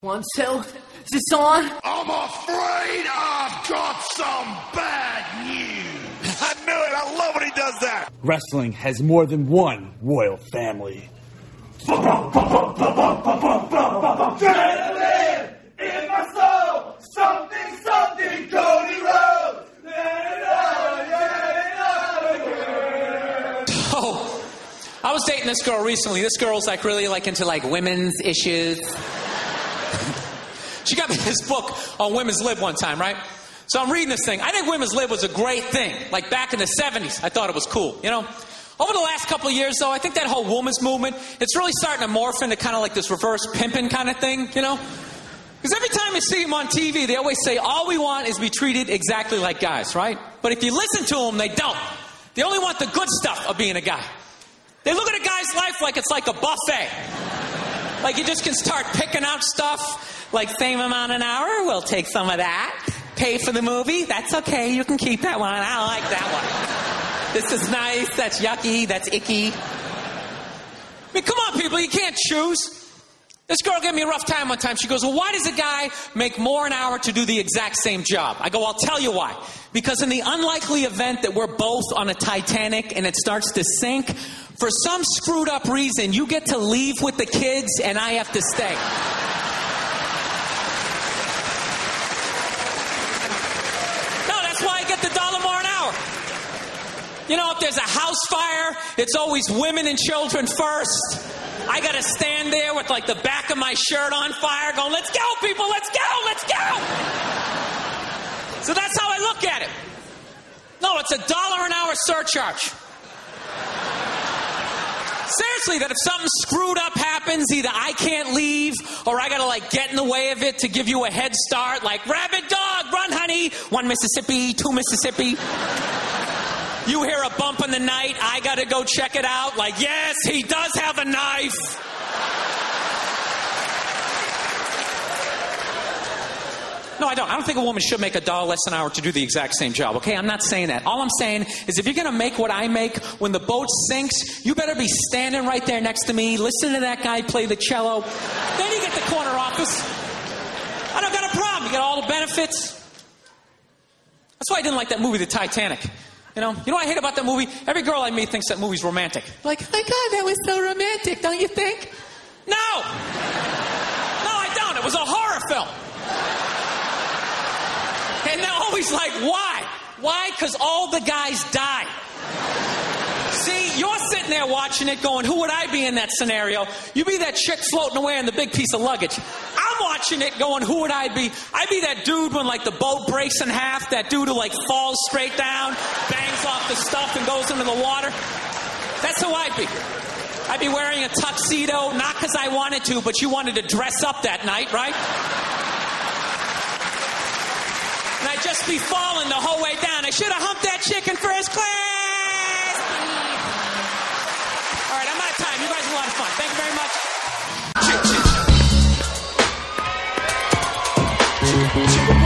One, two. Is this on? I'm afraid I've got some bad news. I knew it. I love when he does that. Wrestling has more than one royal family. In my soul, something, something, Cody Rhodes. Oh, I was dating this girl recently. This girl's like really like into like women's issues. She got me this book on women's lib one time, right? So I'm reading this thing. I think women's lib was a great thing. Like back in the 70s, I thought it was cool, you know? Over the last couple of years, though, I think that whole women's movement, it's really starting to morph into kind of like this reverse pimping kind of thing, you know? Because every time you see them on TV, they always say, all we want is to be treated exactly like guys, right? But if you listen to them, they don't. They only want the good stuff of being a guy. They look at a guy's life like it's like a buffet. Like you just can start picking out stuff, like same amount an hour, we'll take some of that. Pay for the movie, that's okay, you can keep that one. I like that one. This is nice, that's yucky, that's icky. I mean, come on, people, you can't choose. This girl gave me a rough time one time. She goes, Well, why does a guy make more an hour to do the exact same job? I go, I'll tell you why. Because in the unlikely event that we're both on a Titanic and it starts to sink, for some screwed up reason, you get to leave with the kids and I have to stay. No, that's why I get the dollar more an hour. You know, if there's a house fire, it's always women and children first. I gotta stand there with like the back of my shirt on fire going, let's go, people, let's go, let's go. So that's how I look at it. No, it's a dollar an hour surcharge. Seriously, that if something screwed up happens, either I can't leave or I gotta like get in the way of it to give you a head start, like rabbit dog, run honey, one Mississippi, two Mississippi. You hear a bump in the night, I gotta go check it out. Like, yes, he does have a knife. No, I don't. I don't think a woman should make a dollar less an hour to do the exact same job, okay? I'm not saying that. All I'm saying is if you're gonna make what I make when the boat sinks, you better be standing right there next to me, listen to that guy play the cello. Then you get the corner office. I don't got a problem. You get all the benefits. That's why I didn't like that movie, The Titanic. You know, you know what I hate about that movie? Every girl I meet thinks that movie's romantic. Like, oh my God, that was so romantic, don't you think? No! No, I don't. It was a horror film. Always like, why? Why? Because all the guys die. See, you're sitting there watching it going, who would I be in that scenario? You be that chick floating away in the big piece of luggage. I'm watching it going, who would I be? I'd be that dude when like the boat breaks in half, that dude who like falls straight down, bangs off the stuff and goes into the water. That's who I'd be. I'd be wearing a tuxedo, not because I wanted to, but you wanted to dress up that night, right? And I'd just be falling the whole way down. I should have humped that chick in first class. All right, I'm out of time. You guys have a lot of fun. Thank you very much. Let's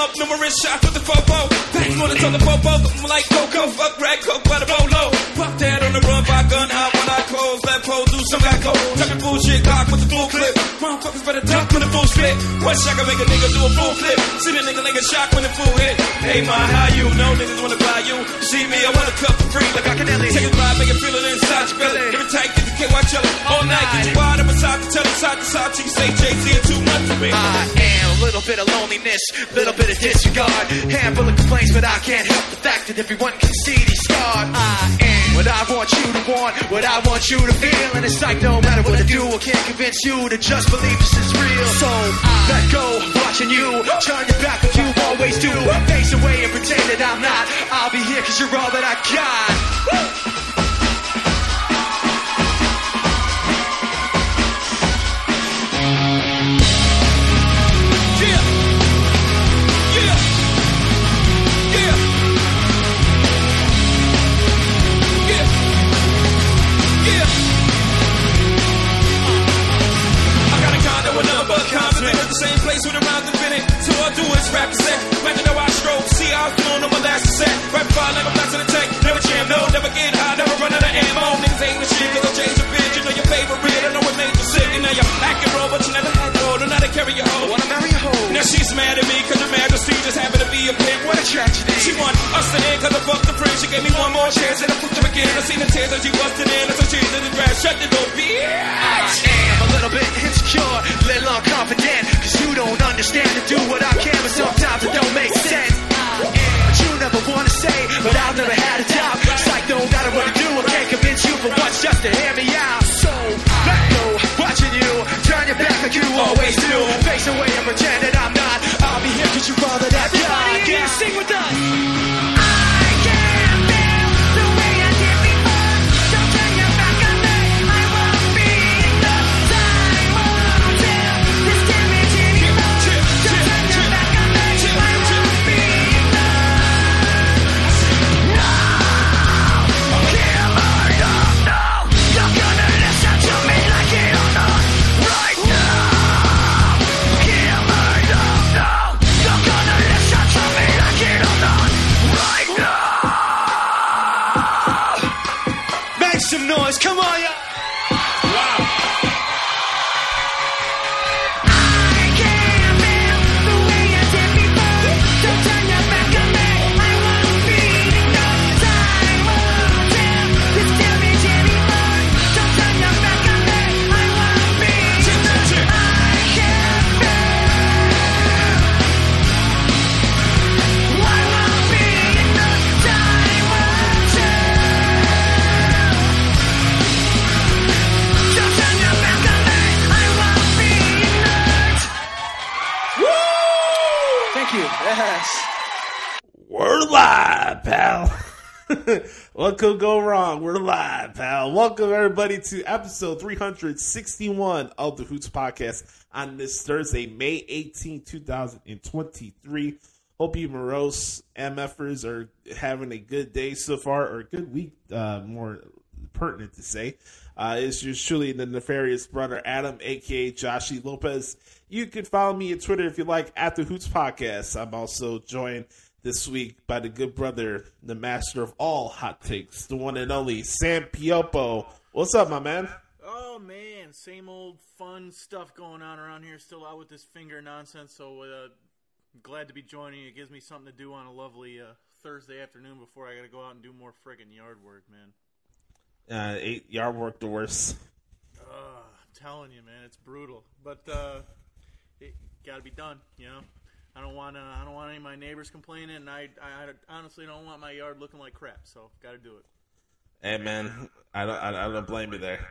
up, numerous shots with the fofo. Thanks for the the fofo. I'm like Coco, fuck rag, coke by the bolo. Fuck that on the run by gun, hot when I close. Left pole, do some back go. Talking bullshit, cock with the full clip. Motherfuckers better duck when the spit. One shot can make a nigga do a full flip. See the nigga like a shock when the full hit. Hey, my, how you know niggas wanna buy you? See me, I want a cup for free like I can Take a ride, make it feel it inside your belly. Give it tight, get the KY jelly. All night, get you wide up inside the telly, side to side till you say JT and too much for me. I am a little bit of loneliness, little bit of disregard, handful of complaints, but I can't help the fact that everyone can see these scars. I am what I want you to want, what I want you to feel, and it's like no matter what I do, I can't convince you to just believe this is real. So I let go, watching you turn your back like you always do, face away and pretend that I'm not. I'll be here 'cause you're all that I got. minute. The same place where the rhymes have been in. So I do is rap set. Like you know I stroke. See how I feel on my last set. Rap fire like I'm not to the tank. Never jam, no. Never get high. Never run out of ammo. Niggas ain't the shit. Cause I'm a bitch. You know your favorite. I know it made you sick. And now you're back and roll, but you never carry a hoe. Wanna marry a hoe. Now she's mad at me cause the majesty just happened to be a pimp. What a tragedy. She want us to end cause I fucked the friend. She gave me one more chance and I fucked her again. I seen the tears that she busted in. And so she's in the grass. Shut the door, bitch. I am a little bit insecure, little unconfident. Cause you don't understand to do what I can, but sometimes it don't make sense. But you never wanna say, but I've never had a job. Psych, don't gotta what to do. I can't convince you But what's just to hear me out. You always do. Face away and pretend that I'm not. I'll be here cause you rather that We're live, pal. what could go wrong? We're live, pal. Welcome everybody to episode 361 of the Hoots Podcast on this Thursday, May 18, 2023. Hope you morose MFers are having a good day so far, or a good week, uh, more pertinent to say. Uh, it's yours truly the nefarious brother Adam, aka Joshie Lopez. You can follow me on Twitter if you like at the Hoots Podcast. I'm also joined this week by the good brother, the master of all hot takes, the one and only Sam Pioppo. What's up, my man? Oh man, same old fun stuff going on around here. Still out with this finger nonsense. So uh, glad to be joining. It gives me something to do on a lovely uh, Thursday afternoon before I got to go out and do more friggin' yard work, man. Uh, eight yard work the worst. Uh, I'm telling you, man, it's brutal. But uh, it got to be done. You know, I don't want to. I don't want any of my neighbors complaining, and I, I, I honestly don't want my yard looking like crap. So got to do it. Hey man, I don't, I, I don't blame you there.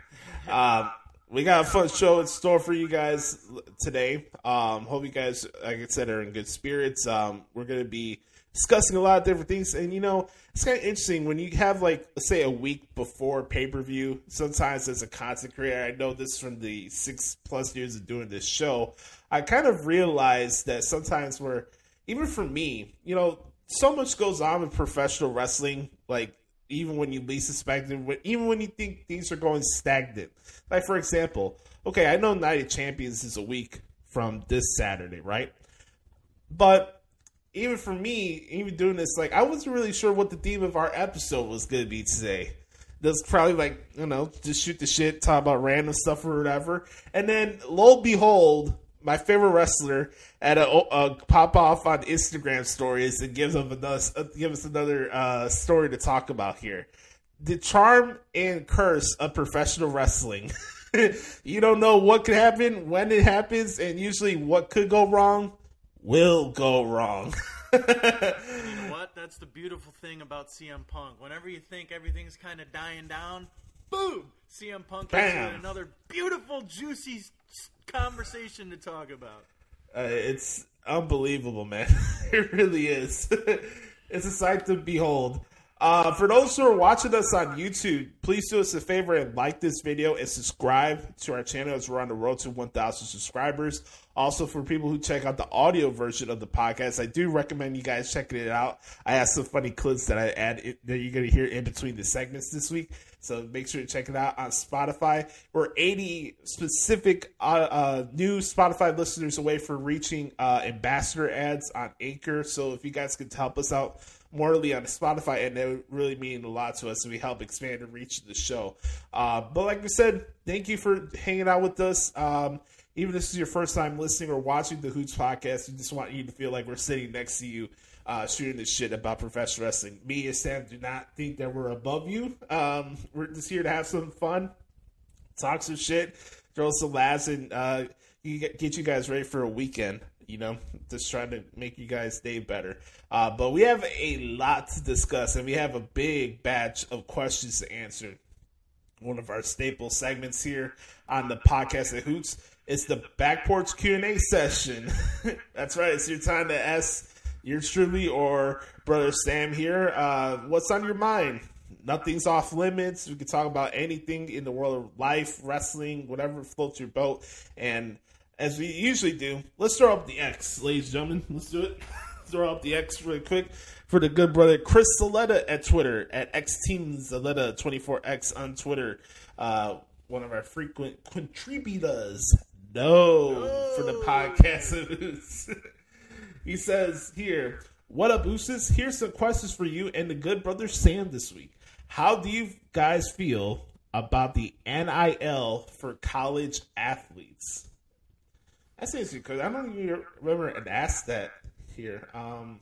Um, we got a fun show in store for you guys today. Um, hope you guys, like I said, are in good spirits. Um, we're gonna be discussing a lot of different things, and you know, it's kind of interesting when you have like, say, a week before pay per view. Sometimes as a content creator, I know this from the six plus years of doing this show. I kind of realized that sometimes we're even for me, you know, so much goes on with professional wrestling, like even when you least expect it, even when you think things are going stagnant. Like for example, okay, I know Night of Champions is a week from this Saturday, right? But even for me, even doing this, like I wasn't really sure what the theme of our episode was going to be today. That's probably like you know just shoot the shit, talk about random stuff or whatever, and then lo and behold, my favorite wrestler at a, a pop off on Instagram stories and gives them another uh, give us another uh, story to talk about here. The charm and curse of professional wrestling. you don't know what could happen when it happens, and usually what could go wrong will go wrong. You know what? That's the beautiful thing about CM Punk. Whenever you think everything's kind of dying down, boom! CM Punk gives you Bam. another beautiful, juicy conversation to talk about. Uh, it's unbelievable, man. it really is. it's a sight to behold. Uh, for those who are watching us on YouTube, please do us a favor and like this video and subscribe to our channel as we're on the road to 1,000 subscribers. Also, for people who check out the audio version of the podcast, I do recommend you guys checking it out. I have some funny clips that I add that you're going to hear in between the segments this week. So make sure to check it out on Spotify. We're 80 specific uh, uh, new Spotify listeners away from reaching uh, ambassador ads on Anchor. So if you guys could help us out morally on Spotify, and that would really mean a lot to us. We help expand and reach the show. Uh, but like we said, thank you for hanging out with us. Um, even if this is your first time listening or watching the Hoots podcast, we just want you to feel like we're sitting next to you, uh, shooting the shit about professional wrestling. Me and Sam do not think that we're above you. Um, we're just here to have some fun, talk some shit, throw some laughs, and uh, get, you guys ready for a weekend. You know, just trying to make you guys day better. Uh, but we have a lot to discuss, and we have a big batch of questions to answer. One of our staple segments here on the podcast at Hoots is the back porch Q and A session. That's right. It's your time to ask yours truly or brother Sam here. Uh, what's on your mind? Nothing's off limits. We can talk about anything in the world of life, wrestling, whatever floats your boat. And as we usually do, let's throw up the X, ladies and gentlemen. Let's do it. throw up the X really quick for the good brother Chris Zaletta at Twitter at X Team Zaletta twenty four X on Twitter. Uh, one of our frequent contributors. No, for the podcast. he says here, "What up, Ooses? Here's some questions for you and the good brother Sam this week. How do you guys feel about the NIL for college athletes?" That's interesting because I don't even remember and asked that here. Um,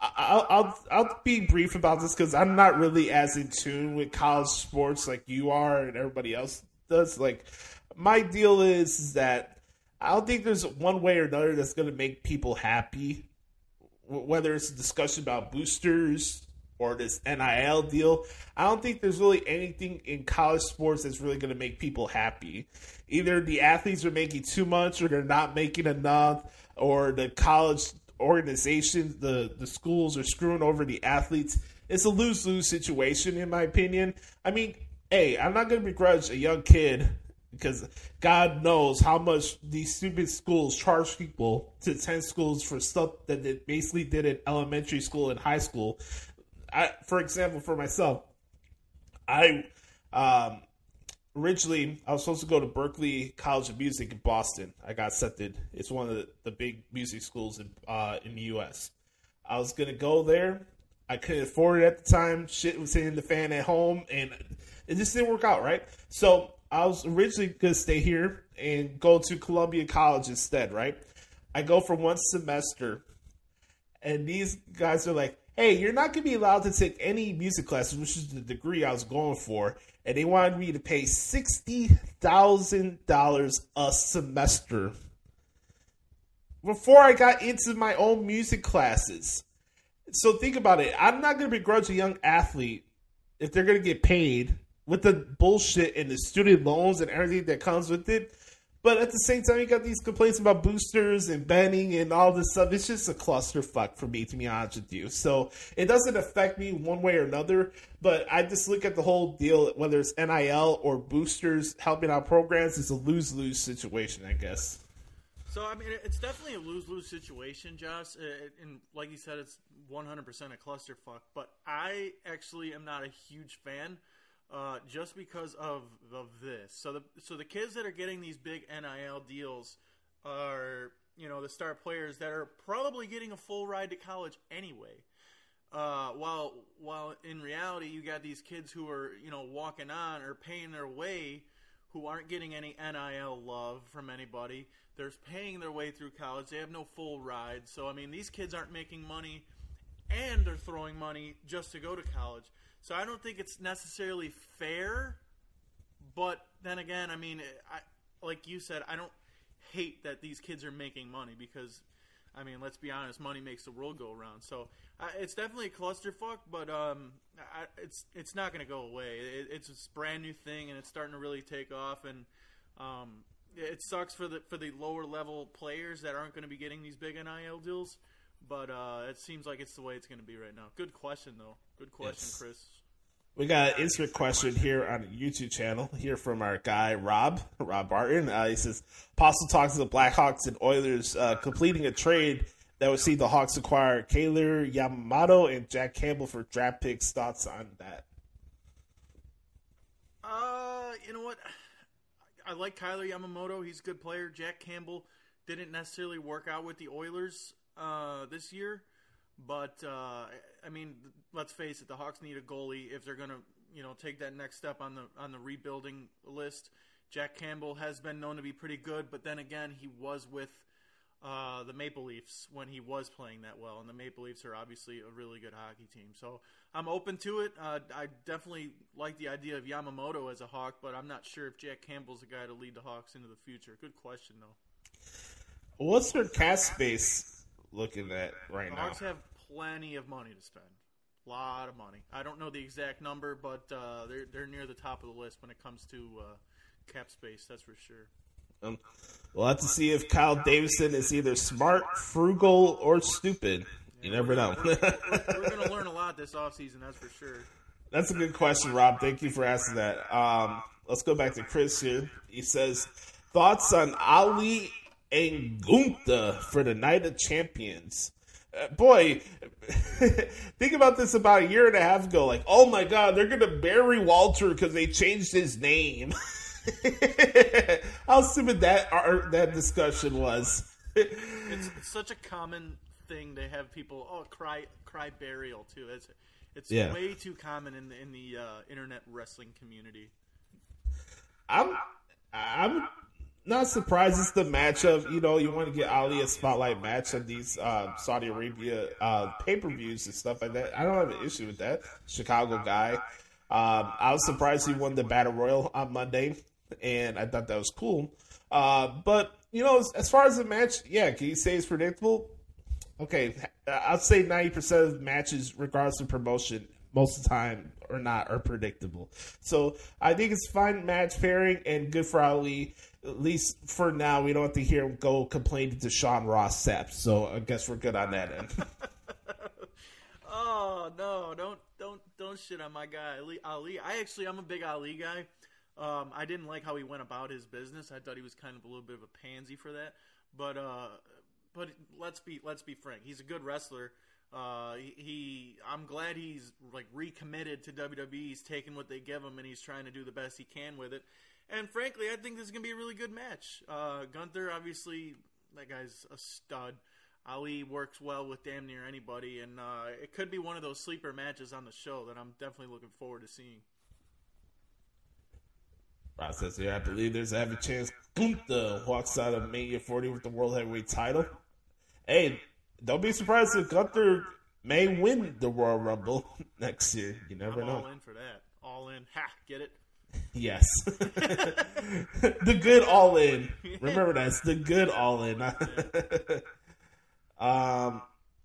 I'll, I'll I'll be brief about this because I'm not really as in tune with college sports like you are and everybody else does. Like, my deal is, is that I don't think there's one way or another that's going to make people happy. Whether it's a discussion about boosters or this NIL deal, I don't think there's really anything in college sports that's really going to make people happy. Either the athletes are making too much or they're not making enough, or the college organizations, the, the schools are screwing over the athletes. It's a lose lose situation, in my opinion. I mean, hey, I'm not going to begrudge a young kid because God knows how much these stupid schools charge people to attend schools for stuff that they basically did in elementary school and high school. I, for example, for myself, I um, originally I was supposed to go to Berklee College of Music in Boston. I got accepted. It's one of the, the big music schools in uh, in the U.S. I was gonna go there. I couldn't afford it at the time. Shit was hitting the fan at home, and it just didn't work out. Right. So I was originally gonna stay here and go to Columbia College instead. Right. I go for one semester, and these guys are like, hey, you're not going to be allowed to take any music classes, which is the degree I was going for. And they wanted me to pay $60,000 a semester before I got into my own music classes. So think about it. I'm not going to begrudge a young athlete if they're going to get paid with the bullshit and the student loans and everything that comes with it. But at the same time, you got these complaints about boosters and banning and all this stuff. It's just a clusterfuck for me, to be honest with you. So it doesn't affect me one way or another. But I just look at the whole deal, whether it's NIL or boosters helping out programs, it's a lose lose situation, I guess. So I mean, it's definitely a lose lose situation, Josh. Uh, And like you said, it's 100% a clusterfuck. But I actually am not a huge fan uh, just because of of this. So the so the kids that are getting these big NIL deals are you know the star players that are probably getting a full ride to college anyway. Uh, while while in reality you got these kids who are you know walking on or paying their way who aren't getting any NIL love from anybody. They're paying their way through college. They have no full ride. So I mean these kids aren't making money and they're throwing money just to go to college. So I don't think it's necessarily fair, but then again, I mean, I like you said, I don't hate that these kids are making money because, I mean, let's be honest, money makes the world go around. So I, it's definitely a clusterfuck, but um, I, it's it's not going to go away. It, it's a brand new thing, and it's starting to really take off, and um, it sucks for the for the lower level players that aren't going to be getting these big NIL deals. But uh, it seems like it's the way it's going to be right now. Good question, though. Good question, Yes. Chris. We got an instant question here on the YouTube channel here from our guy Rob Rob Barton. Uh, he says Apostle talks to the Blackhawks and Oilers uh, completing a trade that would see the Hawks acquire Kailer Yamamoto and Jack Campbell for draft picks. Thoughts on that? Uh, you know what? I like Kailer Yamamoto. He's a good player. Jack Campbell didn't necessarily work out with the Oilers uh, this year, but uh, I mean, let's face it, the Hawks need a goalie if they're going to, you know, take that next step on the on the rebuilding list. Jack Campbell has been known to be pretty good, but then again, he was with uh, the Maple Leafs when he was playing that well, and the Maple Leafs are obviously a really good hockey team. So I'm open to it. Uh, I definitely like the idea of Yamamoto as a Hawk, but I'm not sure if Jack Campbell's the guy to lead the Hawks into the future. Good question, though. What's their cap space looking at right The now? Hawks have plenty of money to spend. A lot of money. I don't know the exact number, but uh, they're they're near the top of the list when it comes to uh, cap space. That's for sure. Um, we'll have to see if Kyle Davidson is either smart, frugal, or stupid. You never know. We're going to learn a lot this offseason, that's for sure. That's a good question, Rob. Thank you for asking that. Um, let's go back to Chris here. He says, thoughts on Ali and Gunther for the Night of Champions. Uh, boy, think about this about a year and a half ago. Like, oh my God, they're gonna bury Walter because they changed his name. How stupid that our, that discussion was. It's, it's such a common thing to have people oh cry cry burial too. It's it's Yeah. way too common in the in the uh, internet wrestling community. I'm I'm not surprised it's the matchup. You know, you want to get Ali a spotlight match on these uh, Saudi Arabia uh, pay per views and stuff like that. I don't have an issue with that. Chicago guy. Um, I was surprised he won the battle royal on Monday, and I thought that was cool. Uh, but you know, as, as far as the match, yeah, can you say it's predictable? Okay, I'd say ninety percent of matches, regardless of promotion, most of the time or not, are predictable. So I think it's fine match pairing and good for Ali. At least for now, we don't have to hear him go complaining to Sean Ross Sapp. So I guess we're good on that end. Oh no! Don't don't don't shit on my guy Ali. Ali. I actually I'm a big Ali guy. Um, I didn't like how he went about his business. I thought he was kind of a little bit of a pansy for that. But uh, but let's be let's be frank. He's a good wrestler. Uh, he, I'm glad he's like recommitted to WWE. He's taking what they give him and he's trying to do the best he can with it. And frankly, I think this is gonna be a really good match. Uh, Gunther, obviously, that guy's a stud. Ali works well with damn near anybody, and uh, it could be one of those sleeper matches on the show that I'm definitely looking forward to seeing. Says here, I believe there's a have a chance Gunther walks out of Mania 40 with the World Heavyweight title. Hey, don't be surprised if Gunther may win the Royal Rumble next year. You never I'm know. all in for that. All in. Ha! Get it? Yes. the good all in. Remember that. It's the good all in. um,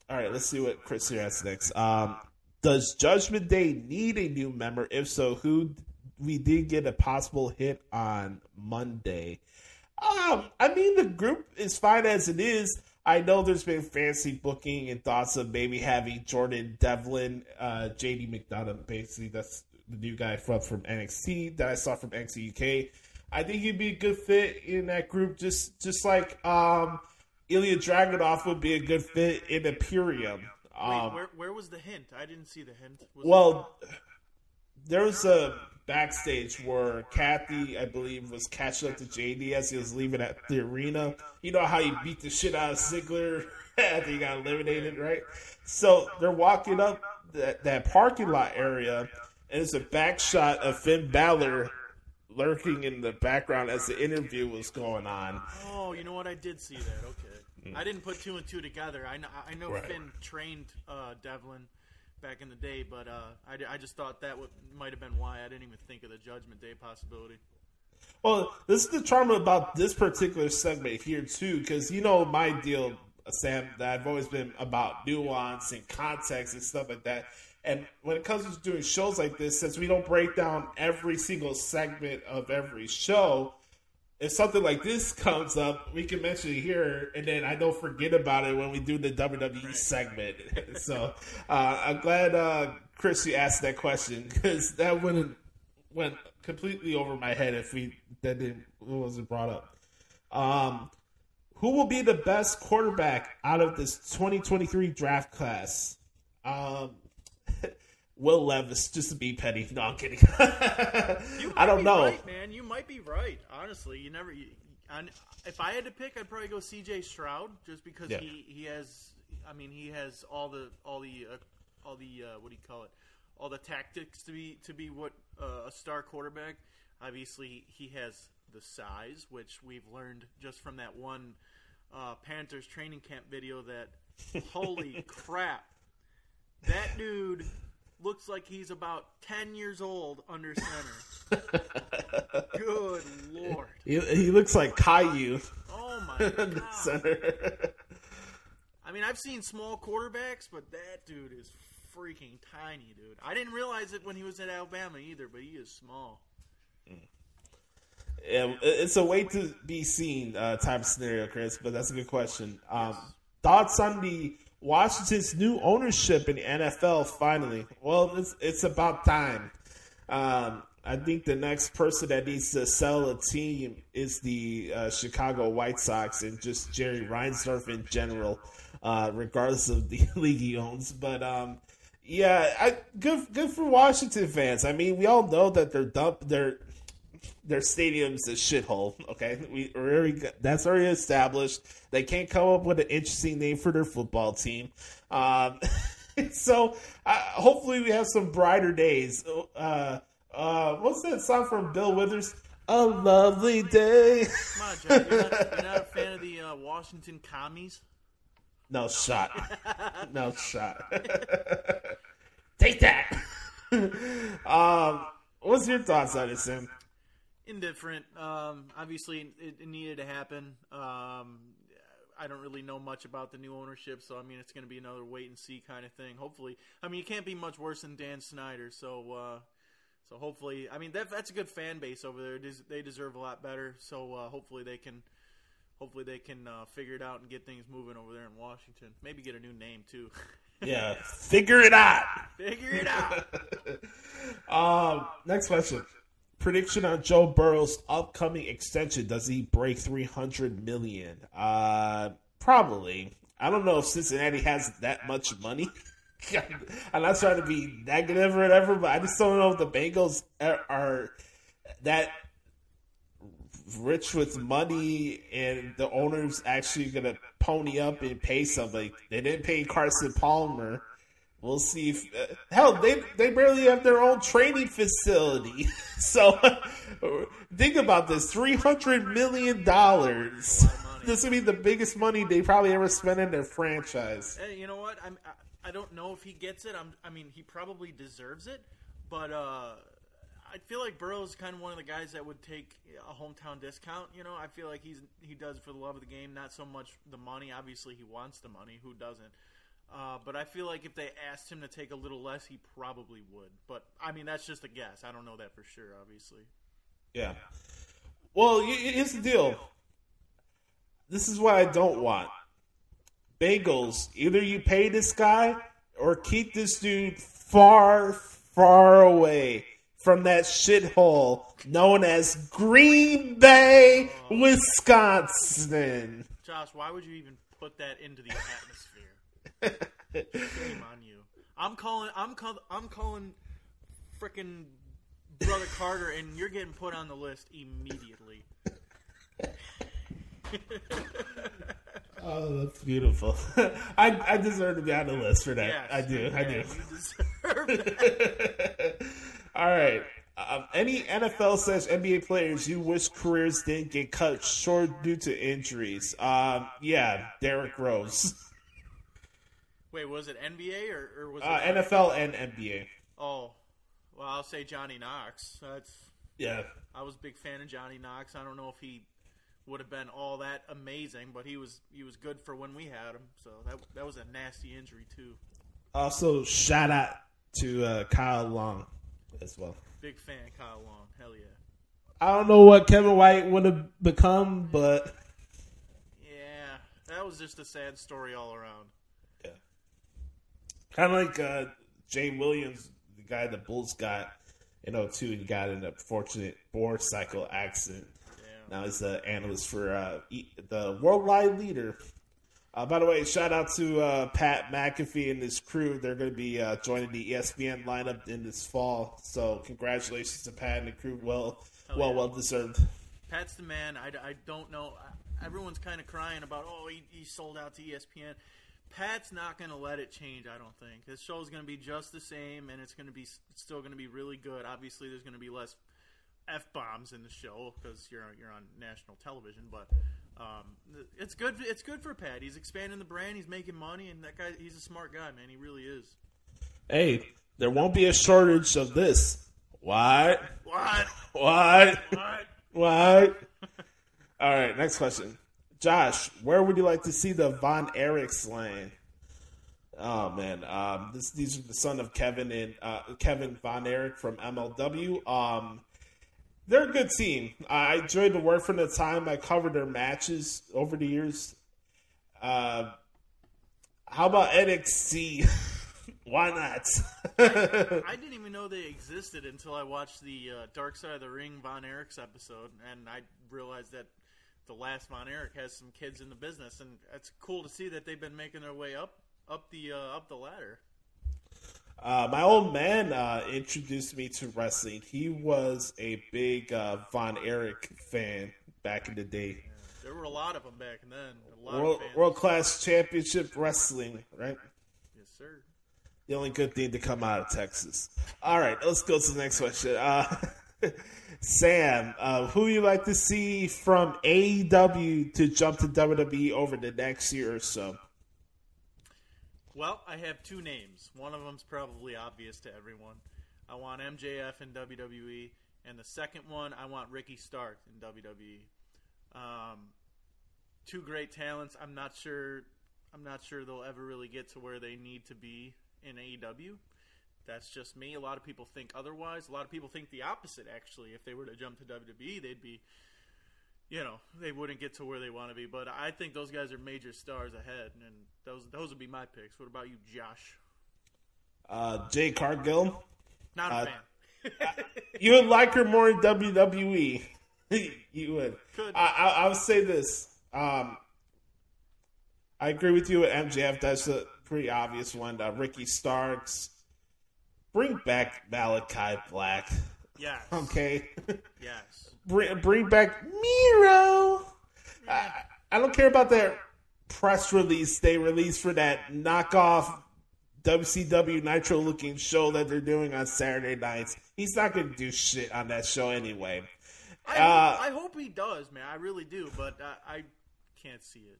all right, let's see what Chris here has next. Um, does Judgment Day need a new member? If so, who we did get a possible hit on Monday. Um, I mean, the group is fine as it is. I know there's been fancy booking and thoughts of maybe having Jordan Devlin, uh, JD McDonagh, basically that's the new guy from from NXT that I saw from NXT UK. I think he'd be a good fit in that group, just just like um, Ilja Dragunov would be a good fit in Imperium. Wait, Um, where where was the hint? I didn't see the hint. Was well, there was a backstage where Kathy, I believe, was catching up to JD as he was leaving at the arena. You know how he beat the shit out of Ziggler after he got eliminated, right? So they're walking up that, that parking lot area, and it's a back shot of Finn Balor lurking in the background as the interview was going on. Oh, you know what? I did see that. Okay, I didn't put two and two together. I know I know. Right. Finn trained uh, Devlin back in the day, but uh, I, I just thought that might have been why I didn't even think of the Judgment Day possibility. Well, this is the charm about this particular segment here too, because you know my deal, Sam, that I've always been about nuance and context and stuff like that. And when it comes to doing shows like this, since we don't break down every single segment of every show, if something like this comes up, we can mention it here, and then I don't forget about it when we do the WWE segment. so uh, I'm glad uh, Chris you asked that question because that wouldn't went completely over my head if we that didn't it wasn't brought up. Um, who will be the best quarterback out of this 2023 draft class? Um, Will Levis, just to be petty. No, I'm kidding. I don't be know. Right, man, you might be right. Honestly, you never. You, if I had to pick, I'd probably go C.J. Stroud, just because Yeah. he he has. I mean, he has all the all the uh, all the uh, what do you call it? All the tactics to be to be what uh, a star quarterback. Obviously, he has the size, which we've learned just from that one uh, Panthers training camp video. That holy crap, that dude looks like he's about ten years old under center. Good lord! He, he looks like Caillou Oh my god! center. I mean, I've seen small quarterbacks, but that dude is freaking tiny, dude. I didn't realize it when he was at Alabama either, but he is small. Yeah, it's a way to be seen uh, type of scenario, Chris. But that's a good question. Um, thoughts on the Washington's new ownership in the NFL? Finally, well, it's it's about time. Um, I think the next person that needs to sell a team is the uh, Chicago White Sox and just Jerry Reinsdorf in general, uh, regardless of the league he owns. But um, yeah, I, good good for Washington fans. I mean, we all know that they're dump their their stadium's a shithole. Okay, we already that's already established. They can't come up with an interesting name for their football team. Um, so uh, hopefully we have some brighter days. Uh, uh, what's that song from Bill Withers? A lovely day. Come on, Jack. You're not, you're not a fan of the uh, Washington commies? No shot. No shot. Take that. um, what's your thoughts on it, Sim? Indifferent. Um, obviously, it, it needed to happen. Um, I don't really know much about the new ownership, so I mean, it's going to be another wait and see kind of thing. Hopefully, I mean, you can't be much worse than Dan Snyder. So, uh, so hopefully, I mean, that, that's a good fan base over there. They deserve a lot better. So, uh, hopefully, they can. Hopefully they can uh, figure it out and get things moving over there in Washington. Maybe get a new name too. Yeah, figure it out. figure it out. Um, next question. Prediction on Joe Burrow's upcoming extension. Does he break 300 million? Uh, probably. I don't know if Cincinnati has that much money. I'm not trying to be negative or whatever, but I just don't know if the Bengals are, are that rich with money and the owner's actually going to pony up and pay somebody. They didn't pay Carson Palmer. We'll see if uh, hell they they barely have their own training facility. So think about this: three hundred million dollars. This would be the biggest money they probably ever spent in their franchise. Hey, you know what? I'm, I, I don't know if he gets it. I'm, I mean, he probably deserves it, but uh, I feel like Burrow's kind of one of the guys that would take a hometown discount. You know, I feel like he's he does for the love of the game, not so much the money. Obviously, he wants the money. Who doesn't? Uh, but I feel like if they asked him to take a little less, he probably would. But I mean, that's just a guess. I don't know that for sure. Obviously, Yeah. Well, here's the deal. This is what I don't want. Bagels. either you pay this guy or keep this dude far, far away from that shithole known as Green Bay, Wisconsin. Josh, why would you even put that into the atmosphere? Shame on you. I'm calling. I'm call, I'm calling. Frickin' brother Carter, and you're getting put on the list immediately. Oh, that's beautiful. I, I deserve to be on the list for that. Yes, I do. I do. You deserve. All right. Um, any NFL slash NBA players you wish careers didn't get cut short due to injuries? Um, yeah, Derrick Rose. Wait, was it NBA or, or was Uh, it NFL and NBA. Oh, well, I'll say Johnny Knox. That's Yeah. I was a big fan of Johnny Knox. I don't know if he would have been all that amazing, but he was he was good for when we had him. So that that was a nasty injury too. Also, shout out to uh, Kyle Long as well. Big fan, Kyle Long. Hell yeah. I don't know what Kevin White would have become, but Yeah, that was just a sad story all around. Kind of like uh, Jay Williams, the guy the Bulls got in 02, and got in a fortunate motorcycle accident. Now he's the analyst for uh, e- the worldwide leader. Uh, by the way, shout out to uh, Pat McAfee and his crew. They're going to be uh, joining the ESPN lineup in this fall. So congratulations to Pat and the crew. Well, well, well deserved. Pat's the man. I, I don't know. Everyone's kind of crying about, oh, he, he sold out to ESPN. Pat's not going to let it change, I don't think. His show is going to be just the same, and it's going to be still going to be really good. Obviously, there's going to be less f bombs in the show because you're you're on national television. But um, it's good. It's good for Pat. He's expanding the brand. He's making money, and that guy. He's a smart guy, man. He really is. Hey, there won't be a shortage of this. What? What? What? What? What? All right, next question. Josh, where would you like to see the Von Erichs land? Oh man, um, this these are the son of Kevin and uh, Kevin Von Erich from MLW. Um, they're a good team. I enjoyed the work from the time I covered their matches over the years. Uh, how about NXT? Why not? I didn't even know they existed until I watched the uh, Dark Side of the Ring Von Erichs episode, and I realized that the last Von Erich has some kids in the business, and it's cool to see that they've been making their way up up the uh, up the ladder. Uh, my old man uh, introduced me to wrestling. He was a big uh, Von Erich fan back in the day. There were a lot of them back then. A lot World, of fans. World Class Championship Wrestling, right? yes, sir. The only good thing to come out of Texas. All right, let's go to the next question. Sam, uh, who you like to see from AEW to jump to WWE over the next year or so? Well, I have two names. One of them's probably obvious to everyone. I want MJF in WWE, and the second one, I want Ricky Stark in WWE. Um, two great talents. I'm not sure. I'm not sure they'll ever really get to where they need to be in AEW. That's just me. A lot of people think otherwise. A lot of people think the opposite. Actually, if they were to jump to WWE, they'd be, you know, they wouldn't get to where they want to be. But I think those guys are major stars ahead, and those those would be my picks. What about you, Josh? Uh, Jade Cargill. Not a Uh, fan. You would like her more in WWE. you would. Could. I, I, I would say this. Um, I agree with you with MJF. That's a pretty obvious one. Uh, Ricky Starks. Bring back Malachi Black. Yes. Okay. Yes. bring, bring back Miro. I, I don't care about that press release they released for that knockoff WCW Nitro looking show that they're doing on Saturday nights. He's not going to do shit on that show anyway. I, Uh, hope, I hope he does, man. I really do, but I, I can't see it.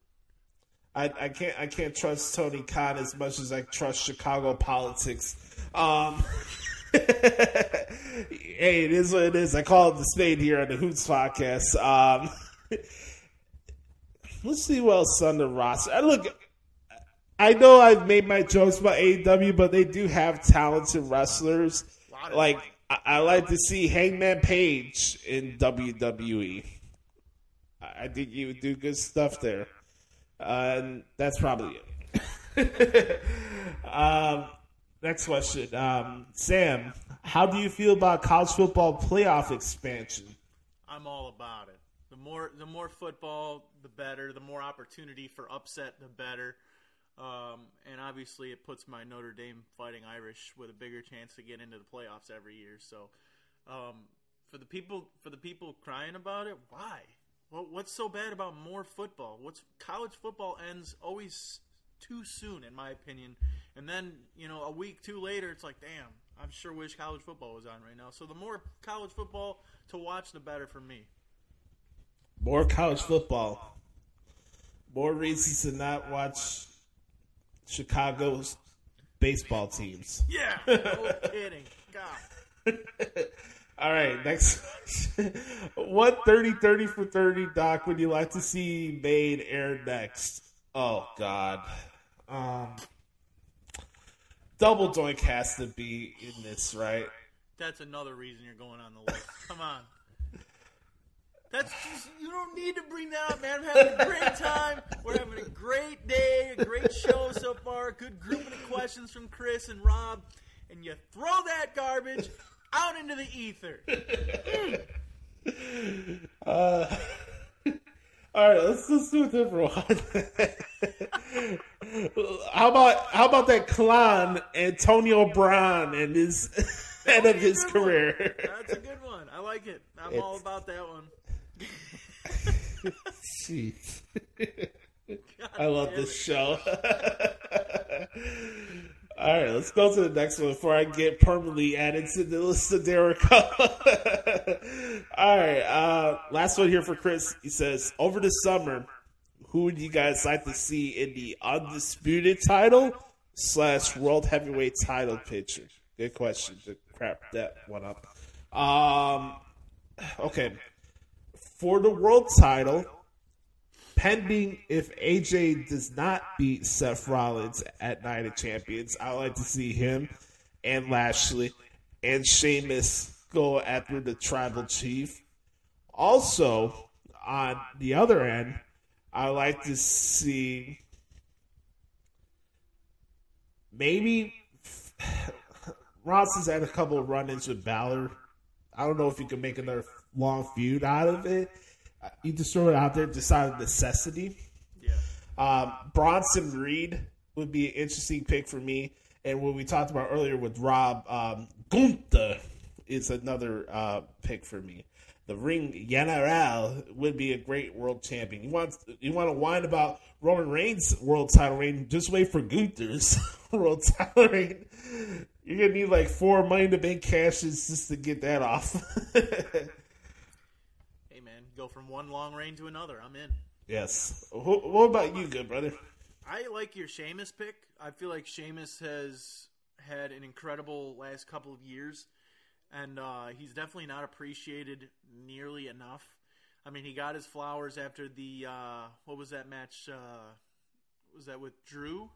I, I can't I can't trust Tony Khan as much as I trust Chicago politics. Um, hey, it is what it is. I call it the spade here on the Hoots podcast. Um, let's see what else on the roster. I look, I know I've made my jokes about AEW, but they do have talented wrestlers. Like. I, I like to see Hangman Page in WWE. I think you would do good stuff there. Uh, and that's probably it. um, next question. Um, Sam, how do you feel about college football playoff expansion? I'm all about it. The more the more football, the better. The more opportunity for upset, the better. Um, and obviously, it puts my Notre Dame Fighting Irish with a bigger chance to get into the playoffs every year. So, um, for the people for the people crying about it, why? What, what's so bad about more football? What's college football ends always too soon, in my opinion. And then you know, a week two later, it's like, damn, I sure wish college football was on right now. So the more college football to watch, the better for me. More college football. More reasons to not watch Chicago's baseball teams. Yeah, no kidding. God. All right, next. What 30 30 for 30 doc would you like to see made air next? Oh, God. Um, Double Doink has to be in this, right? That's another reason you're going on the list. Come on. That's just, you don't need to bring that up, man. I'm having a great time. We're having a great day, a great show so far. Good grouping of questions from Chris and Rob. And you throw that garbage out into the ether. Uh, All right, let's let's do a different one. how about how about that clown Antonio Brown and his end of his Good one. career? That's a good one. I like it. I'm all about that one. Jeez. I love this show. All right, let's go to the next one before I get permanently added to the list of Jericho. All right, uh, last one here for Chris. He says, over the summer, who would you guys like to see in the undisputed title slash world heavyweight title picture? Good question. To crap that one up. Um, okay, for the world title, pending if AJ does not beat Seth Rollins at Night of Champions, I would like to see him and Lashley and Sheamus go after the tribal chief. Also, on the other end, I like to see maybe Ross has had a couple of run-ins with Balor. I don't know if you can make another long feud out of it. You just throw it out there just out of necessity. Yeah. Um, Bronson Reed would be an interesting pick for me. And what we talked about earlier with Rob, um, Gunther is another uh, pick for me. The Ring General would be a great world champion. You want you want to whine about Roman Reigns' world title reign? Just wait for Gunther's world title reign. You're gonna need like four Money the Bank cashes just to get that off. Go from one long reign to another. I'm in. yes. Wh- What about you, good brother? I like your Sheamus pick. I feel like Sheamus has had an incredible last couple of years, and uh, he's definitely not appreciated nearly enough. I mean, he got his flowers after the uh, what was that match? Uh, was that with Drew?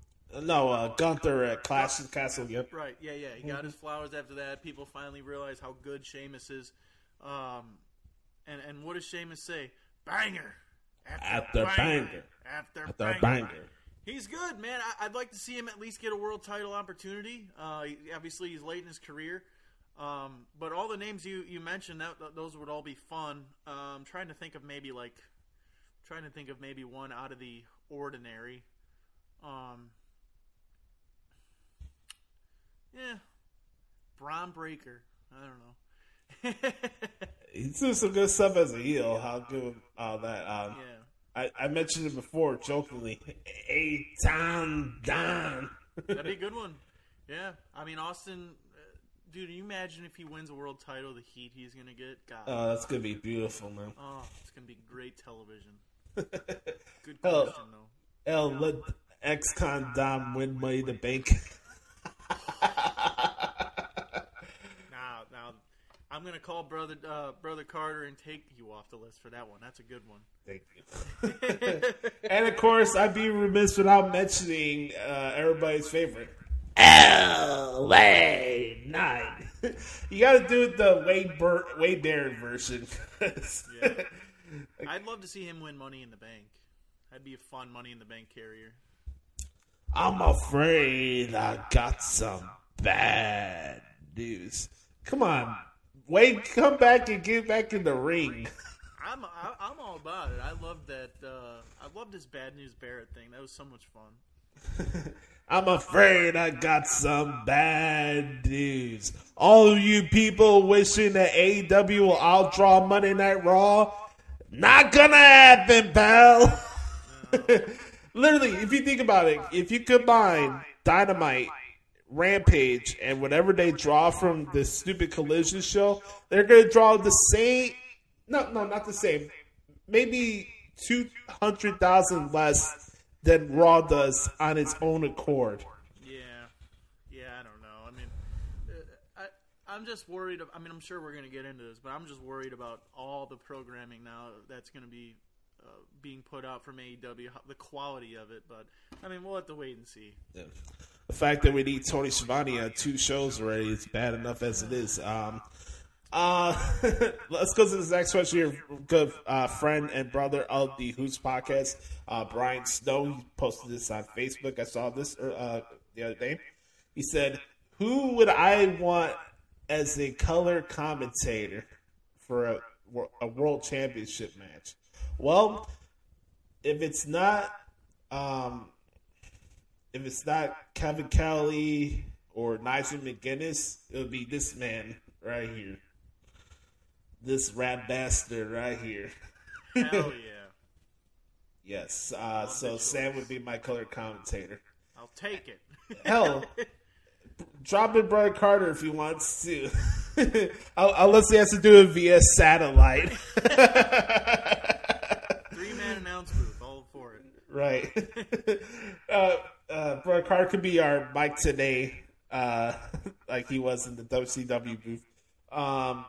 No, uh, Gunther at Clash of Castle. Yep. Right. Yeah, yeah. He got his flowers after that. People finally realized how good Sheamus is. Um, and and what does Sheamus say? Banger. After banger. After, After banger. banger. He's good, man. I, I'd like to see him at least get a world title opportunity. Uh, obviously, he's late in his career. Um, but all the names you, you mentioned, that, th- those would all be fun. Uh, I'm trying to think of maybe like, trying to think of maybe one out of the ordinary. Um, yeah, Bron Breakker. I don't know. He's doing some good stuff as a heel. How good all that. Um, yeah. I, I mentioned it before jokingly. A time down. That'd be a good one. Yeah, I mean Austin, uh, dude. You imagine if he wins a world title, the heat he's gonna get? God, Oh, that's gonna be beautiful, man. oh, it's gonna be great television. Good question though. L let ex con Dom win Money the Bank. Now, now, I'm gonna call brother uh, brother Carter and take you off the list for that one. That's a good one. Thank you. and of course, I'd be remiss without mentioning uh, everybody's favorite. LA Knight. you got to do the Wade Bur- Wade Barrett version. Yeah. I'd love to see him win Money in the Bank. That'd be a fun Money in the Bank carrier. I'm afraid I got some bad news. Come on, Wade, come back and get back in the ring. I'm I, I'm all about it. I love that. Uh, I love this bad news Barrett thing. That was so much fun. I'm afraid I got some bad news. All of you people wishing that AEW will outdraw Monday Night Raw, not gonna happen, pal. Literally, if you think about it, if you combine Dynamite, Rampage, and whatever they draw from this stupid collision show, they're gonna draw the same. No, no, not the same. Maybe two hundred thousand less than Raw does on its own accord. Yeah, yeah. I don't know. I mean, uh, I I'm just worried. Of, I mean, I'm sure we're gonna get into this, but I'm just worried about all the programming now that's gonna be uh, being put out from AEW, the quality of it. But I mean, we'll have to wait and see. The fact that we need Tony Schiavone on two shows already is bad enough as it is. Um, uh, let's go to this next question Your Good uh, friend and brother of the Hoots podcast, uh, Brian Snow. He posted this on Facebook. I saw this uh, the other day. He said, "Who would I want as a color commentator for a, a world championship match?" Well, if it's not um, if it's not Kevin Kelly or Nigel McGuinness, it'll be this man right here. This rat bastard right here. Hell yeah, Yes. Uh, so Sam would be my color commentator. I'll take it. Hell, drop in Brian Carter if he wants to. Unless he has to do it via satellite. Three man announce booth, all for it. right. uh, uh, Brian Carter could be our Mike Tenay, uh, like he was in the WCW booth. Um,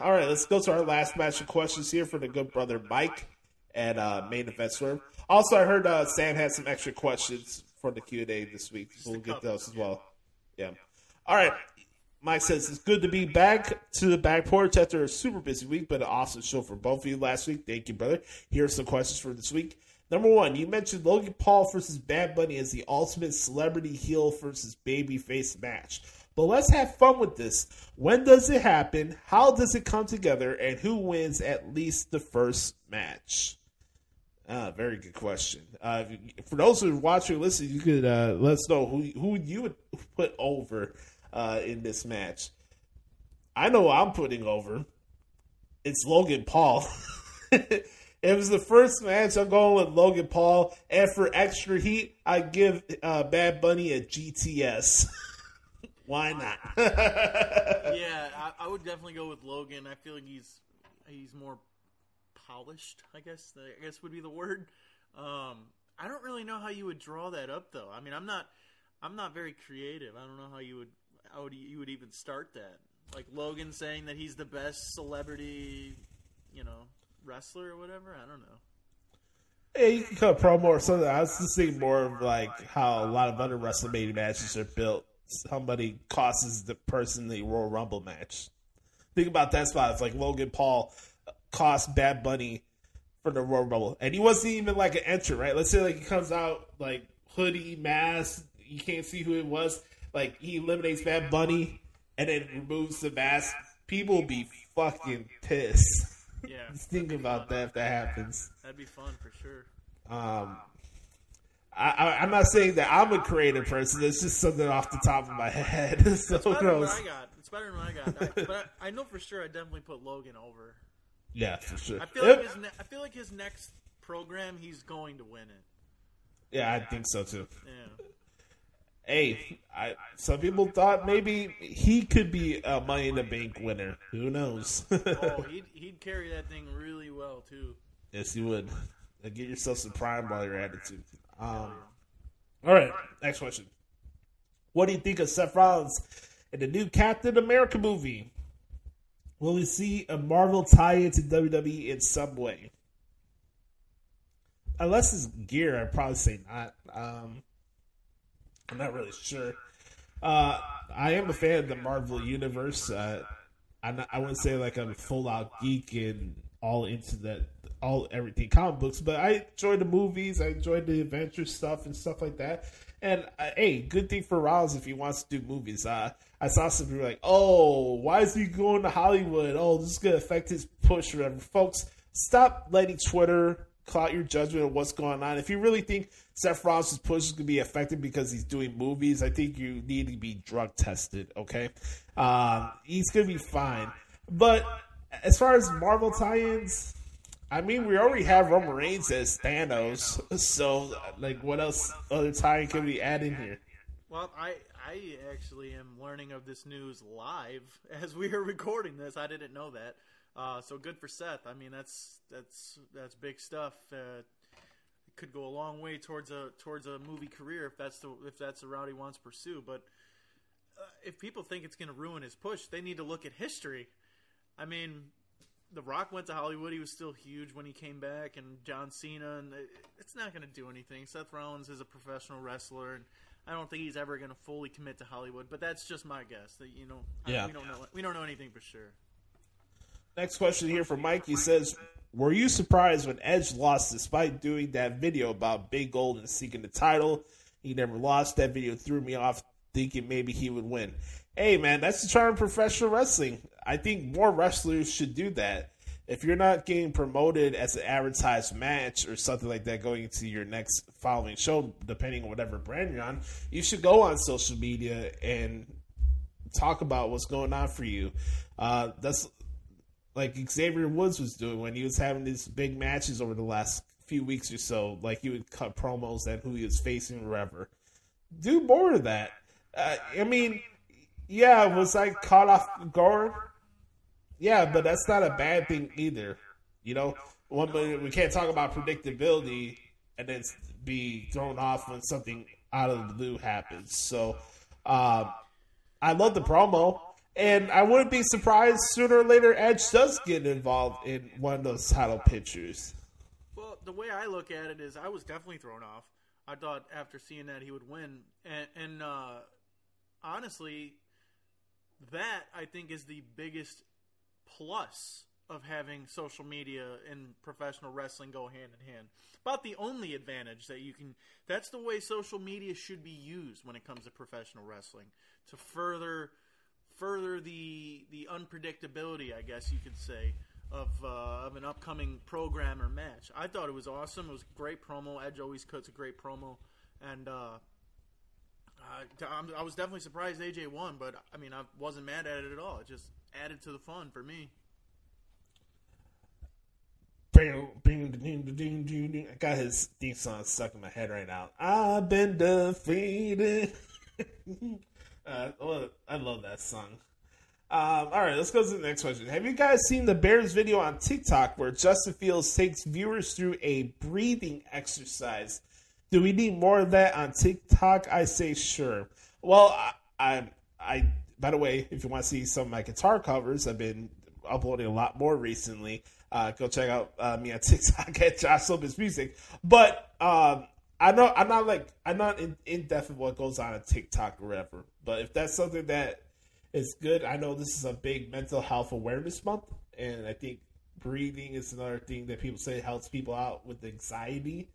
all right, let's go to our last match of questions here for the good brother Mike and uh, main event swerve. Also, I heard uh, Sam had some extra questions for the Q and A this week. So we'll get those as well. Yeah. All right. Mike says it's good to be back to the back porch after a super busy week, but an awesome show for both of you last week. Thank you, brother. Here are some questions for this week. Number one, you mentioned Logan Paul versus Bad Bunny as the ultimate celebrity heel versus babyface match. But let's have fun with this. When does it happen? How does it come together? And who wins at least the first match? Ah, very good question. Uh, for those who are watching, listen, you could uh, let us know who who you would put over uh, in this match. I know I'm putting over. It's Logan Paul. it was the first match. I'm going with Logan Paul, and for extra heat, I give uh, Bad Bunny a GTS. Why not? Yeah, I, I would definitely go with Logan. I feel like he's he's more polished. I guess I guess would be the word. Um, I don't really know how you would draw that up though. I mean, I'm not I'm not very creative. I don't know how you would how would you, you would even start that. Like Logan saying that he's the best celebrity, you know, wrestler or whatever. I don't know. Yeah, you can cut promo or something. I was just thinking more of like how a lot of other WrestleMania matches are built. Somebody costs the person the Royal Rumble match. Think about that spot. It's like Logan Paul cost Bad Bunny for the Royal Rumble, and he wasn't even like an entrant, right? Let's say like he comes out like hoodie, mask, you can't see who it was. Like he eliminates Bad Bunny and then removes the mask. People be fucking pissed. Yeah, Just think about that if that happens. that'd be fun for sure. Um, I, I, I'm not saying that I'm a creative person. It's just something off the top of my head. so Better than gross. what I got. It's better than I got. I, but I, I know for sure I definitely put Logan over. Yeah, for sure. I feel like his ne- I feel like his next program he's going to win it. yeah, I think so too. Yeah. Hey, I, some people thought maybe he could be a Money in the Bank winner. Who knows? Oh, he'd he'd carry that thing really well too. yes, you would. Get yourself some prime while you're at it too. Um, all right, next question. What do you think of Seth Rollins in the new Captain America movie? Will we see a Marvel tie into WWE in some way? Unless it's gear, I'd probably say not. Um, I'm not really sure. Uh, I am a fan of the Marvel universe. Uh, not, I wouldn't say like I'm a full out geek and all into that, all everything comic books, but I enjoy the movies. I enjoy the adventure stuff and stuff like that. And uh, hey, good thing for Rollins if he wants to do movies. Uh, I saw some people like, "Oh, why is he going to Hollywood? Oh, this is going to affect his push whatever." Folks, stop letting Twitter cloud your judgment of what's going on. If you really think Seth Rollins' push is going to be affected because he's doing movies, I think you need to be drug tested. Okay, um, he's going to be fine. But as far as Marvel tie-ins, I mean, we already have Roman Reigns as Thanos, so like, what else other tie-in can we add in here? Well, I I actually am learning of this news live as we are recording this. I didn't know that. Uh, so good for Seth. I mean, that's that's that's big stuff. Uh, it could go a long way towards a towards a movie career if that's the if that's the route he wants to pursue. But uh, if people think it's going to ruin his push, they need to look at history. I mean, The Rock went to Hollywood. He was still huge when he came back, and John Cena. And it, it's not going to do anything. Seth Rollins is a professional wrestler, and I don't think he's ever going to fully commit to Hollywood. But that's just my guess. That you know, I- Yeah. we don't know. We don't know anything for sure. Next question here from Mike. He says, "Were you surprised when Edge lost despite doing that video about Big Gold and seeking the title? He never lost. That video threw me off, thinking maybe he would win. Hey, man, that's the charm of professional wrestling. I think more wrestlers should do that. If you're not getting promoted as an advertised match or something like that going into your next following show, depending on whatever brand you're on, you should go on social media and talk about what's going on for you. Uh, that's like Xavier Woods was doing when he was having these big matches over the last few weeks or so. Like he would cut promos and who he was facing or whatever. Do more of that. Uh, I mean, yeah, was I caught off guard? Yeah, but that's not a bad thing either. You know, one we can't talk about predictability and then be thrown off when something out of the blue happens. So, um, I love the promo, and I wouldn't be surprised sooner or later Edge does get involved in one of those title pictures. Well, the way I look at it is, I was definitely thrown off. I thought after seeing that he would win, and, and uh, honestly, that I think is the biggest plus of having social media and professional wrestling go hand in hand. About the only advantage that you can. That's the way social media should be used when it comes to professional wrestling to further further the the unpredictability, I guess you could say, of uh, of an upcoming program or match. I thought it was awesome. It was great promo. Edge always cuts a great promo, and uh, I, I was definitely surprised AJ won. But I mean, I wasn't mad at it at all. It just added to the fun for me. I got his theme song stuck in my head right now. I've been defeated. uh, I love that song. Um, all right, let's go to the next question. Have you guys seen the Bears video on TikTok where Justin Fields takes viewers through a breathing exercise? Do we need more of that on TikTok? I say sure. Well, I, I, I by the way, if you want to see some of my guitar covers, I've been uploading a lot more recently. Uh, go check out uh, me on TikTok at Josh Silver's Music. But um, I know I'm not like I'm not in, in depth of what goes on on TikTok or whatever. But if that's something that is good, I know this is a big mental health awareness month, and I think breathing is another thing that people say helps people out with anxiety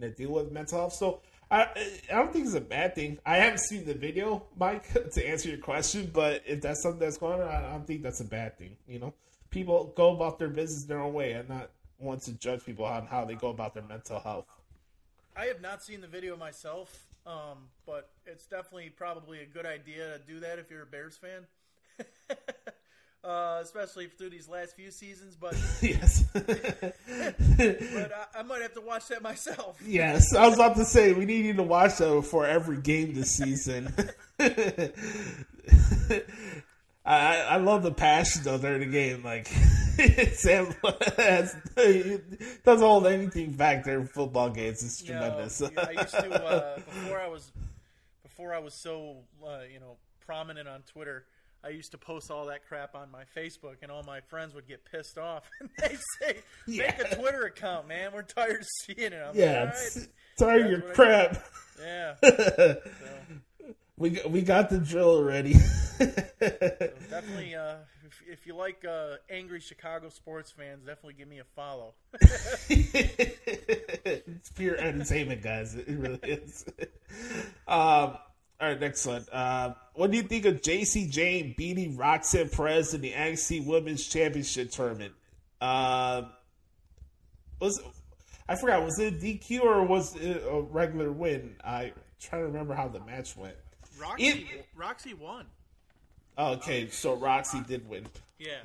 and deal with mental health. So I I don't think it's a bad thing. I haven't seen the video, Mike, to answer your question, but if that's something that's going on, I don't think that's a bad thing. You know, people go about their business their own way. I'm not one to judge people on how they go about their mental health. I have not seen the video myself, um, but it's definitely probably a good idea to do that if you're a Bears fan. uh, especially through these last few seasons, but yes, but I, I might have to watch that myself. yes. I was about to say we need you to watch that before every game this season. I, I love the passion though during the game. Like Sam has, doesn't hold anything back during football games. It's You know. I used to uh, before I was before I was so uh, you know prominent on Twitter. I used to post all that crap on my Facebook, and all my friends would get pissed off. And they say, "Make a Twitter account, man. We're tired of seeing it." I'm yeah, like, "All right." sorry That's your crap. Yeah. So, We got- we got the drill already. definitely, uh, if, if you like uh, angry Chicago sports fans, definitely give me a follow. it's pure entertainment, guys. It really is. Um, all right, next one. Uh, what do you think of Jacy Jayne beating Roxanne Perez in the NXT Women's Championship tournament? Um, was I forgot? Was it a DQ or was it a regular win? I try to remember how the match went. Roxy, It- Roxy won. Okay, so Roxy did win. Yeah.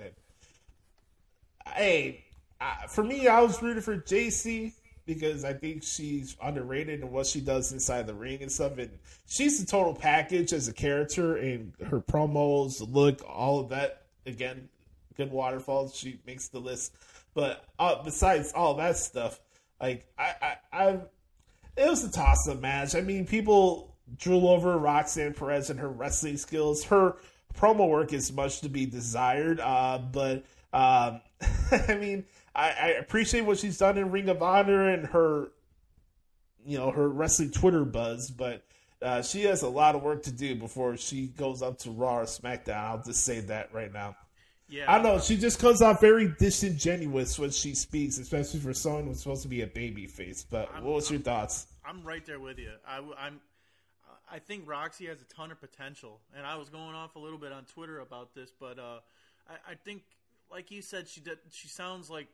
Hey, uh, for me, I was rooting for Jacy because I think she's underrated in what she does inside the ring and stuff. And she's the total package as a character and her promos, look, all of that. Again, good waterfalls. She makes the list. But uh, besides all that stuff, like I, I, I, it was a toss-up match. I mean, people drool over Roxanne Perez and her wrestling skills. Her promo work is much to be desired, uh, but um, I mean, I, I appreciate what she's done in Ring of Honor and her, you know, her wrestling Twitter buzz, but. Uh, she has a lot of work to do before she goes up to Raw or SmackDown. I'll just say that right now. Yeah. I don't know. She just comes off very disingenuous when she speaks, especially for someone who's supposed to be a baby face. But what was your thoughts? I'm right there with you. I, am I think Roxy has a ton of potential, and I was going off a little bit on Twitter about this, but uh, I, I think, like you said, she did, she sounds like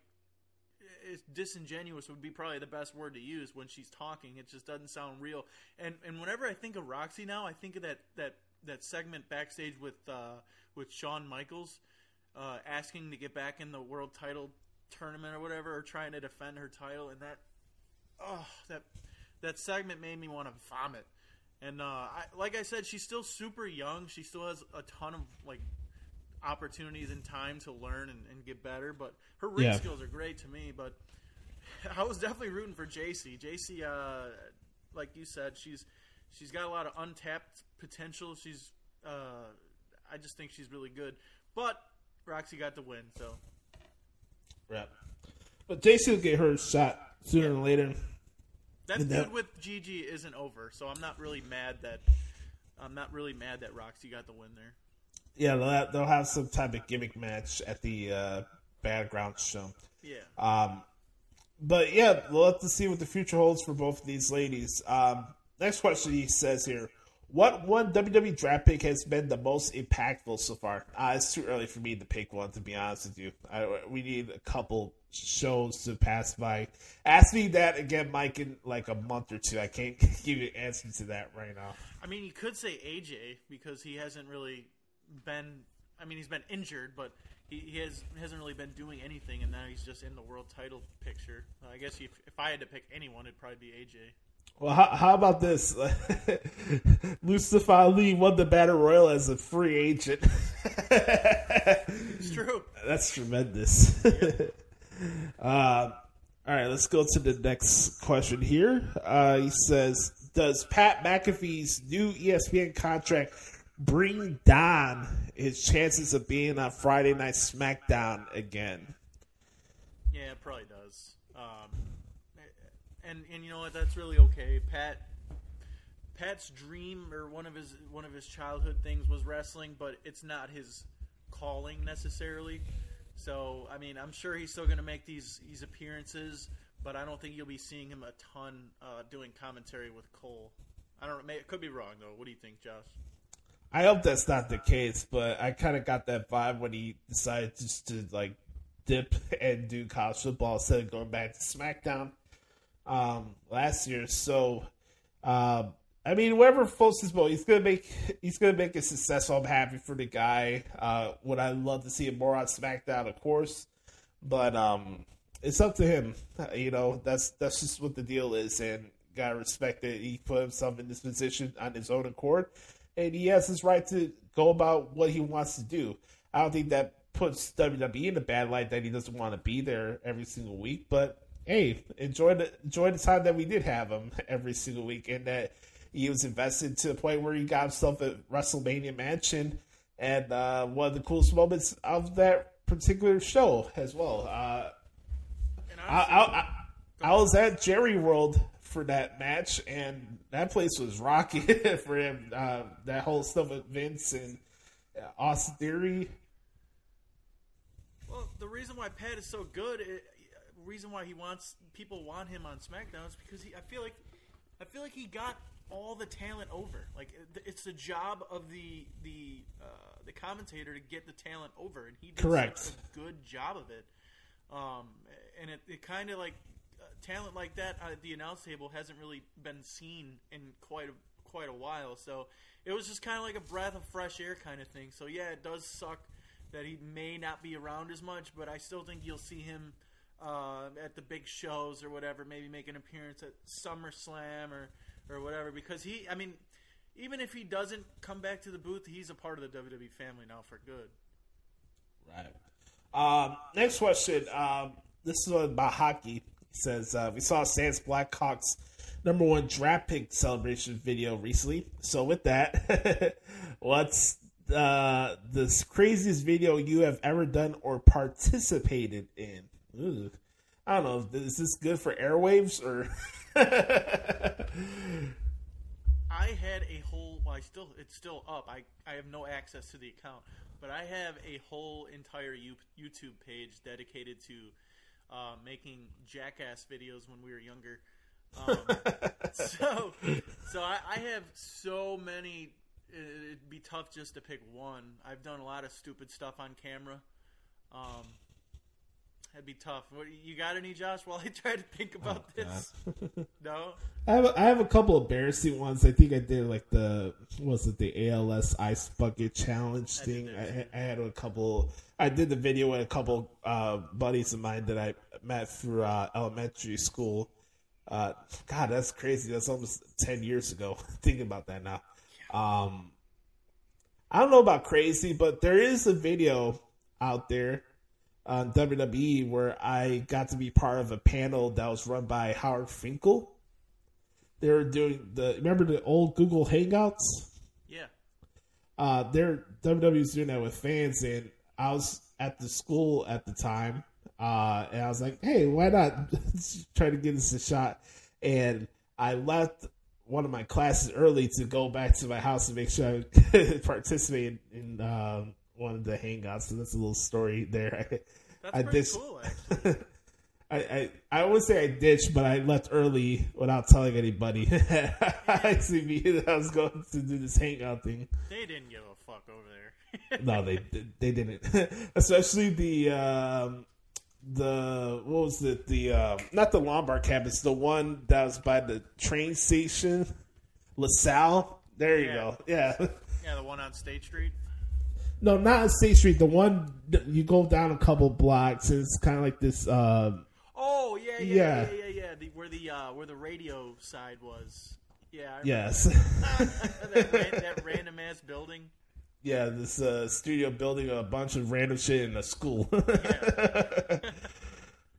it's disingenuous would be probably the best word to use when she's talking. It just doesn't sound real. And and whenever I think of Roxy now, I think of that that that segment backstage with uh, with Shawn Michaels uh, asking to get back in the world title tournament or whatever, or trying to defend her title, and that oh that that segment made me want to vomit. And uh, I, like I said, she's still super young. She still has a ton of like opportunities and time to learn and, and get better. But her ring Yeah. skills are great to me. But I was definitely rooting for Jacy. Jacy, uh, like you said, she's she's got a lot of untapped potential. She's uh, I just think she's really good. But Roxy got the win, so Yeah. But Jacy will get her shot sooner than later. That And feud that- with Gigi isn't over. So I'm not really mad that I'm not really mad that Roxy got the win there. Yeah, they'll have, they'll have some type of gimmick match at the uh, Battleground show. Yeah. Um, but yeah, we'll have to see what the future holds for both of these ladies. Um, next question he says here: What one WWE draft pick has been the most impactful so far? Uh, it's too early for me to pick one, to be honest with you. I, we need a couple shows to pass by. Ask me that again, Mike, in like a month or two. I can't give you an answer to that right now. I mean, you could say AJ because he hasn't really been. I mean, he's been injured, but he, he has hasn't really been doing anything, and now he's just in the world title picture. Uh, I guess if, if I had to pick anyone, it'd probably be AJ. Well, how, how about this? Mustafa Ali won the Battle Royal as a free agent. It's true. That's tremendous. Uh, all right, let's go to the next question here. Uh, he says, "Does Pat McAfee's new ESPN contract bring down his chances of being on Friday Night SmackDown again?" Yeah, it probably does. Um, and and you know what? That's really okay. Pat Pat's dream or one of his one of his childhood things was wrestling, but it's not his calling necessarily. So I mean, I'm sure he's still going to make these these appearances, but I don't think you'll be seeing him a ton uh, doing commentary with Cole. I don't know. It could be wrong though. What do you think, Josh? I hope that's not the case, but I kind of got that vibe when he decided just to like dip and do college football instead of going back to SmackDown um, last year. So, um, I mean, whatever floats his boat, he's gonna make he's gonna make it successful. I'm happy for the guy. Uh, would I love to see him more on SmackDown, of course, but um, it's up to him. You know, that's that's just what the deal is, and gotta respect it. He put himself in this position on his own accord, and he has his right to go about what he wants to do. I don't think that puts WWE in a bad light that he doesn't want to be there every single week, but hey, enjoy the enjoy the time that we did have him every single week, and that he was invested to the point where he got himself a WrestleMania mansion, and uh, one of the coolest moments of that particular show as well. Uh, I, I, I, I was at Jerry World for that match, and that place was rocking for him. Uh, that whole stuff with Vince and uh, Austin Theory. Well, the reason why Pat is so good, it, reason why he wants people want him on SmackDown is because he. I feel like, I feel like he got all the talent over. Like it's the job of the the uh, the commentator to get the talent over, and he did Correct. such a good job of it. Um, and it, it kind of like uh, talent like that at the announce table hasn't really been seen in quite a quite a while. So it was just kind of like a breath of fresh air kind of thing. So yeah, it does suck that he may not be around as much, but I still think you'll see him uh, at the big shows or whatever. Maybe make an appearance at SummerSlam or or whatever. Because he, I mean, even if he doesn't come back to the booth, he's a part of the WWE family now for good. Right. Um, next question. Um, this is about hockey. It says uh, we saw Sans Blackhawks number one draft pick celebration video recently. So with that, what's uh, the craziest video you have ever done or participated in? Ooh. I don't know. Is this good for airwaves or? I had a whole. Well, I still it's still up. I I have no access to the account, but I have a whole entire YouTube page dedicated to uh, making jackass videos when we were younger. Um, so so I, I have so many. It'd be tough just to pick one. I've done a lot of stupid stuff on camera. Um, that'd be tough. What you got any, Josh? While I try to think about this. no. I have a, I have a couple embarrassing ones. I think I did like the was it the ALS ice bucket challenge thing. I, I had a couple. I did the video with a couple uh, buddies of mine that I met through uh, elementary school, Uh, God, that's crazy. That's almost ten years ago. Thinking about that now. Um, I don't know about crazy, but there is a video out there on WWE where I got to be part of a panel that was run by Howard Finkel. They were doing the remember the old Google Hangouts. Yeah. Uh, they're WWE's doing that with fans, and I was at the school at the time, uh, and I was like, "Hey, why not try to give this a shot?" And I left one of my classes early to go back to my house to make sure I could participate in um, one of the hangouts. So that's a little story there. That's I pretty ditched- cool, actually. I, I I would say I ditched, but I left early without telling anybody. I actually mean I was going to do this hangout thing. They didn't give a fuck over there. No, they they didn't. Especially the um, the what was it? The um, not the Lombard campus, the one that was by the train station, LaSalle. There you Yeah. go. Yeah. yeah, the one on State Street. No, not on State Street. The one you go down a couple blocks, and it's kind of like this. Uh, Oh yeah, yeah, Yeah. yeah, yeah, yeah. The, where the uh, where the radio side was. Yeah. I yes. that, ran, that random ass building. Yeah, this uh, studio building a bunch of random shit in a school.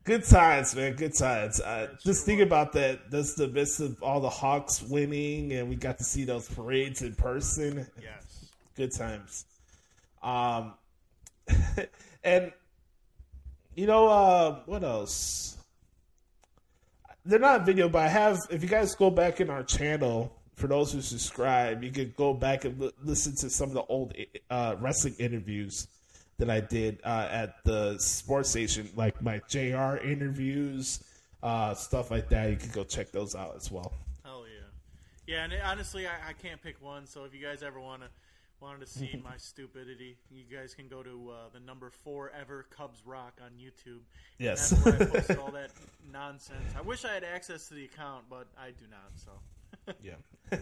Good times, man. Good times. Uh, just think about that. That's the midst of all the Hawks winning, and we got to see those parades in person. Yes. Good times. Um, and you know uh, what else? They're not video, but I have. If you guys go back in our channel, for those who subscribe, you could go back and li- listen to some of the old uh, wrestling interviews that I did uh, at the sports station, like my JR interviews, uh, stuff like that. You could go check those out as well. Hell yeah. Yeah, and it, honestly, I, I can't pick one. So if you guys ever want to wanted to see my stupidity, you guys can go to uh, the number four ever Cubs Rock on YouTube. Yes. That's where I posted all that nonsense. I wish I had access to the account, but I do not. So Yeah.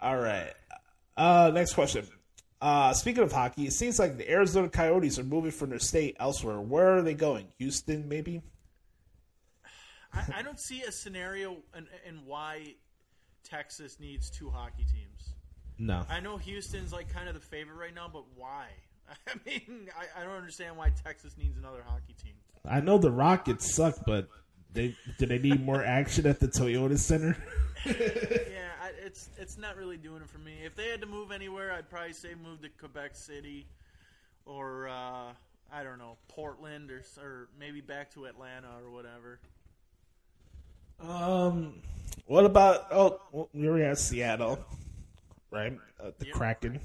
All right. Uh, next question. Uh, speaking of hockey, it seems like the Arizona Coyotes are moving from their state elsewhere. Where are they going? Houston, maybe? I, I don't see a scenario in why Texas needs two hockey teams. No. I know Houston's like kind of the favorite right now, but why? I mean, I, I don't understand why Texas needs another hockey team. I know the Rockets suck, but they do they need more action at the Toyota Center? Yeah, I, it's it's not really doing it for me. If they had to move anywhere, I'd probably say move to Quebec City, or uh, I don't know, Portland, or or maybe back to Atlanta or whatever. um, what about? Oh, we were at Seattle, right? Uh, the Yep. Kraken.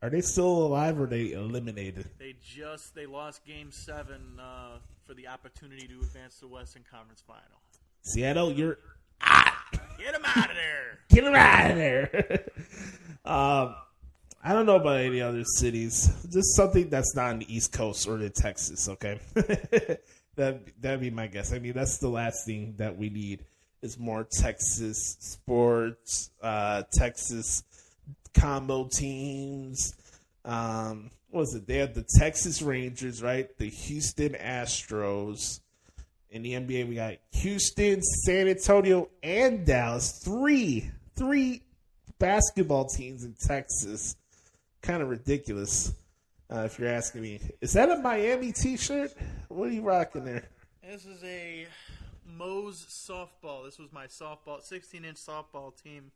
Are they still alive or are they eliminated? They just they lost Game Seven uh, for the opportunity to advance to the Western Conference Final. Seattle, you're Get them out of there! Get him out of there. um, I don't know about any other cities. Just something that's not on the East Coast or the Texas. Okay, that that'd be my guess. I mean, that's the last thing that we need is more Texas sports, uh, Texas combo teams. Um, what was it? They have the Texas Rangers, right? The Houston Astros. In the NBA, we got Houston, San Antonio, and Dallas. Three, three basketball teams in Texas. Kind of ridiculous, uh, if you're asking me. Is that a Miami T-shirt? What are you rocking there? This is a Moe's softball. This was my softball, 16 inch softball team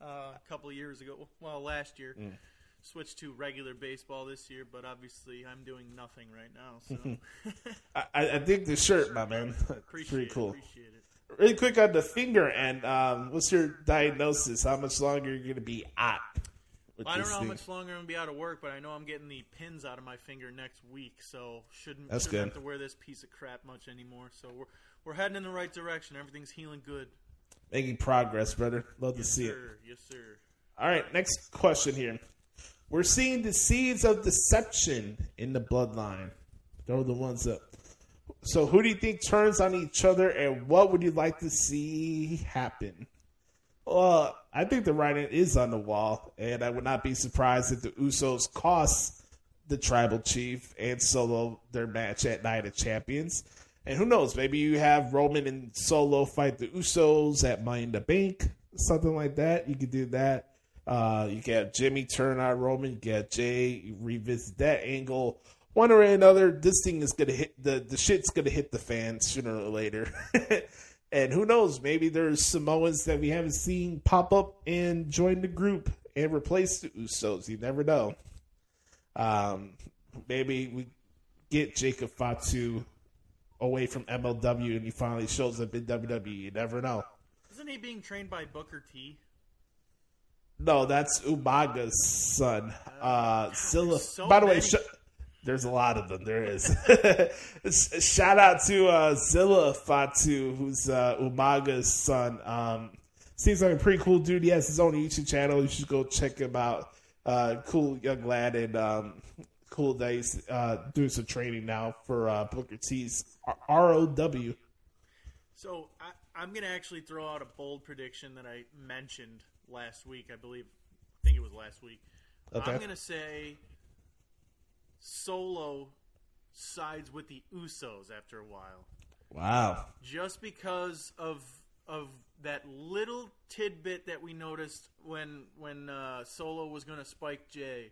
uh, a couple of years ago. Well, last year. Mm. Switched to regular baseball this year, but obviously I'm doing nothing right now. So I, I dig the shirt, my man. appreciate Pretty it, cool. Appreciate. Really quick on the finger and um, what's your diagnosis? How much longer are you're going to be out? Well, I don't know how much longer I'm gonna be out of work, but I know I'm getting the pins out of my finger next week, so shouldn't That's shouldn't good. have to wear this piece of crap much anymore. So we're we're heading in the right direction. Everything's healing good. Making progress, brother. Love to Yes, see it. sir. Yes, sir. All right, next question here. We're seeing the seeds of deception in the bloodline. Throw the ones up. So, who do you think turns on each other, and what would you like to see happen? Well, I think the writing is on the wall, and I would not be surprised if the Usos cost the tribal chief and Solo their match at Night of Champions. And who knows? Maybe you have Roman and Solo fight the Usos at Money in the Bank, something like that. You could do that. Uh, you get Jimmy turn on Roman. You get Jay revisit that angle. One or another, this thing is gonna hit the the shit's gonna hit the fan sooner or later. and who knows? Maybe there's Samoans that we haven't seen pop up and join the group and replace the Usos. You never know. Um, maybe we get Jacob Fatu away from MLW and he finally shows up in WWE. You never know. Isn't he being trained by Booker T? No, that's Umaga's son. Uh, Zilla. so by the way, sh- there's a lot of them. There is. Shout out to uh, Zilla Fatu, who's uh, Umaga's son. Um, seems like a pretty cool dude. He has his own YouTube channel. You should go check him out. Uh, cool young lad, and um, cool that he's uh, doing some training now for uh, Booker T's ROW. So I, I'm going to actually throw out a bold prediction that I mentioned last week. I believe, I think it was last week. Okay. I'm going to say Solo sides with the Usos after a while, Wow. just because of of that little tidbit that we noticed when when uh, Solo was going to spike Jay,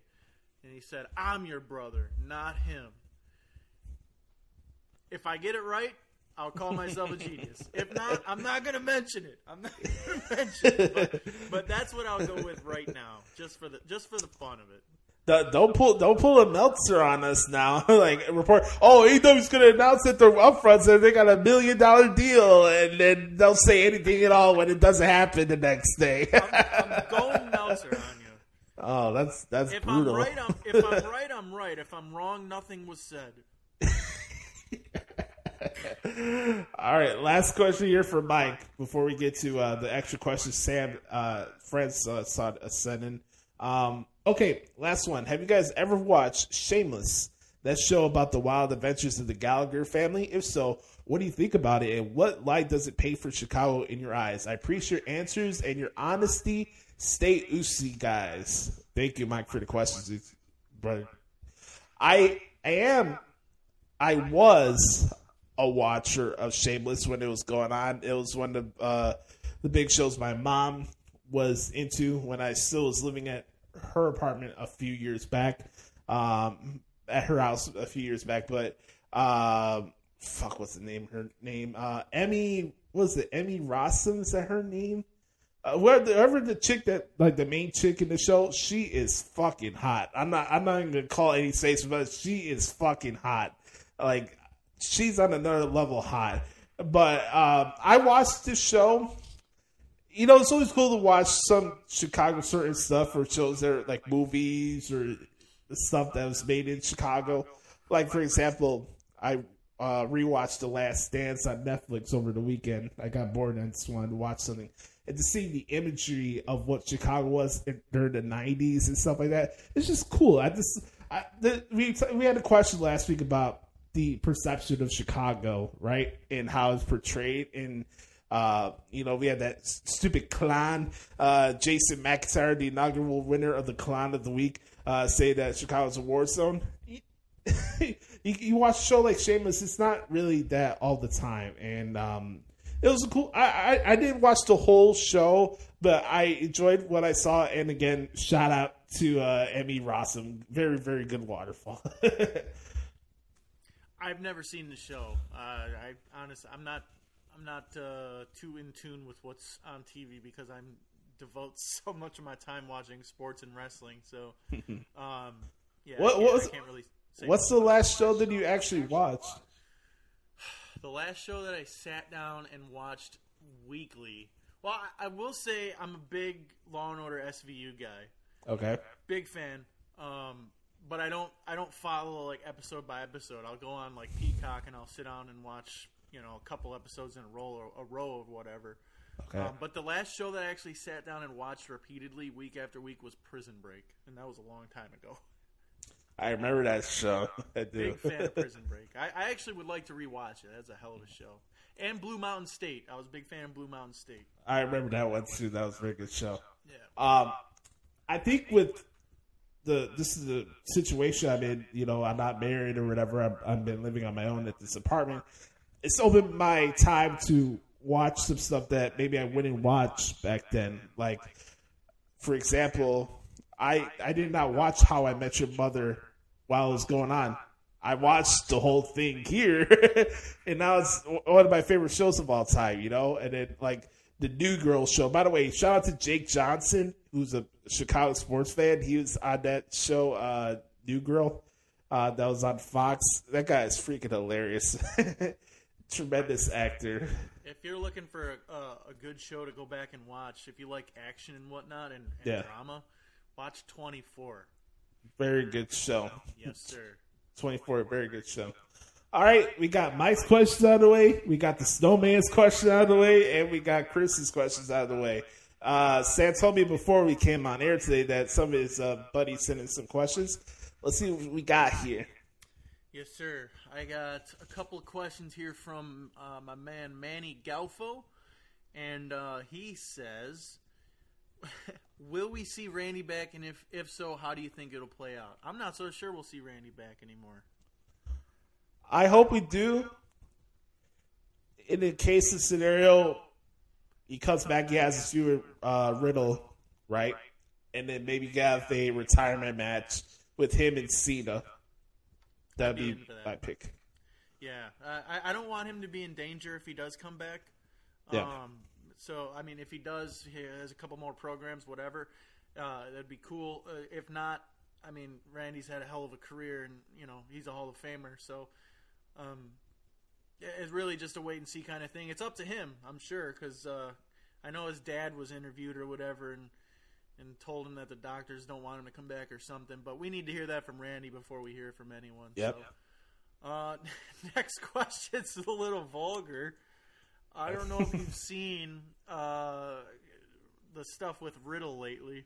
and he said, "I'm your brother, not him." If I get it right, I'll call myself a genius. If not, I'm not going to mention it. I'm not going to mention it. But, but that's what I'll go with right now, just for the just for the fun of it. Don't don't pull don't pull a Meltzer on us now. like report, oh AEW's going to announce at their upfronts that they got a million dollar deal, and then they'll say anything at all when it doesn't happen the next day. I'm going Meltzer on you. oh, that's that's If brutal. I'm right, I'm, if I'm right, I'm right. If I'm wrong, nothing was said. All right, last question here for Mike before we get to uh, the extra questions Sam uh, friends uh, saw sent in. Um, okay, last one. Have you guys ever watched Shameless? That show about the wild adventures of the Gallagher family? If so, what do you think about it, and what light does it paint for Chicago in your eyes? I appreciate your answers and your honesty. Stay oozy, guys. Thank you, Mike, for the questions, brother. I I am I was a watcher of Shameless when it was going on. It was one of uh, the big shows my mom was into when I still was living at her apartment a few years back, um, at her house a few years back. But um fuck, what's the name? Her name? Uh, Emmy. Was it Emmy Rossum? Is that her name? Uh, the chick that like the main chick in the show, she is fucking hot. I'm not. I'm not even gonna call any face, but she is fucking hot. Like she's on another level hot. But um, I watched this show. You know, it's always cool to watch some Chicago certain stuff or shows that are like movies or stuff that was made in Chicago. Like for example, I uh, rewatched The Last Dance on Netflix over the weekend. I got bored and just wanted to watch something. And to see the imagery of what Chicago was in, during the '90s and stuff like that, it's just cool. I just I, the, we we had a question last week about the perception of Chicago, right, and how it's portrayed. And uh, you know, we had that stupid clown, uh, Jason McIntyre, the inaugural winner of the Clown of the Week, uh, say that Chicago's a war zone. you, you watch a show like Shameless, it's not really that all the time, and um, it was a cool. I, I I didn't watch the whole show, but I enjoyed what I saw. And again, shout out to uh, Emmy Rossum, very very good waterfall. I've never seen the show. Uh, I honestly, I'm not, I'm not uh, too in tune with what's on TV because I'm devote so much of my time watching sports and wrestling. So, um, yeah, What- I, what was- really. What's the last show that you actually watched? the last show that I sat down and watched weekly? Well, I, I will say I'm a big Law and Order SVU guy. Okay. big fan. Um, but I don't I don't follow like episode by episode. I'll go on like Peacock and I'll sit down and watch you know a couple episodes in a row or a row of whatever. Okay. Um, but the last show that I actually sat down and watched repeatedly week after week was Prison Break, and that was a long time ago. I remember that show. I do. Big fan of Prison Break. I, I actually would like to rewatch it. That's a hell of a show. And Blue Mountain State. I was a big fan of Blue Mountain State. I remember that one too. That was a very good show. Yeah. Um, I think with the this is the situation I'm in. You know, I'm not married or whatever. I've, I've been living on my own at this apartment. it's opened my time to watch some stuff that maybe I wouldn't watch back then. Like, for example, I I did not watch How I Met Your Mother while it was going on. I watched the whole thing here, and now it's one of my favorite shows of all time. You know, and then like the New Girl show. By the way, shout out to Jake Johnson, who's a Chicago sports fan. He was on that show, uh, New Girl, uh, that was on Fox. That guy is freaking hilarious. Tremendous actor. If you're looking for a, a, good show to go back and watch, if you like action and whatnot and, and Yeah. drama, watch 24. Very good show. Yes, sir. 24, very good show. All right, we got Mike's questions out of the way. We got the Snowman's question out of the way, and we got Chris's questions out of the way. Uh, Sam told me before we came on air today that some of his uh, buddies sent in some questions. Let's see what we got here. Yes, sir. I got a couple of questions here from uh, my man Manny Galfo, and uh, he says, "Will we see Randy back? And if if so, how do you think it'll play out?" I'm not so sure we'll see Randy back anymore. I hope we do. In the case of scenario, he comes back, he has a few uh, Riddle, right? And then maybe have a retirement match with him and Cena. That'd be be that. my pick. Yeah, uh, I, I don't want him to be in danger if he does come back. Yeah. Um, so I mean, if he does, he has a couple more programs, whatever. Uh, that'd be cool. Uh, if not, I mean, Randy's had a hell of a career, and you know he's a Hall of Famer. So um, it's really just a wait and see kind of thing. It's up to him, I'm sure, because uh, I know his dad was interviewed or whatever, and and told him that the doctors don't want him to come back or something. But we need to hear that from Randy before we hear it from anyone. Yep. So. Uh, next question's a little vulgar. I don't know if you've seen uh, the stuff with Riddle lately.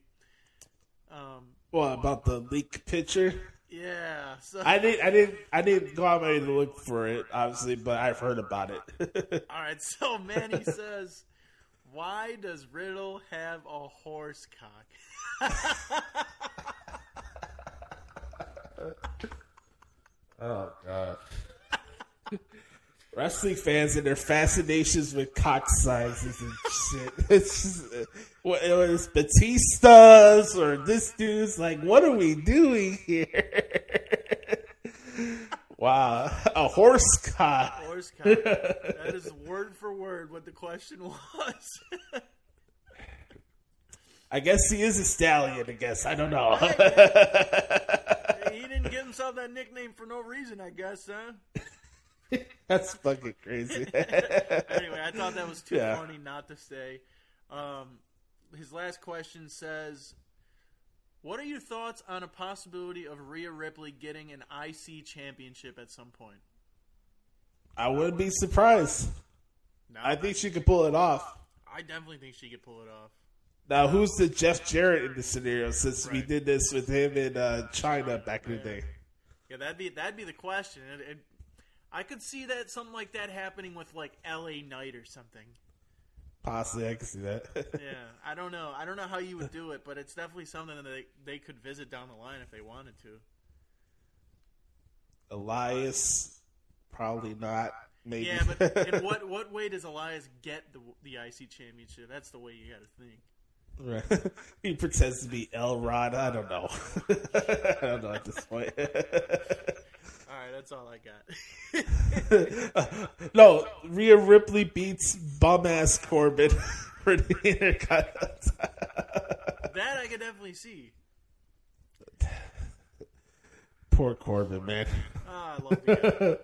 Um, What about the leak picture? yeah, so I didn't, I didn't, I didn't go out my way to look for it, obviously, but I've heard about it. all right. So Manny says, "Why does Riddle have a horse cock?" Oh god. Wrestling fans and their fascinations with cock sizes and shit. It's just, what it was Batista's or this dude's like, what are we doing here? wow, a horse cock. horse cock. that is word for word what the question was. I guess he is a stallion. I guess I don't know. he didn't give himself that nickname for no reason, I guess, huh? That's fucking crazy. anyway, I thought that was too Yeah. funny not to say. Um, his last question says, "What are your thoughts on a possibility of Rhea Ripley getting an IC championship at some point?" I wouldn't be surprised. No, I think she could pull it off. I definitely think she could pull it off. Now, who's the Jeff Jarrett in the scenario? Since we did this with him in uh, China back in the day. Yeah, that'd be that'd be the question. It, it, I could see that something like that happening with like L.A. Knight or something. Possibly, I could see that. Yeah, I don't know. I don't know how you would do it, but it's definitely something that they, they could visit down the line if they wanted to. Elias, probably not. Maybe. Yeah, but in what what way does Elias get the the IC championship? That's the way you got to think. Right. he pretends to be Elrod. I don't know. I don't know at this point. All right, that's all I got. no, Rhea Ripley beats bum ass Corbin for the Intercontinental. that I can definitely see. Poor Corbin, man. Ah, I love the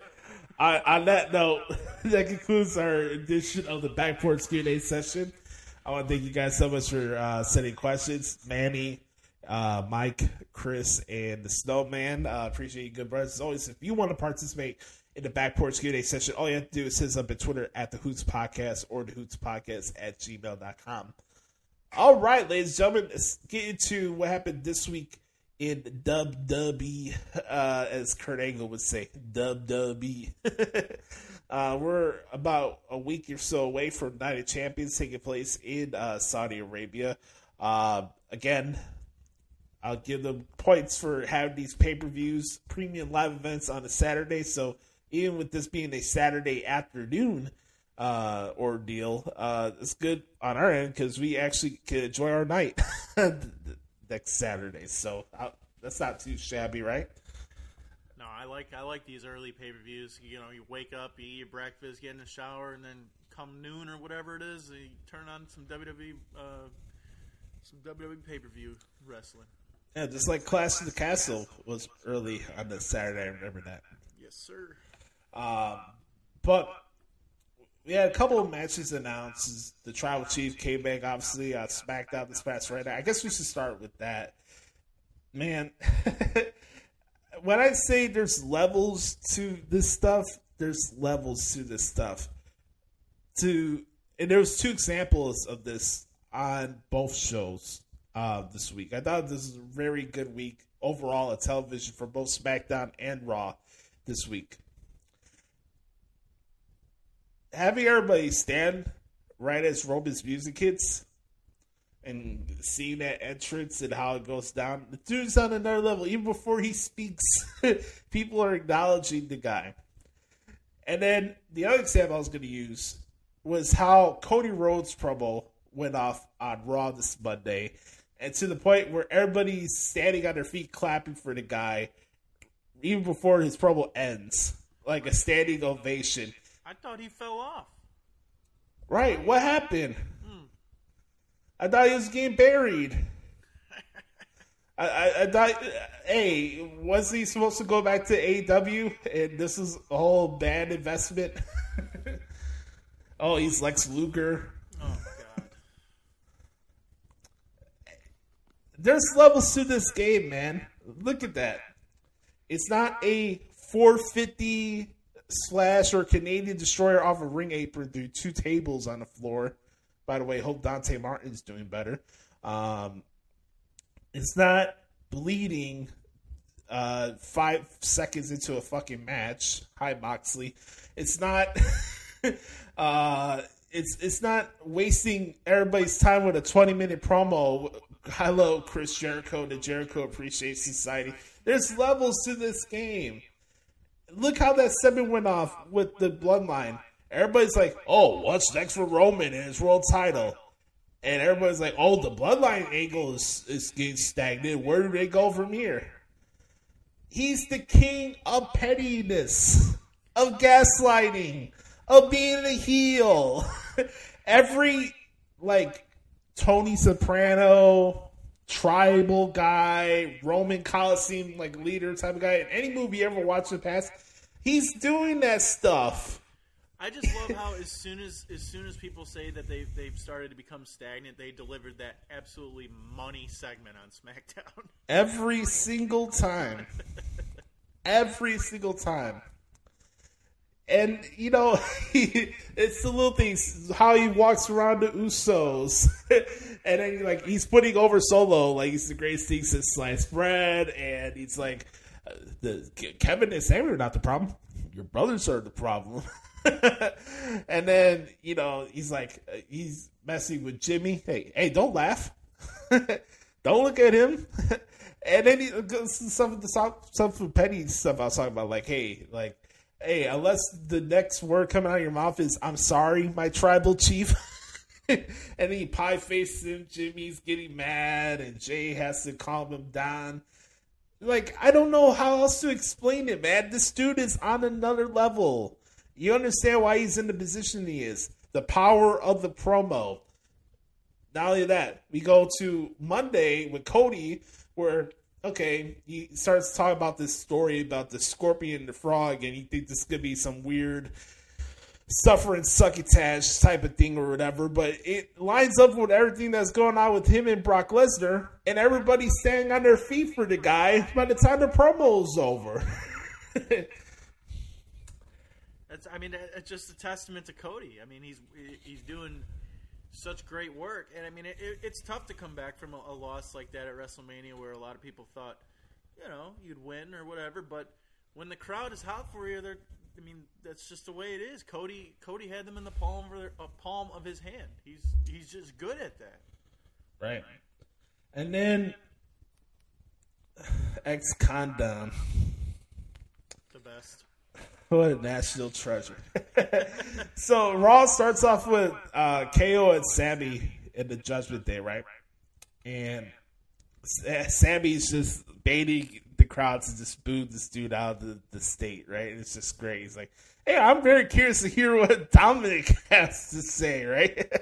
guy. on, on that note, that concludes our edition of the Back Porch Q&A session. I want to thank you guys so much for uh, sending questions. Manny, uh, Mike, Chris, and the Snowman. Uh, appreciate you, good brothers. As always, if you want to participate in the Back Porch Q&A session, all you have to do is hit us up at Twitter at the Hoots Podcast or the Hoots Podcast at gmail.com. All right, ladies and gentlemen, let's get into what happened this week in WWE, uh, as Kurt Angle would say, WWE. uh, we're about a week or so away from Night of Champions taking place in uh, Saudi Arabia. Uh, again, I'll give them points for having these pay per views, premium live events on a Saturday. So even with this being a Saturday afternoon uh, ordeal, uh, it's good on our end because we actually can enjoy our night next Saturday. So uh, that's not too shabby, right? No, I like I like these early pay per views. You know, you wake up, you eat your breakfast, get in the shower, and then come noon or whatever it is, you turn on some WWE uh, some WWE pay per view wrestling. Yeah, just like Clash of the Castle was early on the Saturday. I remember that. Yes, sir. Um, but we had a couple of matches announced. The Tribal Chief came back, obviously, on SmackDown this past Friday. I guess we should start with that. Man, when I say there's levels to this stuff, there's levels to this stuff. To and there was two examples of this on both shows uh, this week. I thought this was a very good week overall of television for both SmackDown and Raw this week. Having everybody stand right as Roman's music hits and seeing that entrance and how it goes down, the dude's on another level. Even before he speaks, people are acknowledging the guy. And then the other example I was going to use was how Cody Rhodes promo went off on Raw this Monday, and to the point where everybody's standing on their feet clapping for the guy, even before his promo ends, like a standing ovation. I thought he fell off. Right? What happened? Hmm. I thought he was getting buried. I, I, I thought, hey, was he supposed to go back to AEW and this is a whole bad investment? oh, he's Lex Luger. Oh God. There's levels to this game, man. Look at that. It's not a 450 splash or Canadian destroyer off a ring apron through two tables on the floor. By the way, hope Dante Martin's doing better. Um, it's not bleeding uh, five seconds into a fucking match. Hi, Moxley. It's not. uh, it's it's not wasting everybody's time with a twenty minute promo. Hello, Chris Jericho, the Jericho Appreciation Society. There's levels to this game. Look how that segment went off with the Bloodline. Everybody's like, "Oh, what's next for Roman and his world title?" And everybody's like, "Oh, the Bloodline angle is is getting stagnant. Where do they go from here?" He's the king of pettiness, of gaslighting, of being a heel. Every like Tony Soprano, tribal guy, Roman Coliseum like leader type of guy in any movie you ever watched in the past, he's doing that stuff. I just love how as soon as as soon as people say that they they've started to become stagnant, they delivered that absolutely money segment on SmackDown. Every single time. Every single time. And you know, it's the little things how he walks around the Usos, and then like he's putting over Solo like he's the greatest thing since sliced bread, and he's like, uh, the Kevin and Sammy are not the problem. Your brothers are the problem. and then you know he's like uh, he's messing with Jimmy. Hey, hey, don't laugh. don't look at him. and then he goes some of the some of petty stuff I was talking about, like, hey, like, hey, unless the next word coming out of your mouth is "I'm sorry, my tribal chief." and he pie faces him. Jimmy's getting mad, and Jay has to calm him down. Like, I don't know how else to explain it, man. This dude is on another level. You understand why he's in the position he is. The power of the promo. Not only that, we go to Monday with Cody, where okay, he starts talking about this story about the scorpion and the frog, and he thinks this could be some weird suffering succotash type of thing or whatever, but it lines up with everything that's going on with him and Brock Lesnar, and everybody's standing on their feet for the guy by the time the promo's over. That's I mean it's just a testament to Cody. I mean he's he's doing such great work, and I mean it, it, it's tough to come back from a, a loss like that at WrestleMania, where a lot of people thought, you know, you'd win or whatever. But when the crowd is hot for you, they're I mean that's just the way it is. Cody Cody had them in the palm of their, uh, palm of his hand. He's he's just good at that. Right. And then ex condom. The best. What a national treasure. so Raw starts off with uh, KO and Sammy in the Judgment Day, right? And Sa- Sammy's just baiting the crowd to just boo this dude out of the, the state, right? And It's just great. He's like, hey, I'm very curious to hear what Dominic has to say, right?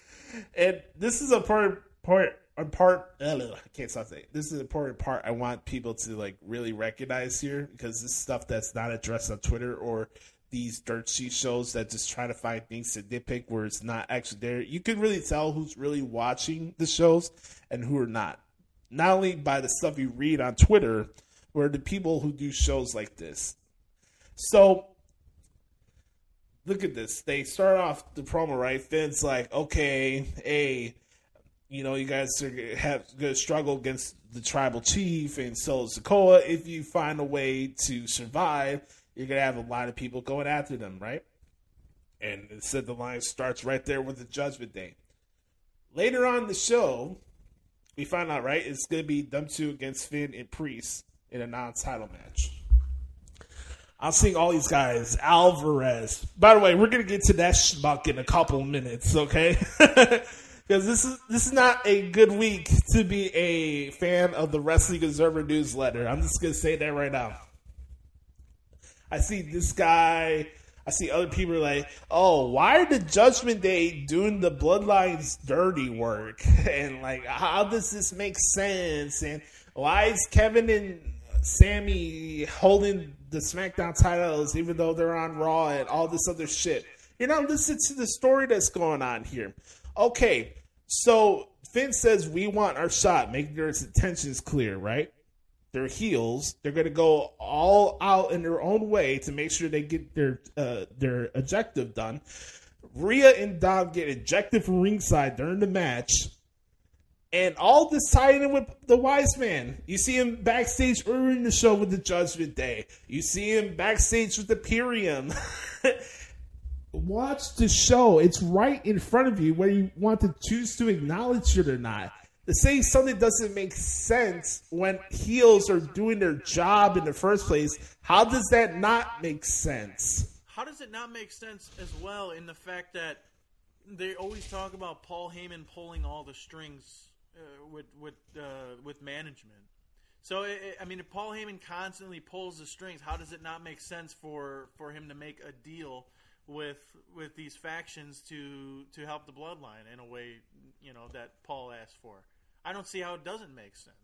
and this is a part part part uh, I can't stop saying this is an important part I want people to like really recognize here because this stuff that's not addressed on Twitter or these dirt sheet shows that just try to find things to nitpick where it's not actually there. You can really tell who's really watching the shows and who are not. Not only by the stuff you read on Twitter, or the people who do shows like this. So look at this. They start off the promo right. Finn's like, okay, hey, you know, you guys are have going to struggle against the tribal chief and so is Sikoa. If you find a way to survive, you're gonna have a lot of people going after them, right? And said the line starts right there with the Judgment Day. Later on the show, we find out right it's gonna be them two against Finn and Priest in a non-title match. I'm seeing all these guys. Alvarez. By the way, we're gonna get to that schmuck in a couple minutes, okay? Because this is this is not a good week to be a fan of the Wrestling Observer newsletter. I'm just gonna say that right now. I see this guy. I see other people like, oh, why are the Judgment Day doing the Bloodlines dirty work? And like, how does this make sense? And why is Kevin and Sammy holding the SmackDown titles even though they're on Raw and all this other shit? You're not listening to the story that's going on here. Okay, so Finn says we want our shot, making their intentions clear, right? They're heels. They're going to go all out in their own way to make sure they get their uh, their objective done. Rhea and Dom get ejected from ringside during the match. And all this tied in with the wise man. You see him backstage earlier in the show with the Judgment Day. You see him backstage with the Imperium. Watch the show. It's right in front of you whether you want to choose to acknowledge it or not. To say something doesn't make sense when heels are doing their job in the first place, how does that not make sense? How does it not make sense as well in the fact that they always talk about Paul Heyman pulling all the strings uh, with with uh, with management? So it, it- I mean, if Paul Heyman constantly pulls the strings, how does it not make sense for for him to make a deal with with these factions to to help the bloodline in a way you know that Paul asked for? I don't see how it doesn't make sense.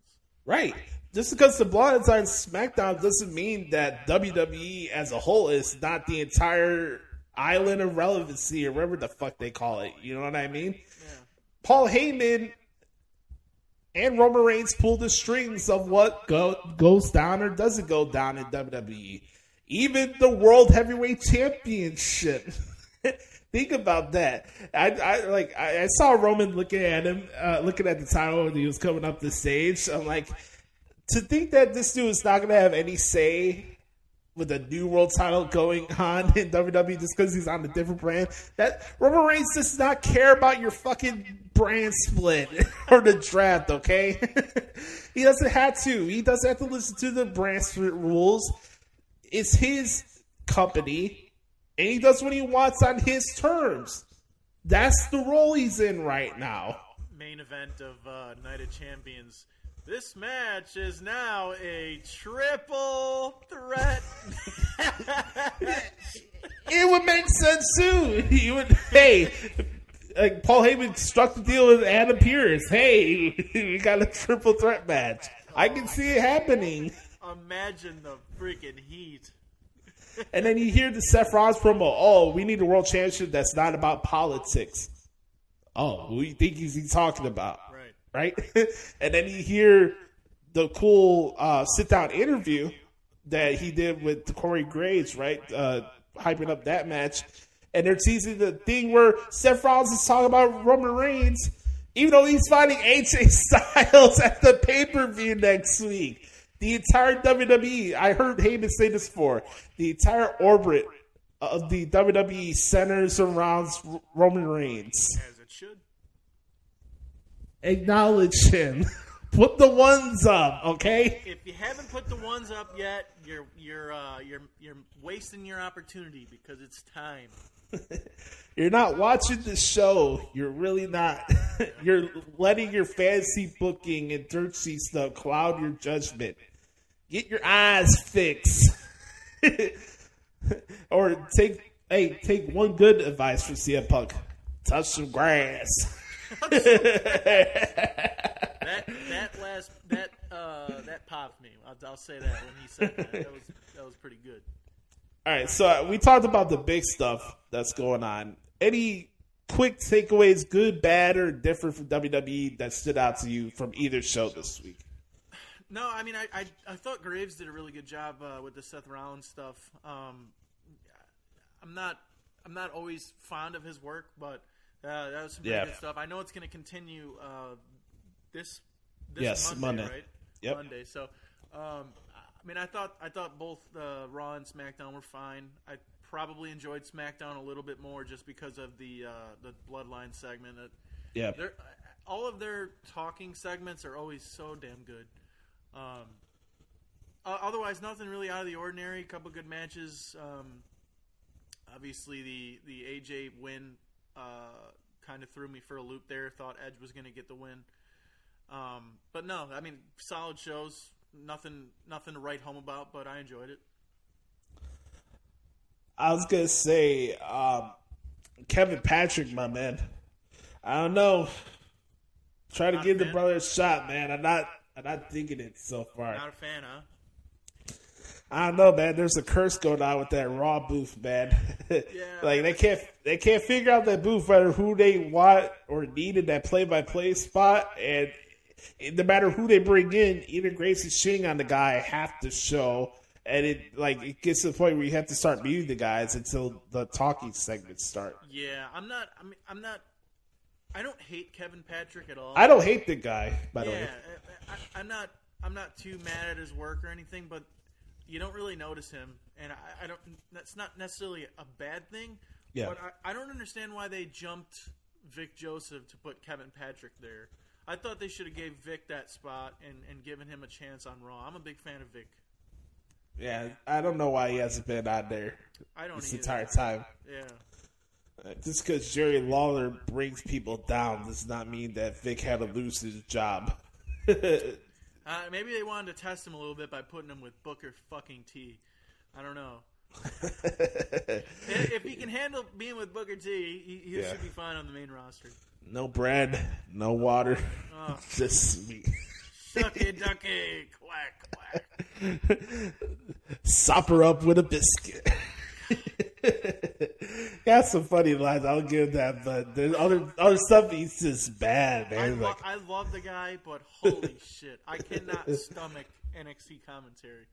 Right. Just because the on SmackDown doesn't mean that WWE as a whole is not the entire island of relevancy or whatever the fuck they call it. You know what I mean? Paul Heyman and Roman Reigns pull the strings of what go, goes down or doesn't go down in WWE. Even the World Heavyweight Championship. Think about that. I, I like. I, I saw Roman looking at him, uh, looking at the title when he was coming up the stage. I'm like, to think that this dude is not going to have any say with a new world title going on in WWE just because he's on a different brand. That Roman Reigns does not care about your fucking brand split or the draft. Okay, he doesn't have to. He doesn't have to listen to the brand split rules. It's his company, and he does what he wants on his terms. That's the role he's in right now. main event of uh, Night of Champions. This match is now a triple threat. It would make sense too. He would, hey, like Paul Heyman struck the deal with Adam Pearce. Hey, we got a triple threat match. I can see it happening. Imagine the freaking heat. And then you hear the Seth Rollins promo. Oh, we need a world championship that's not about politics. Oh, who do you think he's talking about? Right. Right? and then you hear the cool uh, sit down interview that he did with Corey Graves, right? Uh, hyping up that match. And they're teasing the thing where Seth Rollins is talking about Roman Reigns, even though he's fighting AJ Styles at the pay per view next week. The entire WWE, I heard Heyman say this before, the entire orbit of the WWE centers around Roman Reigns. As it should. Acknowledge him. Put the ones up, okay? If you haven't put the ones up yet, you're you're uh, you're you're wasting your opportunity because it's time. You're not watching the show. You're really not. You're letting your fantasy booking and dirt sheet stuff cloud your judgment. Get your eyes fixed. or take hey, take one good advice from CM Punk. Touch some grass. That that last that uh, that popped me. I'll, I'll say that when he said that. That was that was pretty good. All right, so uh, we talked about the big stuff that's going on. Any quick takeaways, good, bad, or different from WWE that stood out to you from either show this week? No, I mean, I, I, I thought Graves did a really good job uh, with the Seth Rollins stuff. Um, I'm not I'm not always fond of his work, but uh, that was some pretty Yeah. good stuff. I know it's going to continue uh, this this Yes, Monday, Monday. right? Yep. Monday. So, um, I mean, I thought I thought both uh, Raw and SmackDown were fine. I probably enjoyed SmackDown a little bit more just because of the uh, the Bloodline segment. Yeah. all of their talking segments are always so damn good. Um, otherwise, nothing really out of the ordinary. A couple good matches. Um, obviously, the the AJ win uh, kind of threw me for a loop there. Thought Edge was going to get the win, um, but no. I mean, solid shows. Nothing nothing to write home about, but I enjoyed it. I was gonna say, um, Kevin Patrick, my man. I don't know. Try to Not give the brother a shot, man. I'm not. I'm not thinking it so far. Not a fan, huh? I don't know, man. There's a curse going on with that Raw booth, man. Yeah. like they can't. They can't figure out that booth whether who they want or need in that play-by-play spot, and no matter who they bring in, either Graves is shitting on the guy half the show, and it like it gets to the point where you have to start muting the guys until the talking segments start. Yeah, I'm not. I mean, I'm not. I don't hate Kevin Patrick at all. I don't hate the guy, by the way. I, I, I'm not. I'm not too mad at his work or anything, but you don't really notice him, and I, I don't. That's not necessarily a bad thing. Yeah. But I, I don't understand why they jumped Vic Joseph to put Kevin Patrick there. I thought they should have gave Vic that spot and, and given him a chance on Raw. I'm a big fan of Vic. Yeah, I don't know why he hasn't been on there I don't this either. entire time. Yeah. Just because Jerry Lawler brings people down does not mean that Vic had to lose his job. Uh, maybe they wanted to test him a little bit by putting him with Booker fucking T. I don't know. if if he can handle being with Booker T, he, he Yeah. should be fine on the main roster. no bread, no water, Oh. just me. Ducky, ducky, quack, quack. Sop her up with a biscuit. Got some funny lines. I'll give that, but there's other other stuff. He's just bad, I, man. lo- Like I love the guy, but holy shit, I cannot stomach NXT commentary.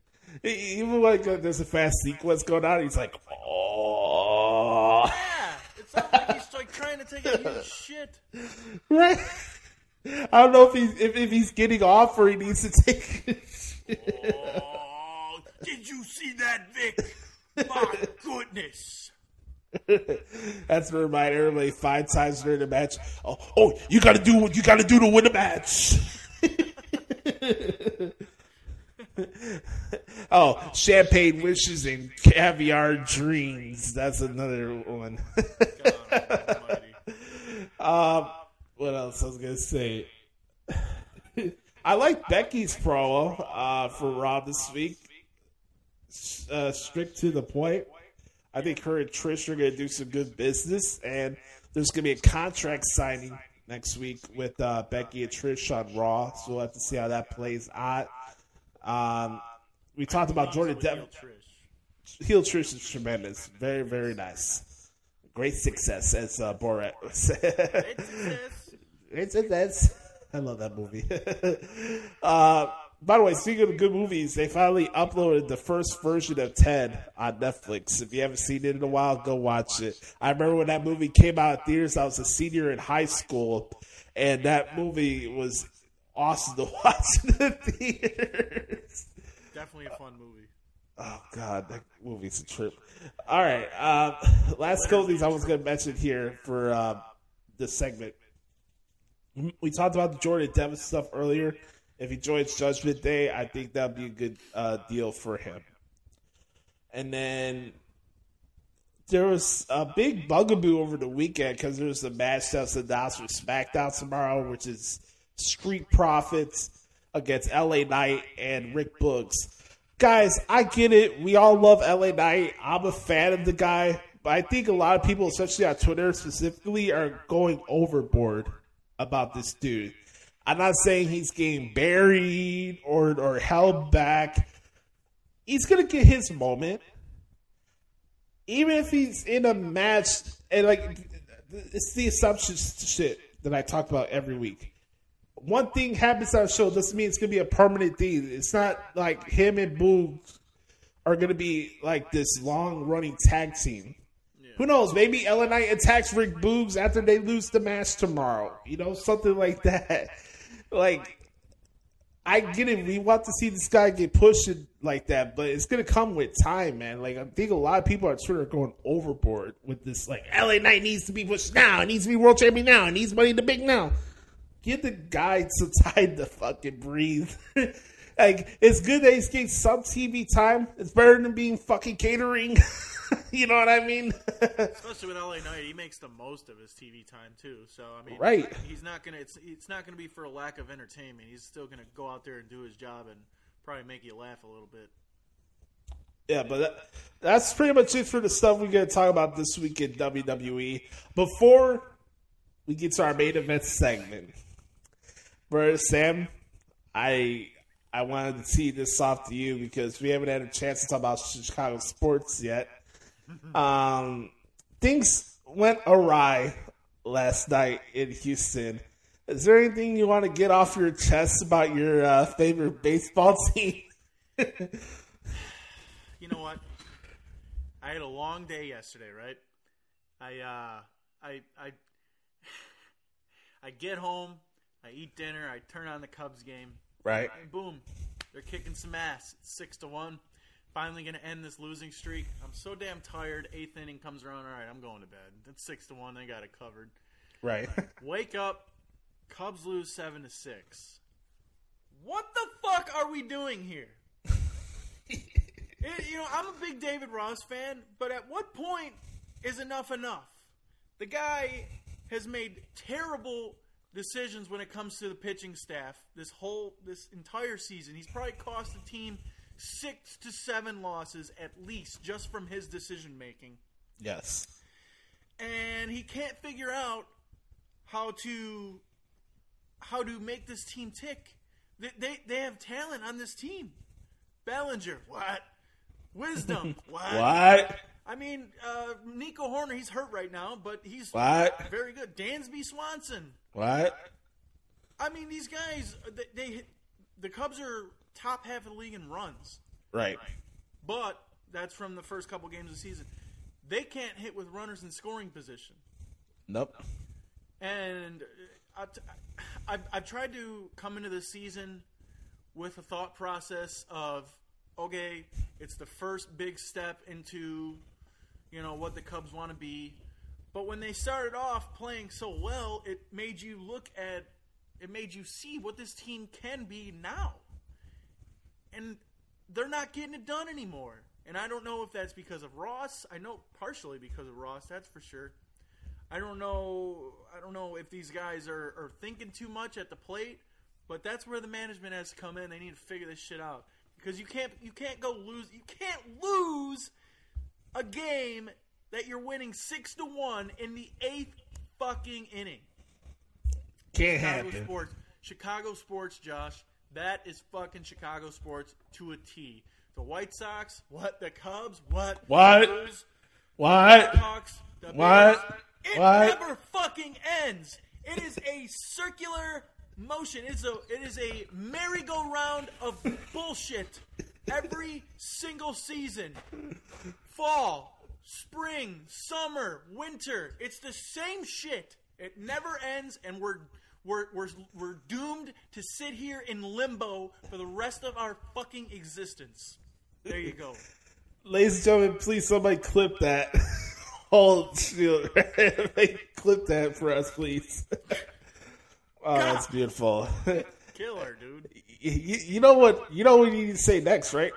even like there's a fast sequence going on, he's like, oh, Yeah, it sounds like he's like trying to take a huge shit. right. I don't know if he's if, if he's getting off or he needs to take. Oh, did you see that, Vic? My goodness. That's to remind everybody five times during the match. Oh, oh, you got to do what you got to do to win the match. oh, champagne wishes and caviar dreams. That's another one. Um, what else I was gonna say? I like Becky's promo uh, for Raw this week. Uh, strict to the point. I think her and Trish are gonna do some good business, and there's gonna be a contract signing next week with uh, Becky and Trish on Raw. So we'll have to see how that plays out. Um, we talked about Jordan Devlin. Trish. Heel Trish is tremendous. Very, very nice. Great success, as uh, Borat said. say. It's this. It's it, that's I love that movie. uh, by the way, speaking of good movies, they finally uploaded the first version of Ted on Netflix. If you haven't seen it in a while, go watch it. I remember when that movie came out in theaters. I was a senior in high school, and that movie was awesome to watch in the theaters. Definitely a fun movie. Oh God, that movie's a trip. All right, um, last couple things I was going to mention here for uh, this segment. We talked about the Jordan Devlin stuff earlier, If he joins Judgment Day, I think that'd be a good uh, deal for him. And then there was a big bugaboo over the weekend because there's a match that's announced for SmackDown tomorrow, which is Street Profits against LA Knight and Rick Boogs. Guys, I get it. We all love LA Knight. I'm a fan of the guy, but I think a lot of people, especially on Twitter specifically, are going overboard about this dude. I'm not saying he's getting buried or or held back. He's gonna get his moment even if he's in a match and like it's the assumption shit that I talk about every week. One thing happens on a show doesn't mean it's gonna be a permanent thing. It's not like him and Boogs are gonna be like this long running tag team. Who knows? Maybe LA Knight attacks Rick Boogs after they lose the match tomorrow. You know, something like that. Like I get it. We want to see this guy get pushed like that, but it's gonna come with time, man. Like I think a lot of people on Twitter are going overboard with this. Like LA Knight needs to be pushed now. It needs to be world champion now. It needs money the big now. Give the guy some time to fucking breathe. like it's good that he's getting some TV time. It's better than being fucking catering. you know what I mean? Especially with LA Knight, he makes the most of his TV time too. So I mean, Right. He's not gonna. It's it's not gonna be for a lack of entertainment. He's still gonna go out there and do his job and probably make you laugh a little bit. Yeah, but that, that's pretty much it for the stuff we're going to talk about this week in WWE. Before we get to our main event segment, Brother Sam, I I wanted to tee this off to you because we haven't had a chance to talk about Chicago sports yet. Um, things went awry last night in Houston. Is there anything you want to get off your chest about your uh, favorite baseball team? You know what? I had a long day yesterday, right? I uh, I I I get home, I eat dinner, I turn on the Cubs game, right. boom, they're kicking some ass. It's six to one. Finally going to end this losing streak. I'm so damn tired. Eighth inning comes around. All right, I'm going to bed. It's six to one. They got it covered. Right. Wake up. Cubs lose seven to six. What the fuck are we doing here? It- you know, I'm a big David Ross fan, but at what point is enough enough? The guy has made terrible decisions when it comes to the pitching staff this whole this entire season. He's probably cost the team six to seven losses at least just from his decision making yes. and he can't figure out how to how to make this team tick. They they, they have talent on this team. Bellinger, what? Wisdom, what? What? I mean, uh, Nico Hoerner, he's hurt right now, but he's What? very good. Dansby Swanson. What? I mean, these guys, they, they the Cubs are top half of the league in runs, Right. but that's from the first couple games of the season. They can't hit with runners in scoring position. Nope. And I, I've, I've tried to come into this season with a thought process of, okay, it's the first big step into, you know, what the Cubs want to be. But when they started off playing so well, it made you look at, it made you see what this team can be now. And they're not getting it done anymore. And I don't know if that's because of Ross. I know partially because of Ross, that's for sure. I don't know. I don't know if these guys are, are thinking too much at the plate, but that's where the management has to come in. They need to figure this shit out because you can't you can't go lose. You can't lose a game that you're winning six to one in the eighth fucking inning. Can't Chicago happen. sports, Chicago sports, Josh. That is fucking Chicago sports to a T. The White Sox, what? The Cubs, what? What? The Blues, What? Hawks, the What? Bears. It What? never fucking ends. It is a circular motion. It's a it is a merry-go-round of bullshit every single season. Fall, spring, summer, winter. It's the same shit. It never ends, and we're we're we're we're doomed to sit here in limbo for the rest of our fucking existence. There you go. Ladies and gentlemen, please somebody clip that. Hold, shield. clip that for us, please. Oh, that's beautiful. Killer, dude. You, you know what? You know what you need to say next, right?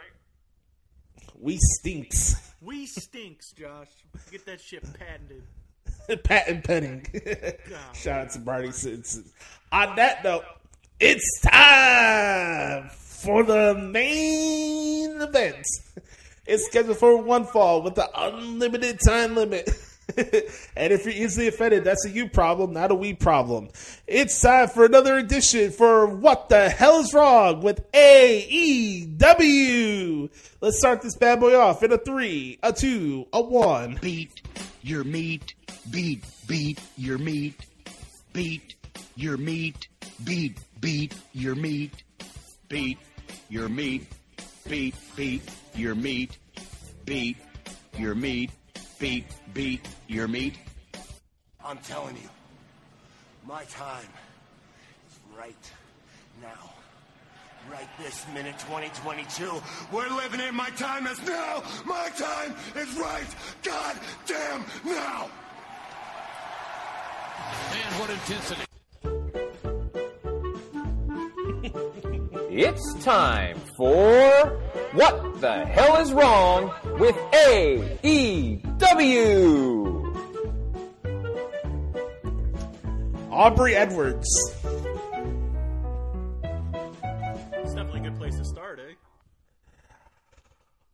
We stinks. We stinks, Josh. Get that shit patented. Patent penning. Shout out to Marty Simpson. On that note, it's time for the main event. It's scheduled for one fall with the unlimited time limit. and if you're easily offended, that's a you problem, not a we problem. It's time for another edition for What the Hell is Wrong with AEW. Let's start this bad boy off in a three, a two, a one. beat your meat, beat, beat your meat, beat your meat, beat, beat your meat, beat your meat, beat, beat your meat, beat your meat, beat, beat your meat. I'm telling you, my time is right now. Right this minute, 2022. We're living in my time is now. My time is right. God damn now. Man, what intensity. It's time for What the Hell is Wrong with AEW? Aubrey Edwards. It's definitely a good place to start?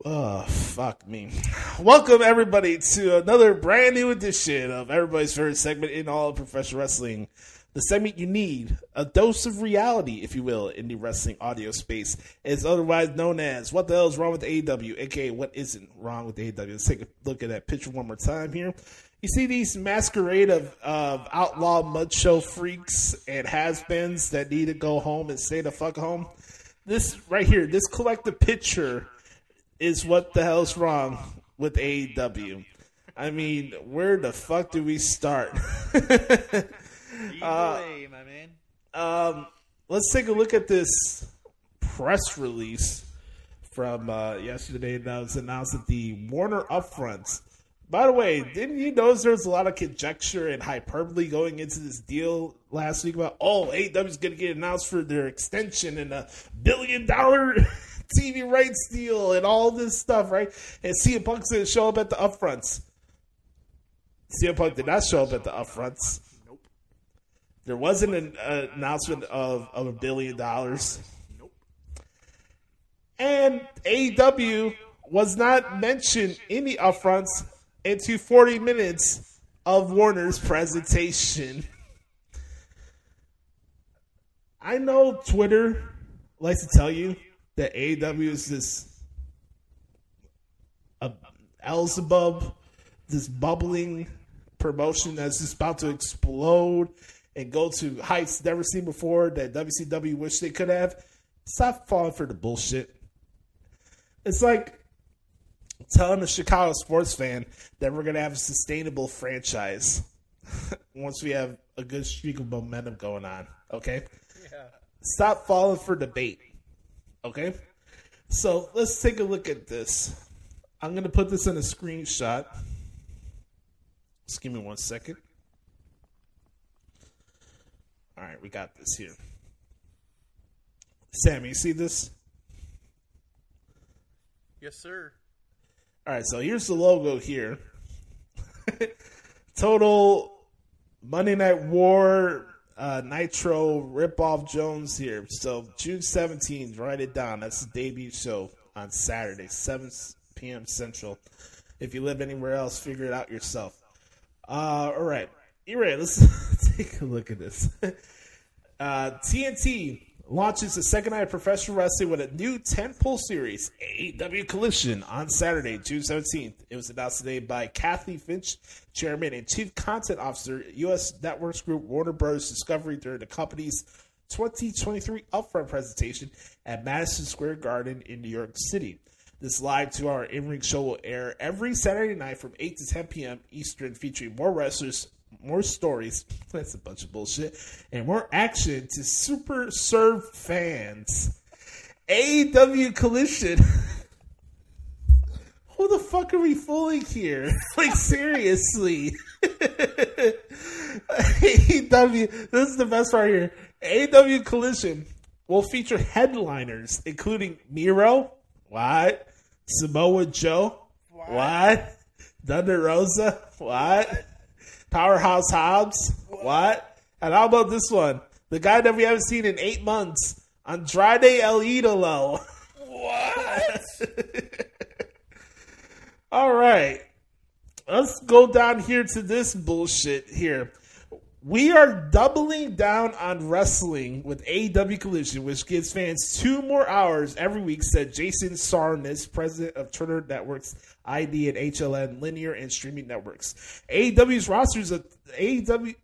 Oh, fuck me. Welcome, everybody, to another brand new edition of everybody's favorite segment in all of professional wrestling. The segment you need, a dose of reality, if you will, in the wrestling audio space, is otherwise known as What the Hell is Wrong with AEW, aka What Isn't Wrong with AEW. Let's take a look at that picture one more time here. You see these masquerade of, of outlaw mud show freaks and has-beens that need to go home and stay the fuck home? This right here, this collective picture is what the hell's wrong with AEW. I mean, where the fuck do we start? Either way, my man. um, let's take a look at this press release from uh, yesterday that was announced at the Warner Upfronts. By the way, didn't you notice there was a lot of conjecture and hyperbole going into this deal last week about, oh, AEW's going to get announced for their extension and a billion dollar TV rights deal and all this stuff, right? And CM Punk's going to show up at the Upfronts. CM Punk did not show up at the Upfronts. Nope. There wasn't an uh, announcement of, of a billion dollars. Nope. And AEW was not mentioned in the upfronts into 40 minutes of Warner's presentation. I know Twitter likes to tell you that AEW is this uh, Elzebub, this bubbling promotion that's just about to explode and go to heights never seen before that WCW wish they could have. Stop falling for the bullshit. It's like telling a Chicago sports fan that we're going to have a sustainable franchise once we have a good streak of momentum going on. Okay? Stop falling for the bait. Okay? So let's take a look at this. I'm going to put this in a screenshot. Just give me one second. All right, we got this here. Sammy, you see this? Yes, sir. All right, so here's the logo here. Total Monday Night War uh, Nitro ripoff Jones here. So June 17th, write it down. That's the debut show on Saturday, 7 p.m. Central. If you live anywhere else, figure it out yourself. Uh, all right, ready? Let's take a look at this. Uh, TNT launches the second night of professional wrestling with a new tentpole series, AEW Collision, on Saturday, June 17th. It was announced today by Kathy Finch, Chairman and Chief Content Officer, U.S. Networks Group Warner Bros. Discovery during the company's 2023 Upfront presentation at Madison Square Garden in New York City. This live two hour in ring show will air every Saturday night from 8 to 10 p.m. Eastern, featuring more wrestlers, more stories, that's a bunch of bullshit, and more action to super serve fans. AEW Collision. Who the fuck are we fooling here? like, seriously. AEW, this is the best part here. AEW Collision will feature headliners including Miro, what? Samoa Joe, what? Thunder Rosa, what? Powerhouse Hobbs, what? And how about this one? The guy that we haven't seen in eight months, Andrade El Idolo. What? All right. Let's go down here to this bullshit here. We are doubling down on wrestling with AEW Collision, which gives fans two more hours every week, said Jason Sarnes, president of Turner Networks, ID and HLN linear and streaming networks. AEW's rosters of AEW,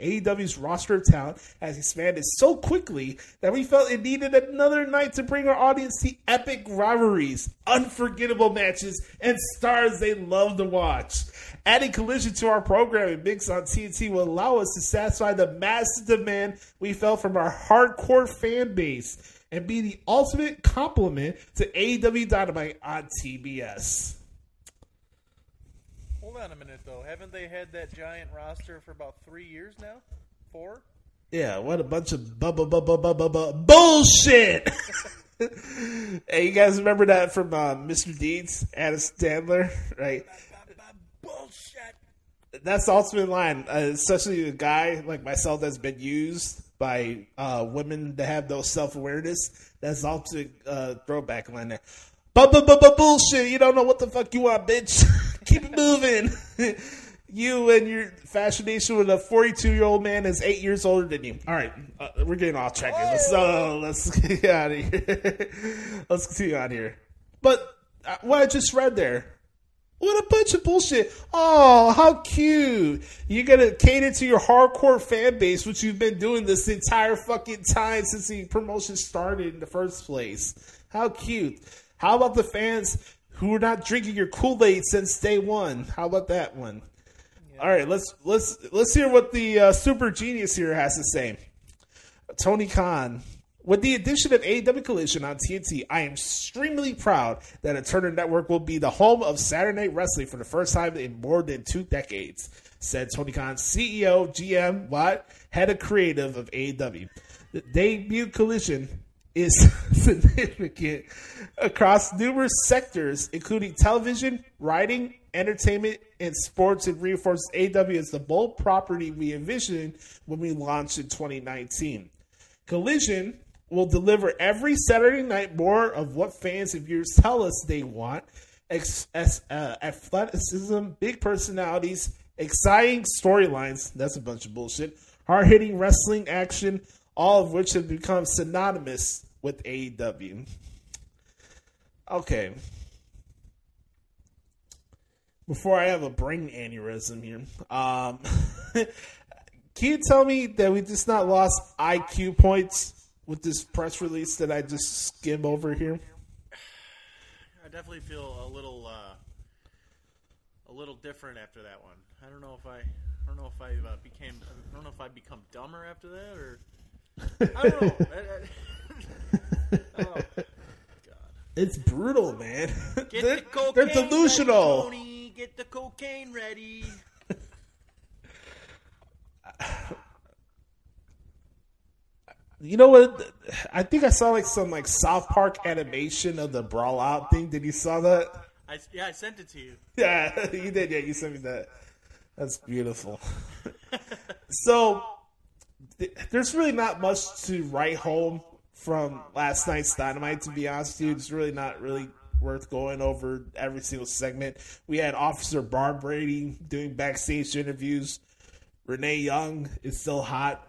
AEW's roster of talent has expanded so quickly that we felt it needed another night to bring our audience the epic rivalries, unforgettable matches, and stars they love to watch. Adding collision to our programming mix on TNT will allow us to satisfy the massive demand we felt from our hardcore fan base and be the ultimate complement to AEW Dynamite on TBS. Hold on a minute, though. Haven't they had that giant roster for about three years now? Four? Yeah, what a bunch of bu- bu- bu- bu- bu- bu- bu- bullshit. hey, you guys remember that from uh, Mr. Deeds, Adam Sandler, right? Bullshit. That's the ultimate line, uh, especially a guy like myself that's been used by uh, women that have no self awareness. That's the ultimate uh, throwback line there. Bu- bu- bu- bu- bullshit. You don't know what the fuck you want, bitch. Keep it moving. you and your fascination with a 42 year old man is eight years older than you. All right, uh, we're getting off track here. Let's, uh, let's get out of here. let's continue on here. But uh, what I just read there, what a bunch of bullshit. Oh, how cute. You're going to cater to your hardcore fan base, which you've been doing this entire fucking time since the promotion started in the first place. How cute. How about the fans who are not drinking your Kool-Aid since day one? How about that one? All right, let's let's let's hear what the uh, super genius here has to say. Tony Khan. With the addition of AEW Collision on TNT, I am extremely proud that a Turner Network will be the home of Saturday Night Wrestling for the first time in more than two decades, said Tony Khan, CEO, GM, what? Head of creative of AEW. The debut Collision is significant across numerous sectors, including television, writing, entertainment, and sports, and reinforces AW as the bold property we envisioned when we launched in 2019. Collision will deliver every Saturday night more of what fans and viewers tell us they want ex- as, uh, athleticism, big personalities, exciting storylines that's a bunch of bullshit, hard hitting wrestling action, all of which have become synonymous with AEW. Okay. Before I have a brain aneurysm here, um, can you tell me that we just not lost IQ points with this press release that I just skim over here? I definitely feel a little, uh, a little different after that one. I don't know if I, I don't know if I uh, became, I don't know if I become dumber after that or, I don't know. Know. It's brutal, man. Get they're, the cocaine they're delusional. Ready, Tony. Get the cocaine ready. You know what? I think I saw like some like South Park animation of the brawl out thing. Did you saw that? I, yeah, I sent it to you. Yeah, you did. Yeah, you sent me that. That's beautiful. so there's really not much to write home from last night's Dynamite. To be honest, with you, it's really not really worth going over every single segment. We had Officer Barbrady doing backstage interviews. Renee Young is still hot.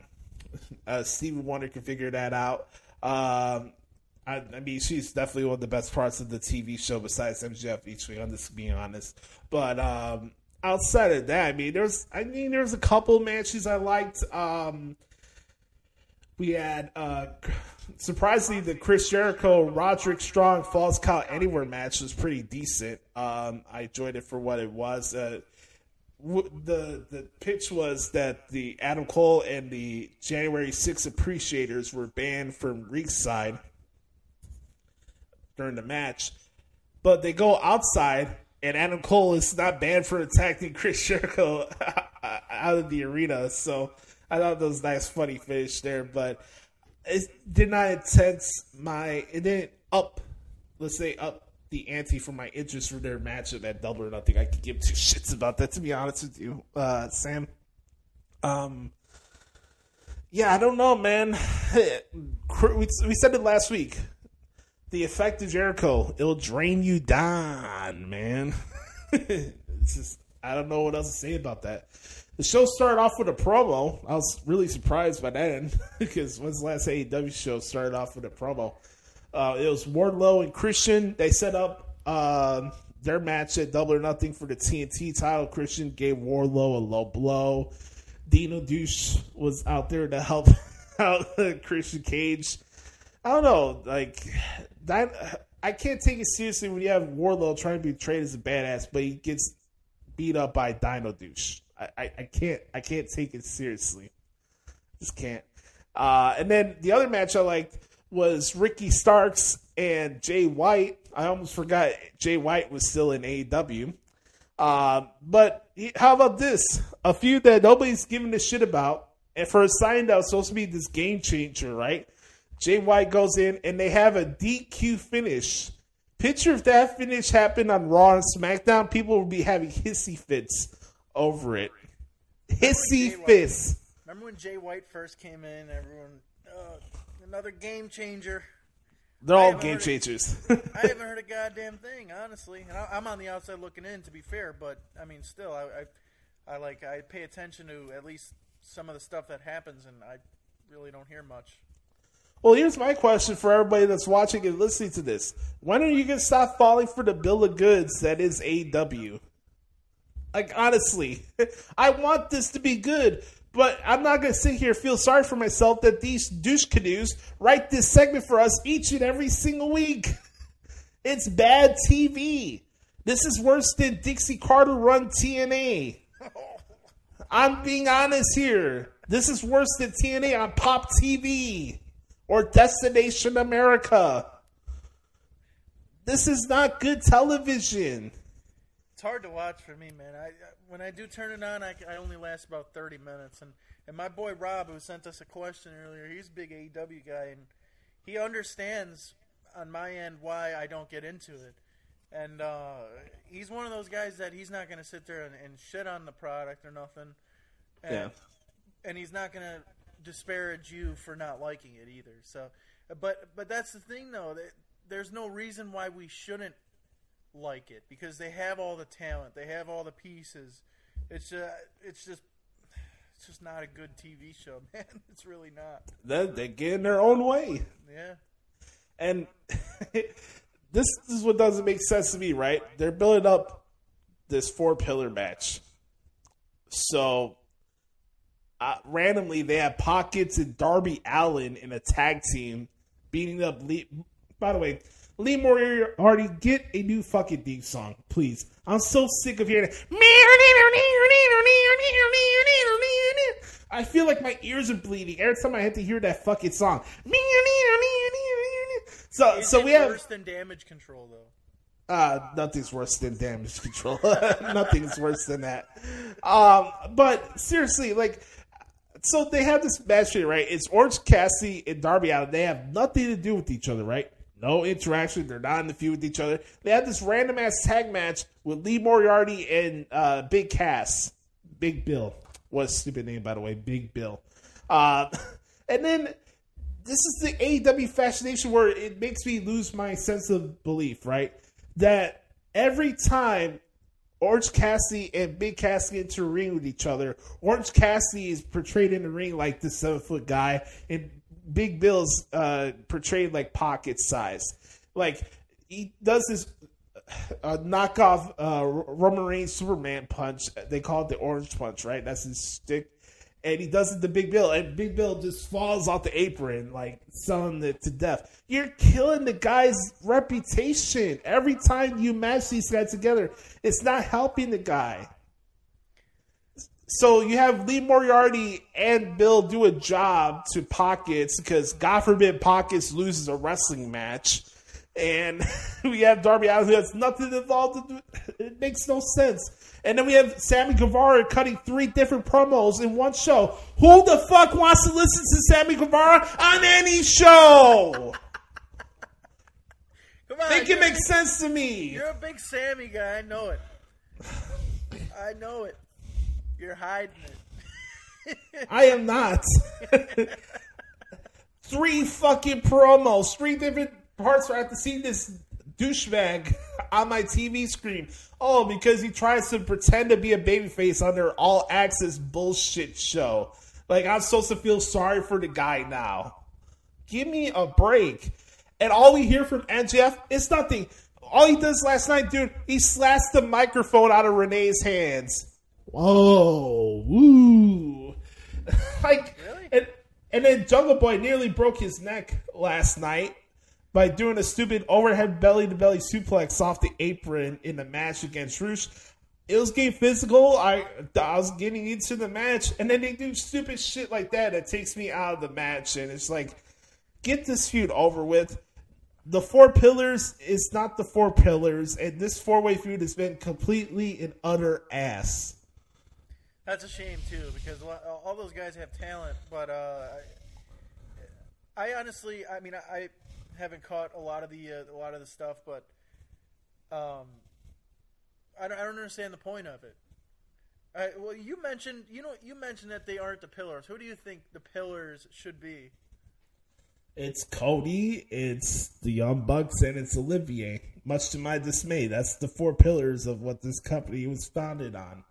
Uh, Wonder can figure that out. Um, I, I mean, she's definitely one of the best parts of the TV show besides MJF each week. I'm just being honest. But um, outside of that, I mean, there's, I mean, there's a couple matches I liked. Um, we had, uh, surprisingly, the Chris Jericho Roderick Strong Falls Count Anywhere match was pretty decent. Um, I enjoyed it for what it was. Uh, w- the the pitch was that the Adam Cole and the January 6 appreciators were banned from ringside during the match, but they go outside and Adam Cole is not banned for attacking Chris Jericho out of the arena. So I thought was nice, funny finish there. But it did not intense my it didn't up let's say up the ante for my interest for their matchup at double or nothing. I could give two shits about that to be honest with you, uh, Sam. Um, yeah, I don't know, man. We, we said it last week. The effect of Jericho, it'll drain you down, man. it's just I don't know what else to say about that. The show started off with a promo. I was really surprised by that because when's the last AEW show started off with a promo? Uh, it was Wardlow and Christian. They set up uh, their match at Double or Nothing for the TNT title. Christian gave Wardlow a low blow. Dino Douche was out there to help out Christian Cage. I don't know, like that. I can't take it seriously when you have Wardlow trying to be portrayed as a badass, but he gets beat up by Dino Douche. I, I, I can't I can't take it seriously. Just can't. Uh, and then the other match I liked was Ricky Starks and Jay White. I almost forgot Jay White was still in AEW. Uh, but he- how about this? A feud that nobody's giving a shit about, and for a sign that was supposed to be this game changer, right? Jay White goes in and they have a DQ finish. Picture if that finish happened on Raw and SmackDown, people would be having hissy fits over it. Hissy White- Remember when Jay White first came in? Everyone, uh, another game changer. They're all game a- changers. I haven't heard a goddamn thing, honestly. And I, I'm on the outside looking in, to be fair. But I mean, still, I, I, I like I pay attention to at least some of the stuff that happens, and I really don't hear much. Well, here's my question for everybody that's watching and listening to this. When are you going to stop falling for the bill of goods that is AW? Like, honestly, I want this to be good, but I'm not going to sit here and feel sorry for myself that these douche canoes write this segment for us each and every single week. It's bad TV. This is worse than Dixie Carter run TNA. I'm being honest here. This is worse than TNA on Pop TV or Destination America. This is not good television. It's hard to watch for me, man. I when I do turn it on, I, I only last about thirty minutes. And and my boy Rob, who sent us a question earlier, he's a big AEW guy, and he understands on my end why I don't get into it. And uh, he's one of those guys that he's not going to sit there and, and shit on the product or nothing. And, Yeah. and he's not going to disparage you for not liking it either. So, but but that's the thing though. That there's no reason why we shouldn't like it because they have all the talent, they have all the pieces. It's just, it's just, it's just not a good TV show, man. It's really not. They, they get in their own way. Yeah. And this is what doesn't make sense to me, right? They're building up this four pillar match. So uh, randomly, they have Pockets and Darby Allin in a tag team beating up Lee. By the way, Lee Moriarty, get a new fucking theme song, please. I'm so sick of hearing it. I feel like my ears are bleeding every time I have to hear that fucking song. So, Is so we have worse than damage control though. uh, nothing's worse than damage control. nothing's worse than that. Um, but seriously, like, so they have this match here, right? It's Orange Cassidy and Darby Allin. They have nothing to do with each other, right? No interaction. They're not in the feud with each other. They had this random ass tag match with Lee Moriarty and uh, Big Cass. Big Bill. What a stupid name, by the way. Big Bill. Uh, and then this is the AEW fascination where it makes me lose my sense of belief, right? That every time Orange Cassidy and Big Cassidy into a ring with each other, Orange Cassidy is portrayed in the ring like the seven foot guy, and Big Bill's uh, portrayed like pocket size. Like he does this uh, knockoff uh, Roman Reigns Superman punch. They call it the Orange Punch, right? That's his stick and he does it to Big Bill, and Big Bill just falls off the apron, like selling it to death. You're killing the guy's reputation every time you match these guys together. It's not helping the guy. So you have Lee Moriarty and Bill do a job to Pockets because God forbid Pockets loses a wrestling match. and we have Darby Allin who has nothing involved. In, it makes no sense. And then we have Sammy Guevara cutting three different promos in one show. Who the fuck wants to listen to Sammy Guevara on any show? Come on, Make it make sense to me. You're a big Sammy guy. I know it. I know it. You're hiding it. I am not. three fucking promos, three different parts where I have to see this douchebag on my TV screen. Oh, because he tries to pretend to be a babyface on their all access bullshit show. Like, I'm supposed to feel sorry for the guy now. Give me a break. And all we hear from MJF is nothing. All he does last night, dude, he slashed the microphone out of Renee's hands. Whoa, woo. like, and, and then Jungle Boy nearly broke his neck last night by doing a stupid overhead belly to belly suplex off the apron in the match against Roosh. It was getting physical. I I was getting into the match, and then they do stupid shit like that that takes me out of the match, and it's like, get this feud over with. The four pillars is not the four pillars, and this four way feud has been completely and utter ass. That's a shame too, because all those guys have talent, but uh, I, I honestly, I mean, I, haven't caught a lot of the uh, a lot of the stuff, but um, I don't, I don't understand the point of it. Well, you mentioned, you know, you mentioned that they aren't the pillars. Who do you think the pillars should be? It's Cody, it's the Young Bucks, and it's Olivier. Much to my dismay, that's the four pillars of what this company was founded on.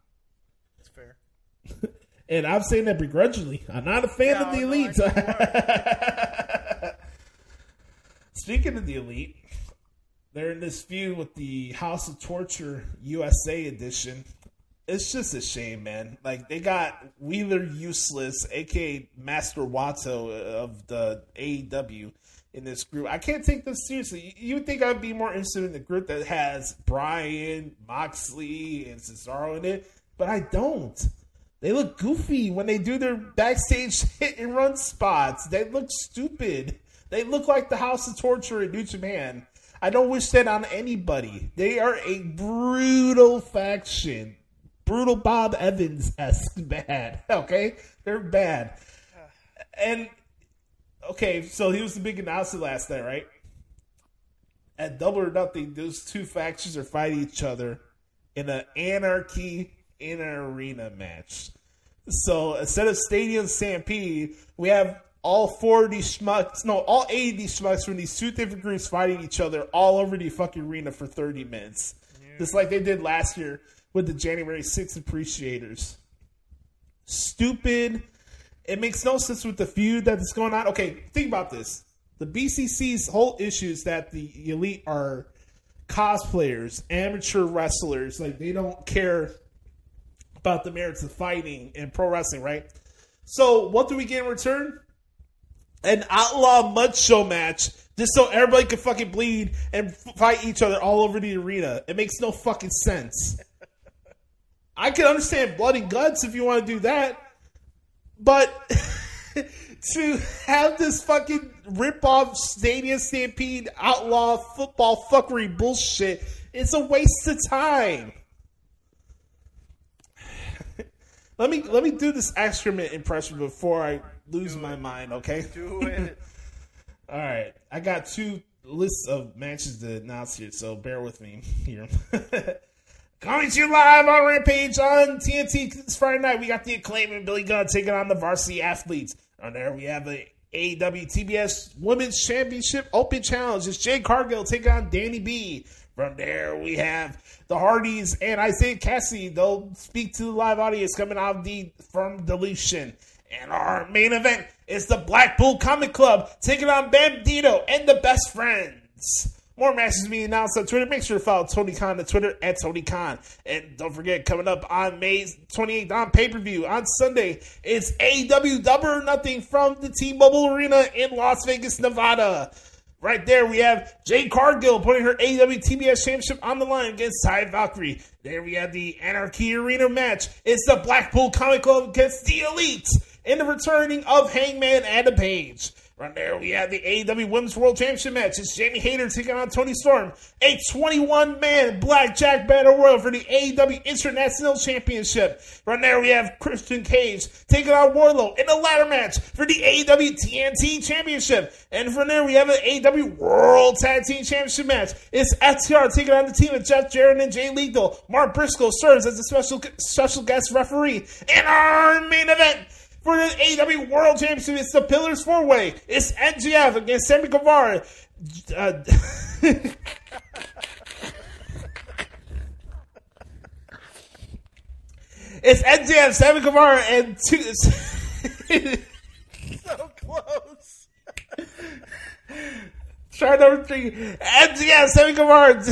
And I'm saying that begrudgingly. I'm not a fan Yeah, of the no, elite. Speaking of the elite, they're in this feud with the House of Torture USA edition. It's just a shame, man. Like they got Wheeler Useless, aka Master Wato uh, of the AEW, in this group. I can't take this seriously. You would think I'd be more interested in the group that has Bryan, Moxley, and Cesaro in it, but I don't. They look goofy when they do their backstage hit and run spots. They look stupid. They look like the House of Torture in New Japan. I don't wish that on anybody. They are a brutal faction. Brutal Bob Evans esque bad. Okay? They're bad. And, okay, so he was the big announcer last night, right? At Double or Nothing, those two factions are fighting each other in an anarchy in an arena match. So instead of Stadium Stampede, we have all four of these schmucks, no, all eight of these schmucks from these two different groups fighting each other all over the fucking arena for 30 minutes. Just like they did last year with the January 6th Appreciators. Stupid. It makes no sense with the feud that's going on. Okay, think about this. The BCC's whole issue is that the elite are cosplayers, amateur wrestlers. Like, they don't care about the merits of fighting and pro wrestling, right? So, what do we get in return? An outlaw mud show match just so everybody can fucking bleed and fight each other all over the arena. It makes no fucking sense. I can understand blood and guts if you want to do that, but to have this fucking rip off Stadium Stampede outlaw football fuckery bullshit, it's a waste of time. Let me let me do this excrement impression before I lose my mind, okay? Do it. All right, I got two lists of matches to announce here, so bear with me here. Coming to you live on Rampage on TNT this Friday night. We got the acclaim and Billy Gunn taking on the varsity athletes. On there, we have the AEW TBS Women's Championship Open Challenge. It's Jade Cargill taking on Danny B. From there, we have the Hardys and Isiah Kassidy. They'll speak to the live audience coming out of the firm deletion. And our main event is the Blackpool Comic Club taking on Bandito and the Best Friends. More matches being announced on Twitter. Make sure to follow Tony Khan on Twitter at Tony Khan. And don't forget, coming up on May 28th on pay per view on Sunday, it's AEW Double or Nothing from the T Mobile Arena in Las Vegas, Nevada. Right there, we have Jade Cargill putting her AEW TBS Championship on the line against Taya Valkyrie. There we have the Anarchy Arena match. It's the Blackpool Comic Club against the Elite and the returning of Hangman and Adam Page. Right there, we have the AEW Women's World Championship match. It's Jamie Hayter taking on Toni Storm, a 21 man Blackjack Battle Royal for the AEW International Championship. Right there, we have Christian Cage taking on Wardlow in a ladder match for the AEW TNT Championship. And from there, we have an AEW World Tag Team Championship match. It's FTR taking on the team of Jeff Jarrett and Jay Lethal. Mark Briscoe serves as a special special guest referee. And our main event for the AEW World Championship. It's the Pillars Four Way. It's MJF against Sammy Guevara. Uh, it's MJF, Sammy Guevara, and two. so close. Try number three. MJF, Sammy Guevara.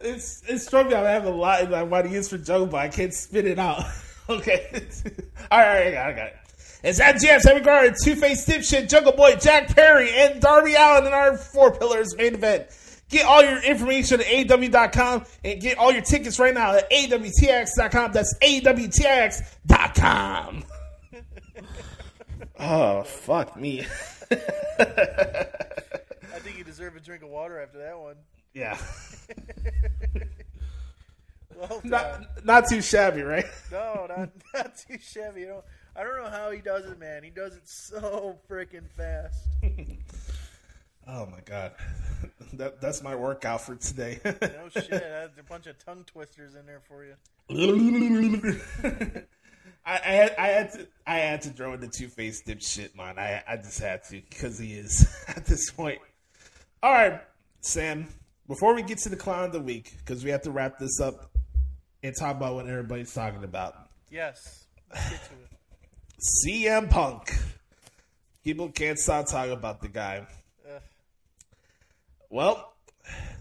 it's it's me. I have a lot in my to use for joke, but I can't spit it out. Okay. all right, all right, I got it. I got it. It's MJF, Sammy Guevara, Two Face Dipshit, Jungle Boy, Jack Perry, and Darby Allin in our Four Pillars main event. Get all your information at AW.com and get all your tickets right now at AWTX.com. That's AWTX.com. oh, fuck me. I think you deserve a drink of water after that one. Yeah. Well done. Not, not too shabby, right? No, not not too shabby. You know, I don't know how he does it, man. He does it so freaking fast. Oh my god, that that's my workout for today. No shit. There's a bunch of tongue twisters in there for you. I, I had I had to I had to throw in the two face dipshit man. I I just had to because he is at this point. All right, Sam. Before we get to the clown of the week, because we have to wrap this up and talk about what everybody's talking about. Yes. Let's get to it. CM Punk. People can't stop talking about the guy. Ugh. Well,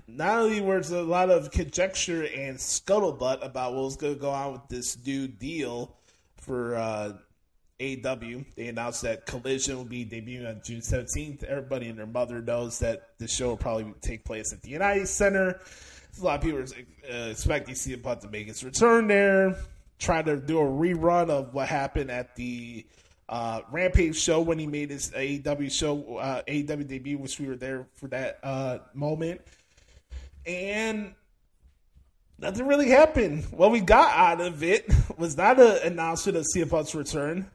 not only was there a lot of conjecture and scuttlebutt about what was going to go on with this new deal for uh, AW, they announced that Collision will be debuting on June 17th. Everybody and their mother knows that the show will probably take place at the United Center. A lot of people are uh, expecting CM Punk to make his return there, try to do a rerun of what happened at the uh, Rampage show when he made his AEW show, uh, AEW debut, which we were there for that uh, moment. And nothing really happened. What we got out of it was not an announcement of CM Punk's return.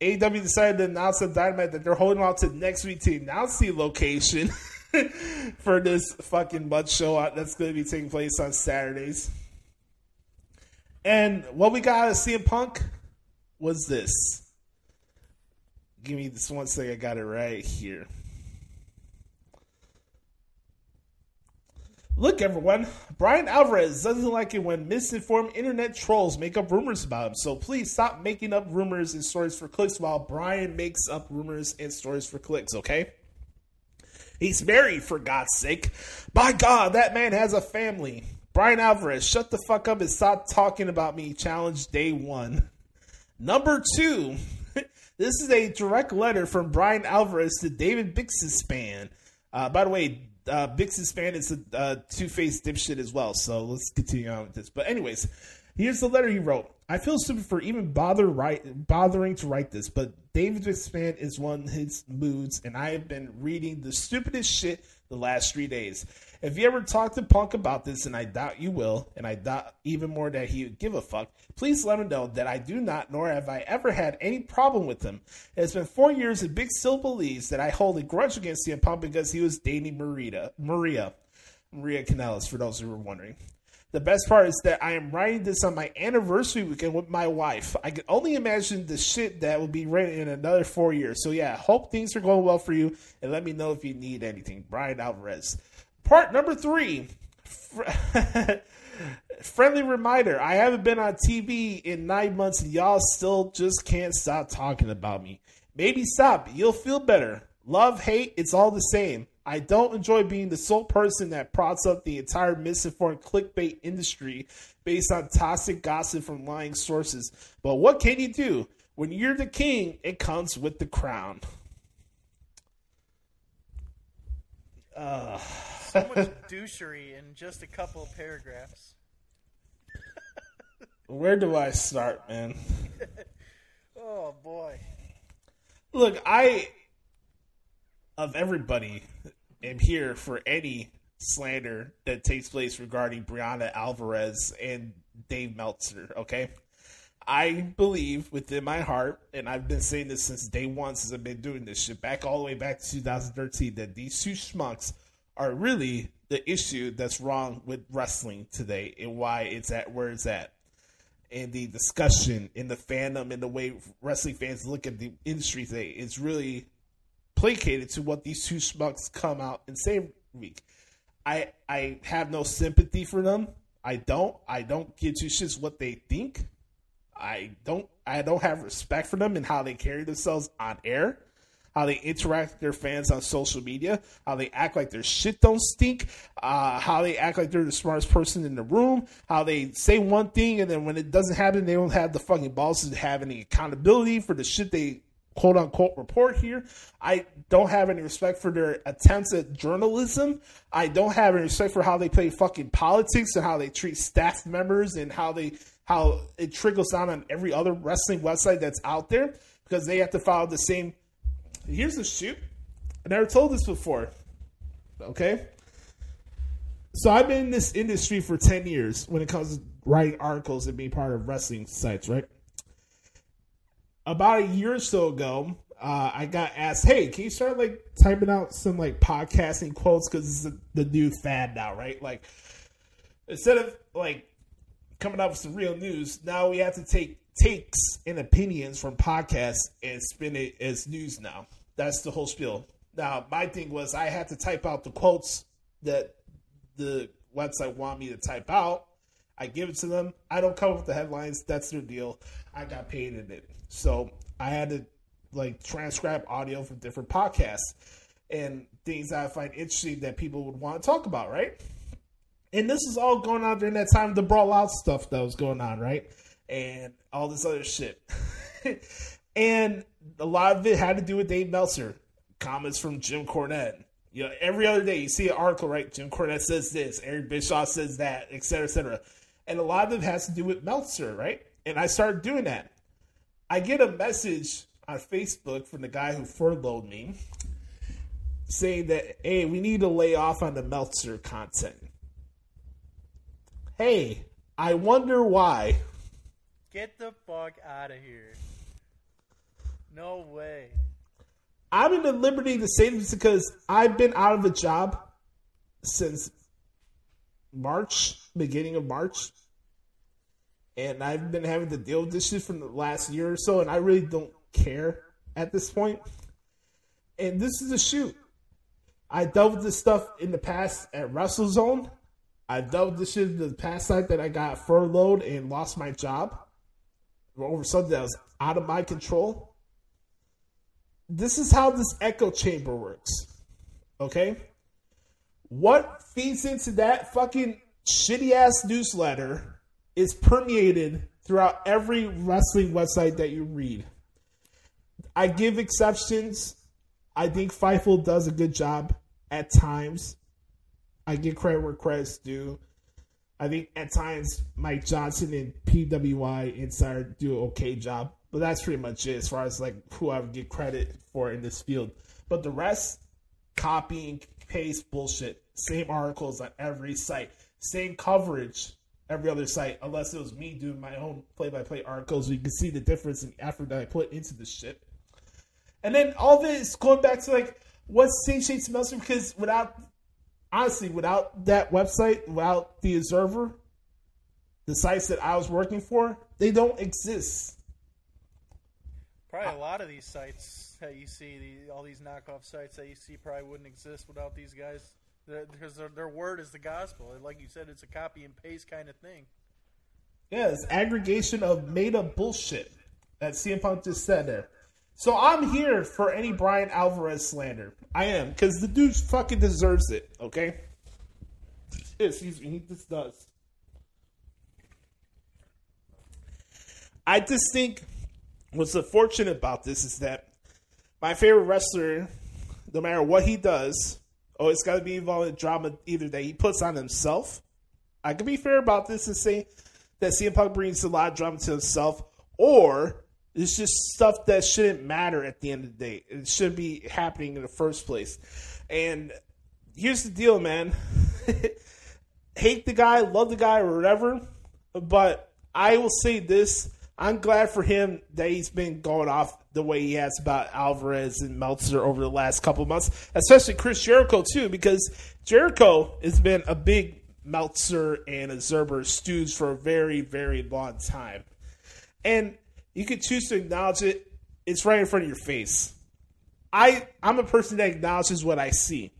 AEW decided to announce on Dynamite that they're holding on to next week to announce the location for this fucking mud show that's going to be taking place on Saturdays. And what we got out of CM Punk was this. Give me this one second. I got it right here. Look, everyone. Bryan Alvarez doesn't like it when misinformed internet trolls make up rumors about him. So please stop making up rumors and stories for clicks while Bryan makes up rumors and stories for clicks, okay? He's married, for God's sake. By God, that man has a family. Bryan Alvarez, shut the fuck up and stop talking about me. Challenge day one. Number two, this is a direct letter from Bryan Alvarez to David Bixenspan. Uh, by the way, uh, Bixenspan is a uh, two faced dipshit as well. So let's continue on with this. But, anyways, here's the letter he wrote. I feel stupid for even bother write, bothering to write this, but David Bixenspan is one of his moods, and I have been reading the stupidest shit the last three days. If you ever talk to Punk about this, and I doubt you will, and I doubt even more that he would give a fuck, please let him know that I do not, nor have I ever had any problem with him. It's been four years, and Big still believes that I hold a grudge against CM Punk because he was dating Maria, Maria, Maria Kanellis, for those who were wondering. The best part is that I am writing this on my anniversary weekend with my wife. I can only imagine the shit that will be written in another four years. So yeah, hope things are going well for you, and let me know if you need anything. Bryan Alvarez. Part number three. Friendly reminder: I haven't been on TV in nine months, and y'all still just can't stop talking about me. Maybe stop. You'll feel better. Love, hate, it's all the same. I don't enjoy being the sole person that props up the entire misinformed clickbait industry based on toxic gossip from lying sources. But what can you do? When you're the king, it comes with the crown. Uh, So much douchery in just a couple of paragraphs. where do I start, man? Oh boy. Look, I of everybody am here for any slander that takes place regarding Bryan Alvarez and Dave Meltzer. Okay, I believe within my heart, and I've been saying this since day one, since I've been doing this shit back all the way back to 2013, that these two schmucks are really the issue that's wrong with wrestling today and why it's at where it's at. And the discussion in the fandom and the way wrestling fans look at the industry today is really placated to what these two schmucks come out and say week. I I have no sympathy for them. I don't. I don't give two shits what they think. I don't. I don't have respect for them and how they carry themselves on air, how they interact with their fans on social media, how they act like their shit don't stink, uh, how they act like they're the smartest person in the room, how they say one thing and then when it doesn't happen, they don't have the fucking balls to have any accountability for the shit they quote unquote report here. I don't have any respect for their attempts at journalism. I don't have any respect for how they play fucking politics and how they treat staff members and how they how it trickles down on every other wrestling website that's out there because they have to follow the same. Here's the shoot. I never told this before. Okay. So I've been in this industry for 10 years when it comes to writing articles and being part of wrestling sites, right? About a year or so ago, uh, I got asked, "Hey, can you start like typing out some like podcasting quotes because it's the new fad now, right? Like instead of like coming up with some real news, now we have to take takes and opinions from podcasts and spin it as news. Now that's the whole spiel. Now my thing was I had to type out the quotes that the website want me to type out. I give it to them. I don't come up with the headlines. That's their deal. I got paid in it. So I had to like transcribe audio from different podcasts and things that I find interesting that people would want to talk about, right? And this is all going on during that time, the brawl out stuff that was going on, right? And all this other shit. and a lot of it had to do with Dave Meltzer. Comments from Jim Cornette. You know, every other day you see an article, right? Jim Cornette says this, Eric Bischoff says that, et cetera, et cetera. And a lot of it has to do with Meltzer, right? And I started doing that. I get a message on Facebook from the guy who furloughed me saying that, hey, we need to lay off on the Meltzer content. Hey, I wonder why. Get the fuck out of here. No way. I'm in the liberty to say this because I've been out of a job since March, beginning of March and I've been having to deal with this shit from the last year or so, and I really don't care at this point. And this is a shoot. I dealt with this stuff in the past at WrestleZone. I dealt with this shit in the past night that I got furloughed and lost my job over something that was out of my control. This is how this echo chamber works. Okay? What feeds into that fucking shitty ass newsletter is permeated throughout every wrestling website that you read. I give exceptions. I think Fightful does a good job at times. I give credit where credit's due. I think at times Mike Johnson and PWInsider do okay job, but that's pretty much it as far as like who I would get credit for in this field. But the rest, copying, paste bullshit. Same articles on every site, same coverage every other site unless it was me doing my own play-by-play articles. You can see the difference in effort that I put into this shit. And then all of it is going back to like what's St. Shades Meltzer because without honestly without that website, without the Observer, the sites that I was working for, they don't exist. Probably a lot of these sites that you see, the, all these knockoff sites that you see, probably wouldn't exist without these guys because their, their word is the gospel. And like you said, it's a copy and paste kind of thing. Yeah, it's aggregation of made up bullshit that CM Punk just said there. So I'm here for any Bryan Alvarez slander. I am because the dude fucking deserves it. Okay. Excuse me. He just does. I just think what's unfortunate about this is that my favorite wrestler, no matter what he does, oh, it's got to be involved in drama either that he puts on himself. I can be fair about this and say that CM Punk brings a lot of drama to himself, or It's just stuff that shouldn't matter at the end of the day. It shouldn't be happening in the first place. And here's the deal, man. Hate the guy, love the guy, or whatever. But I will say this. I'm glad for him that he's been going off the way he has about Alvarez and Meltzer over the last couple months, especially Chris Jericho too, because Jericho has been a big Meltzer and a Zerber stooge for a very, very long time. And you can choose to acknowledge it. It's right in front of your face. I I'm a person that acknowledges what I see,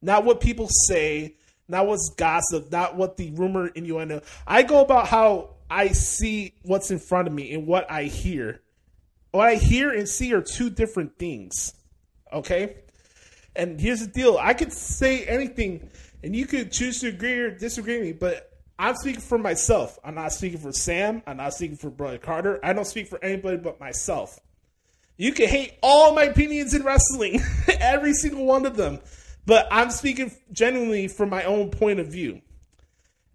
not what people say, not what's gossip, not what the rumor innuendo. I go about how I see what's in front of me and what I hear. What I hear and see are two different things. Okay? And here's the deal I could say anything, and you could choose to agree or disagree with me, but I'm speaking for myself. I'm not speaking for Sam. I'm not speaking for Brother Carter. I don't speak for anybody but myself. You can hate all my opinions in wrestling, every single one of them, but I'm speaking genuinely from my own point of view.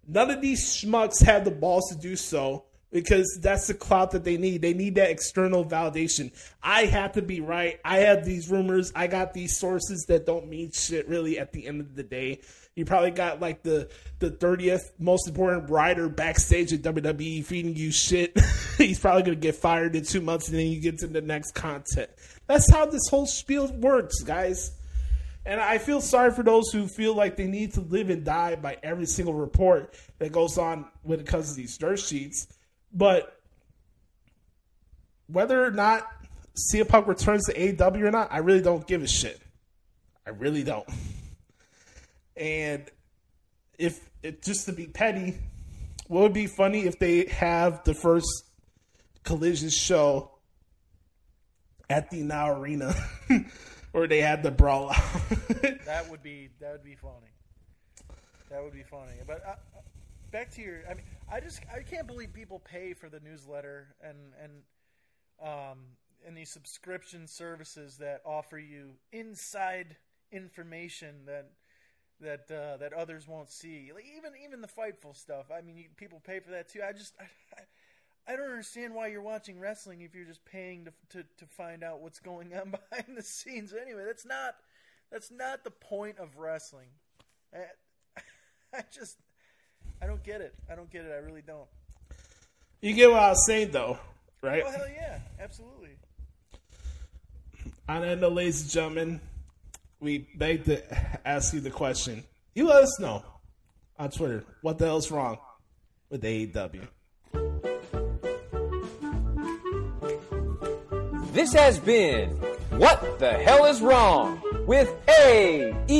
None of these schmucks have the balls to do so because that's the clout that they need. They need that external validation. I have to be right. I have these rumors. I got these sources that don't mean shit really at the end of the day. You probably got like the the thirtieth most important writer backstage at WWE feeding you shit. He's probably gonna get fired in two months, and then you get to the next content. That's how this whole spiel works, guys. And I feel sorry for those who feel like they need to live and die by every single report that goes on when it comes to these dirt sheets. But whether or not CM Punk returns to AEW or not, I really don't give a shit. I really don't. And if it just to be petty, what would be funny if they have the first collision show at the Now Arena, or they had the brawl out. that would be that would be funny. That would be funny. But uh, back to your, I mean, I just I can't believe people pay for the newsletter and and um and these subscription services that offer you inside information that that uh, that others won't see. Like even even the fightful stuff. I mean, you, people pay for that too. I just I, I, don't understand why you're watching wrestling if you're just paying to, to to find out what's going on behind the scenes. Anyway, that's not that's not the point of wrestling. I, I just I don't get it. I don't get it. I really don't. You get what I was saying, though, right? Oh hell yeah, absolutely. On note, ladies and gentlemen, we beg to ask you the question. You let us know on Twitter what the hell's wrong with AEW. This has been What the Hell is Wrong with AEW.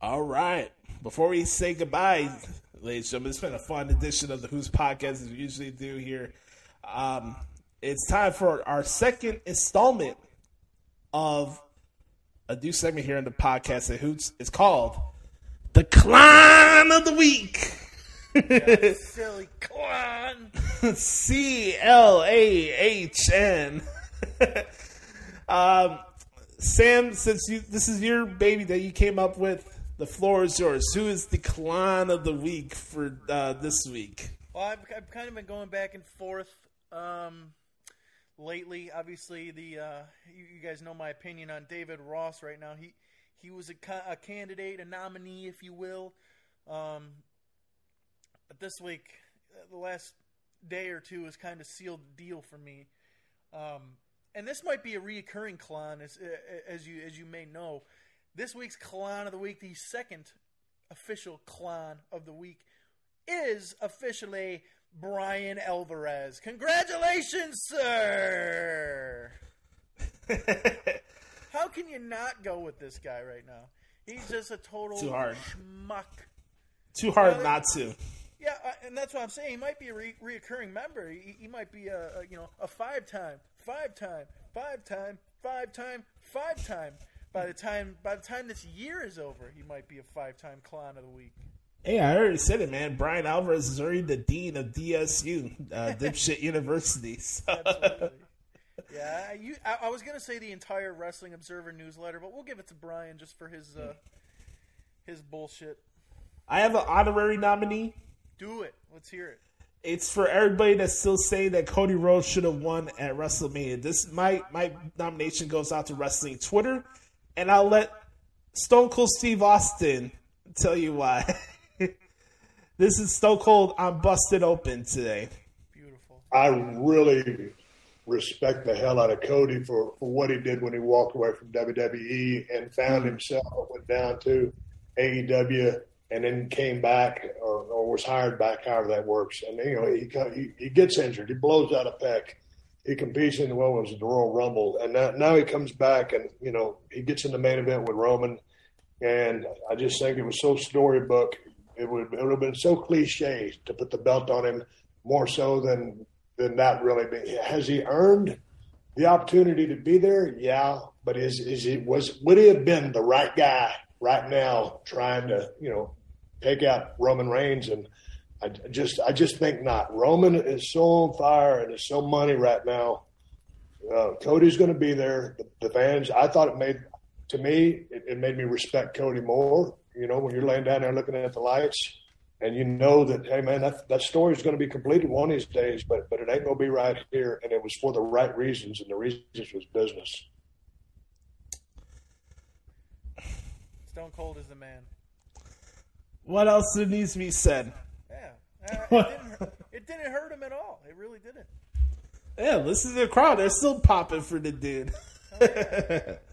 All right. Before we say goodbye, ladies and gentlemen, it's been a fun edition of the Hoots Podcast as we usually do here. Um, it's time for our second installment of a new segment here in the podcast at Hoots. is called The Clown of the Week. Silly clown. C L A H N. Um, Sam, since you this is your baby that you came up with, the floor is yours. Who is the clown of the week for uh, this week? Well, I've, I've kind of been going back and forth um, lately. Obviously, the uh, you, you guys know my opinion on David Ross right now. He he was a, a candidate, a nominee, if you will. Um, but this week, uh, the last day or two has kind of sealed the deal for me. Um, and this might be a reoccurring clown, as as you as you may know. This week's clown of the week, the second official clown of the week, is officially Bryan Alvarez. Congratulations, sir! How can you not go with this guy right now? He's just a total Too hard. schmuck. Too hard Well, not to. Yeah, uh, and that's what I'm saying. He might be a re- reoccurring member. He, he might be a, a you know a five time, five time, five time, five time, five time. By the time by the time this year is over, he might be a five time clown of the week. Hey, I already said it, man. Bryan Alvarez is already the dean of DSU, uh, Dipshit University. So- Yeah, I- you, I, I was gonna say the entire Wrestling Observer newsletter, but we'll give it to Bryan just for his uh, his bullshit. I have an honorary nominee. Do it. Let's hear it. It's for everybody that's still saying that Cody Rhodes should have won at WrestleMania. This my my nomination goes out to Wrestling Twitter, and I'll let Stone Cold Steve Austin tell you why. this is Stone Cold. I'm busted open today. Beautiful. I really respect the hell out of Cody for, for what he did when he walked away from WWE and found himself went down to AEW and then came back or, or was hired back, however that works. And you know he he, he gets injured, he blows out a pec, he competes in what was the Royal Rumble, and now, now he comes back and you know he gets in the main event with Roman, and I just think it was so storybook. It would it would have been so cliche to put the belt on him more so than than that really. Has he earned the opportunity to be there? Yeah, but is is he was would he have been the right guy right now trying to you know take out Roman Reigns and I just I just think not. Roman is so on fire and is so money right now. Uh, Cody's going to be there. The, the fans. I thought it made to me it, it made me respect Cody more. You know, when you're laying down there looking at the lights, and you know that hey man, that that story's going to be completed one of these days, but but it ain't going to be right here. And it was for the right reasons, and the reasons was business. Stone Cold is the man. What else needs to be said? Yeah, uh, it, didn't, hurt- it didn't hurt him at all. It really didn't. Yeah, listen to the crowd. They're still popping for the dude. Oh yeah.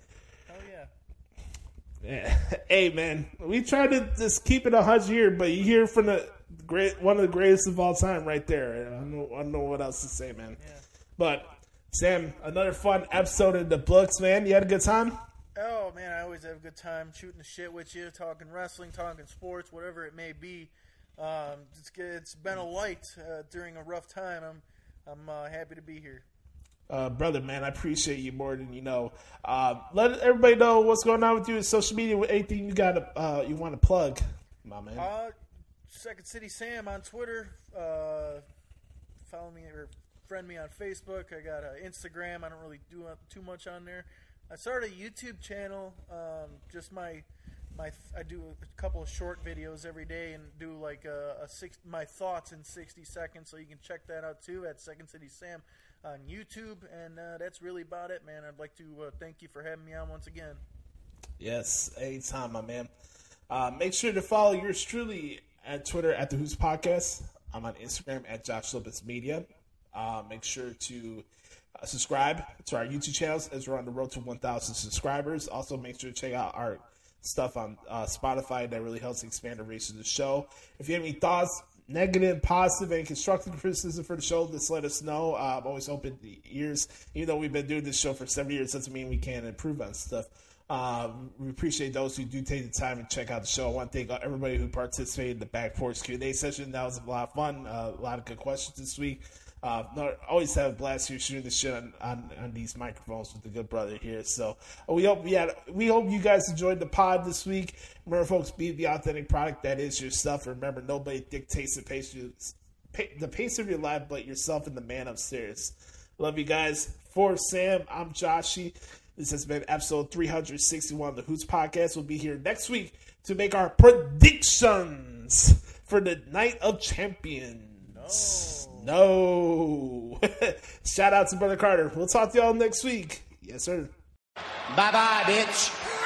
Yeah. Hey man, we tried to just keep it a hundred here, but you hear from the great one of the greatest of all time right there. I don't know, I don't know what else to say, man. But Sam, another fun episode in the books, man. You had a good time. Oh man, I always have a good time shooting the shit with you, talking wrestling, talking sports, whatever it may be. Um, it's it's been a light uh, during a rough time. I'm I'm uh, happy to be here. Uh, brother, man, I appreciate you more than you know. Uh, let everybody know what's going on with you in social media. With anything you got, to uh, you want to plug, my man. Uh, Second City Sam on Twitter. Uh, follow me or friend me on Facebook. I got Instagram. I don't really do too much on there. I started a YouTube channel. Um, just my my I do a couple of short videos every day and do like a, a six my thoughts in sixty seconds. So you can check that out too at Second City Sam on YouTube. And uh, that's really about it, man. I'd like to uh, thank you for having me on once again. Yes, anytime, my man. Uh, make sure to follow yours truly at Twitter at the Hoots Podcast. I'm on Instagram at Josh Lopez Media. Uh, make sure to uh, subscribe to our YouTube channels as we're on the road to 1,000 subscribers. Also, make sure to check out our stuff on uh, Spotify that really helps expand the reach of the show. If you have any thoughts, negative, positive, and constructive criticism for the show, just let us know. Uh, I'm always open to ears. Even though we've been doing this show for seven years, doesn't mean we can't improve on stuff. Um, we appreciate those who do take the time and check out the show. I want to thank everybody who participated in the back porch Q and A session. That was a lot of fun. Uh, a lot of good questions this week. Uh, always have a blast here shooting the shit on, on, on these microphones with the good brother here. So uh, we hope we had we hope you guys enjoyed the pod this week. Remember, folks, be the authentic product that is your stuff. Remember, nobody dictates the pace of, the pace of your life, but yourself and the man upstairs. Love you guys. For Sam, I'm Joshie. This has been episode 361 of the Hoots Podcast. We'll be here next week to make our predictions for the Night of Champions. No. Shout out to Brother Carter. We'll talk to y'all next week. Yes, sir. Bye bye, bitch.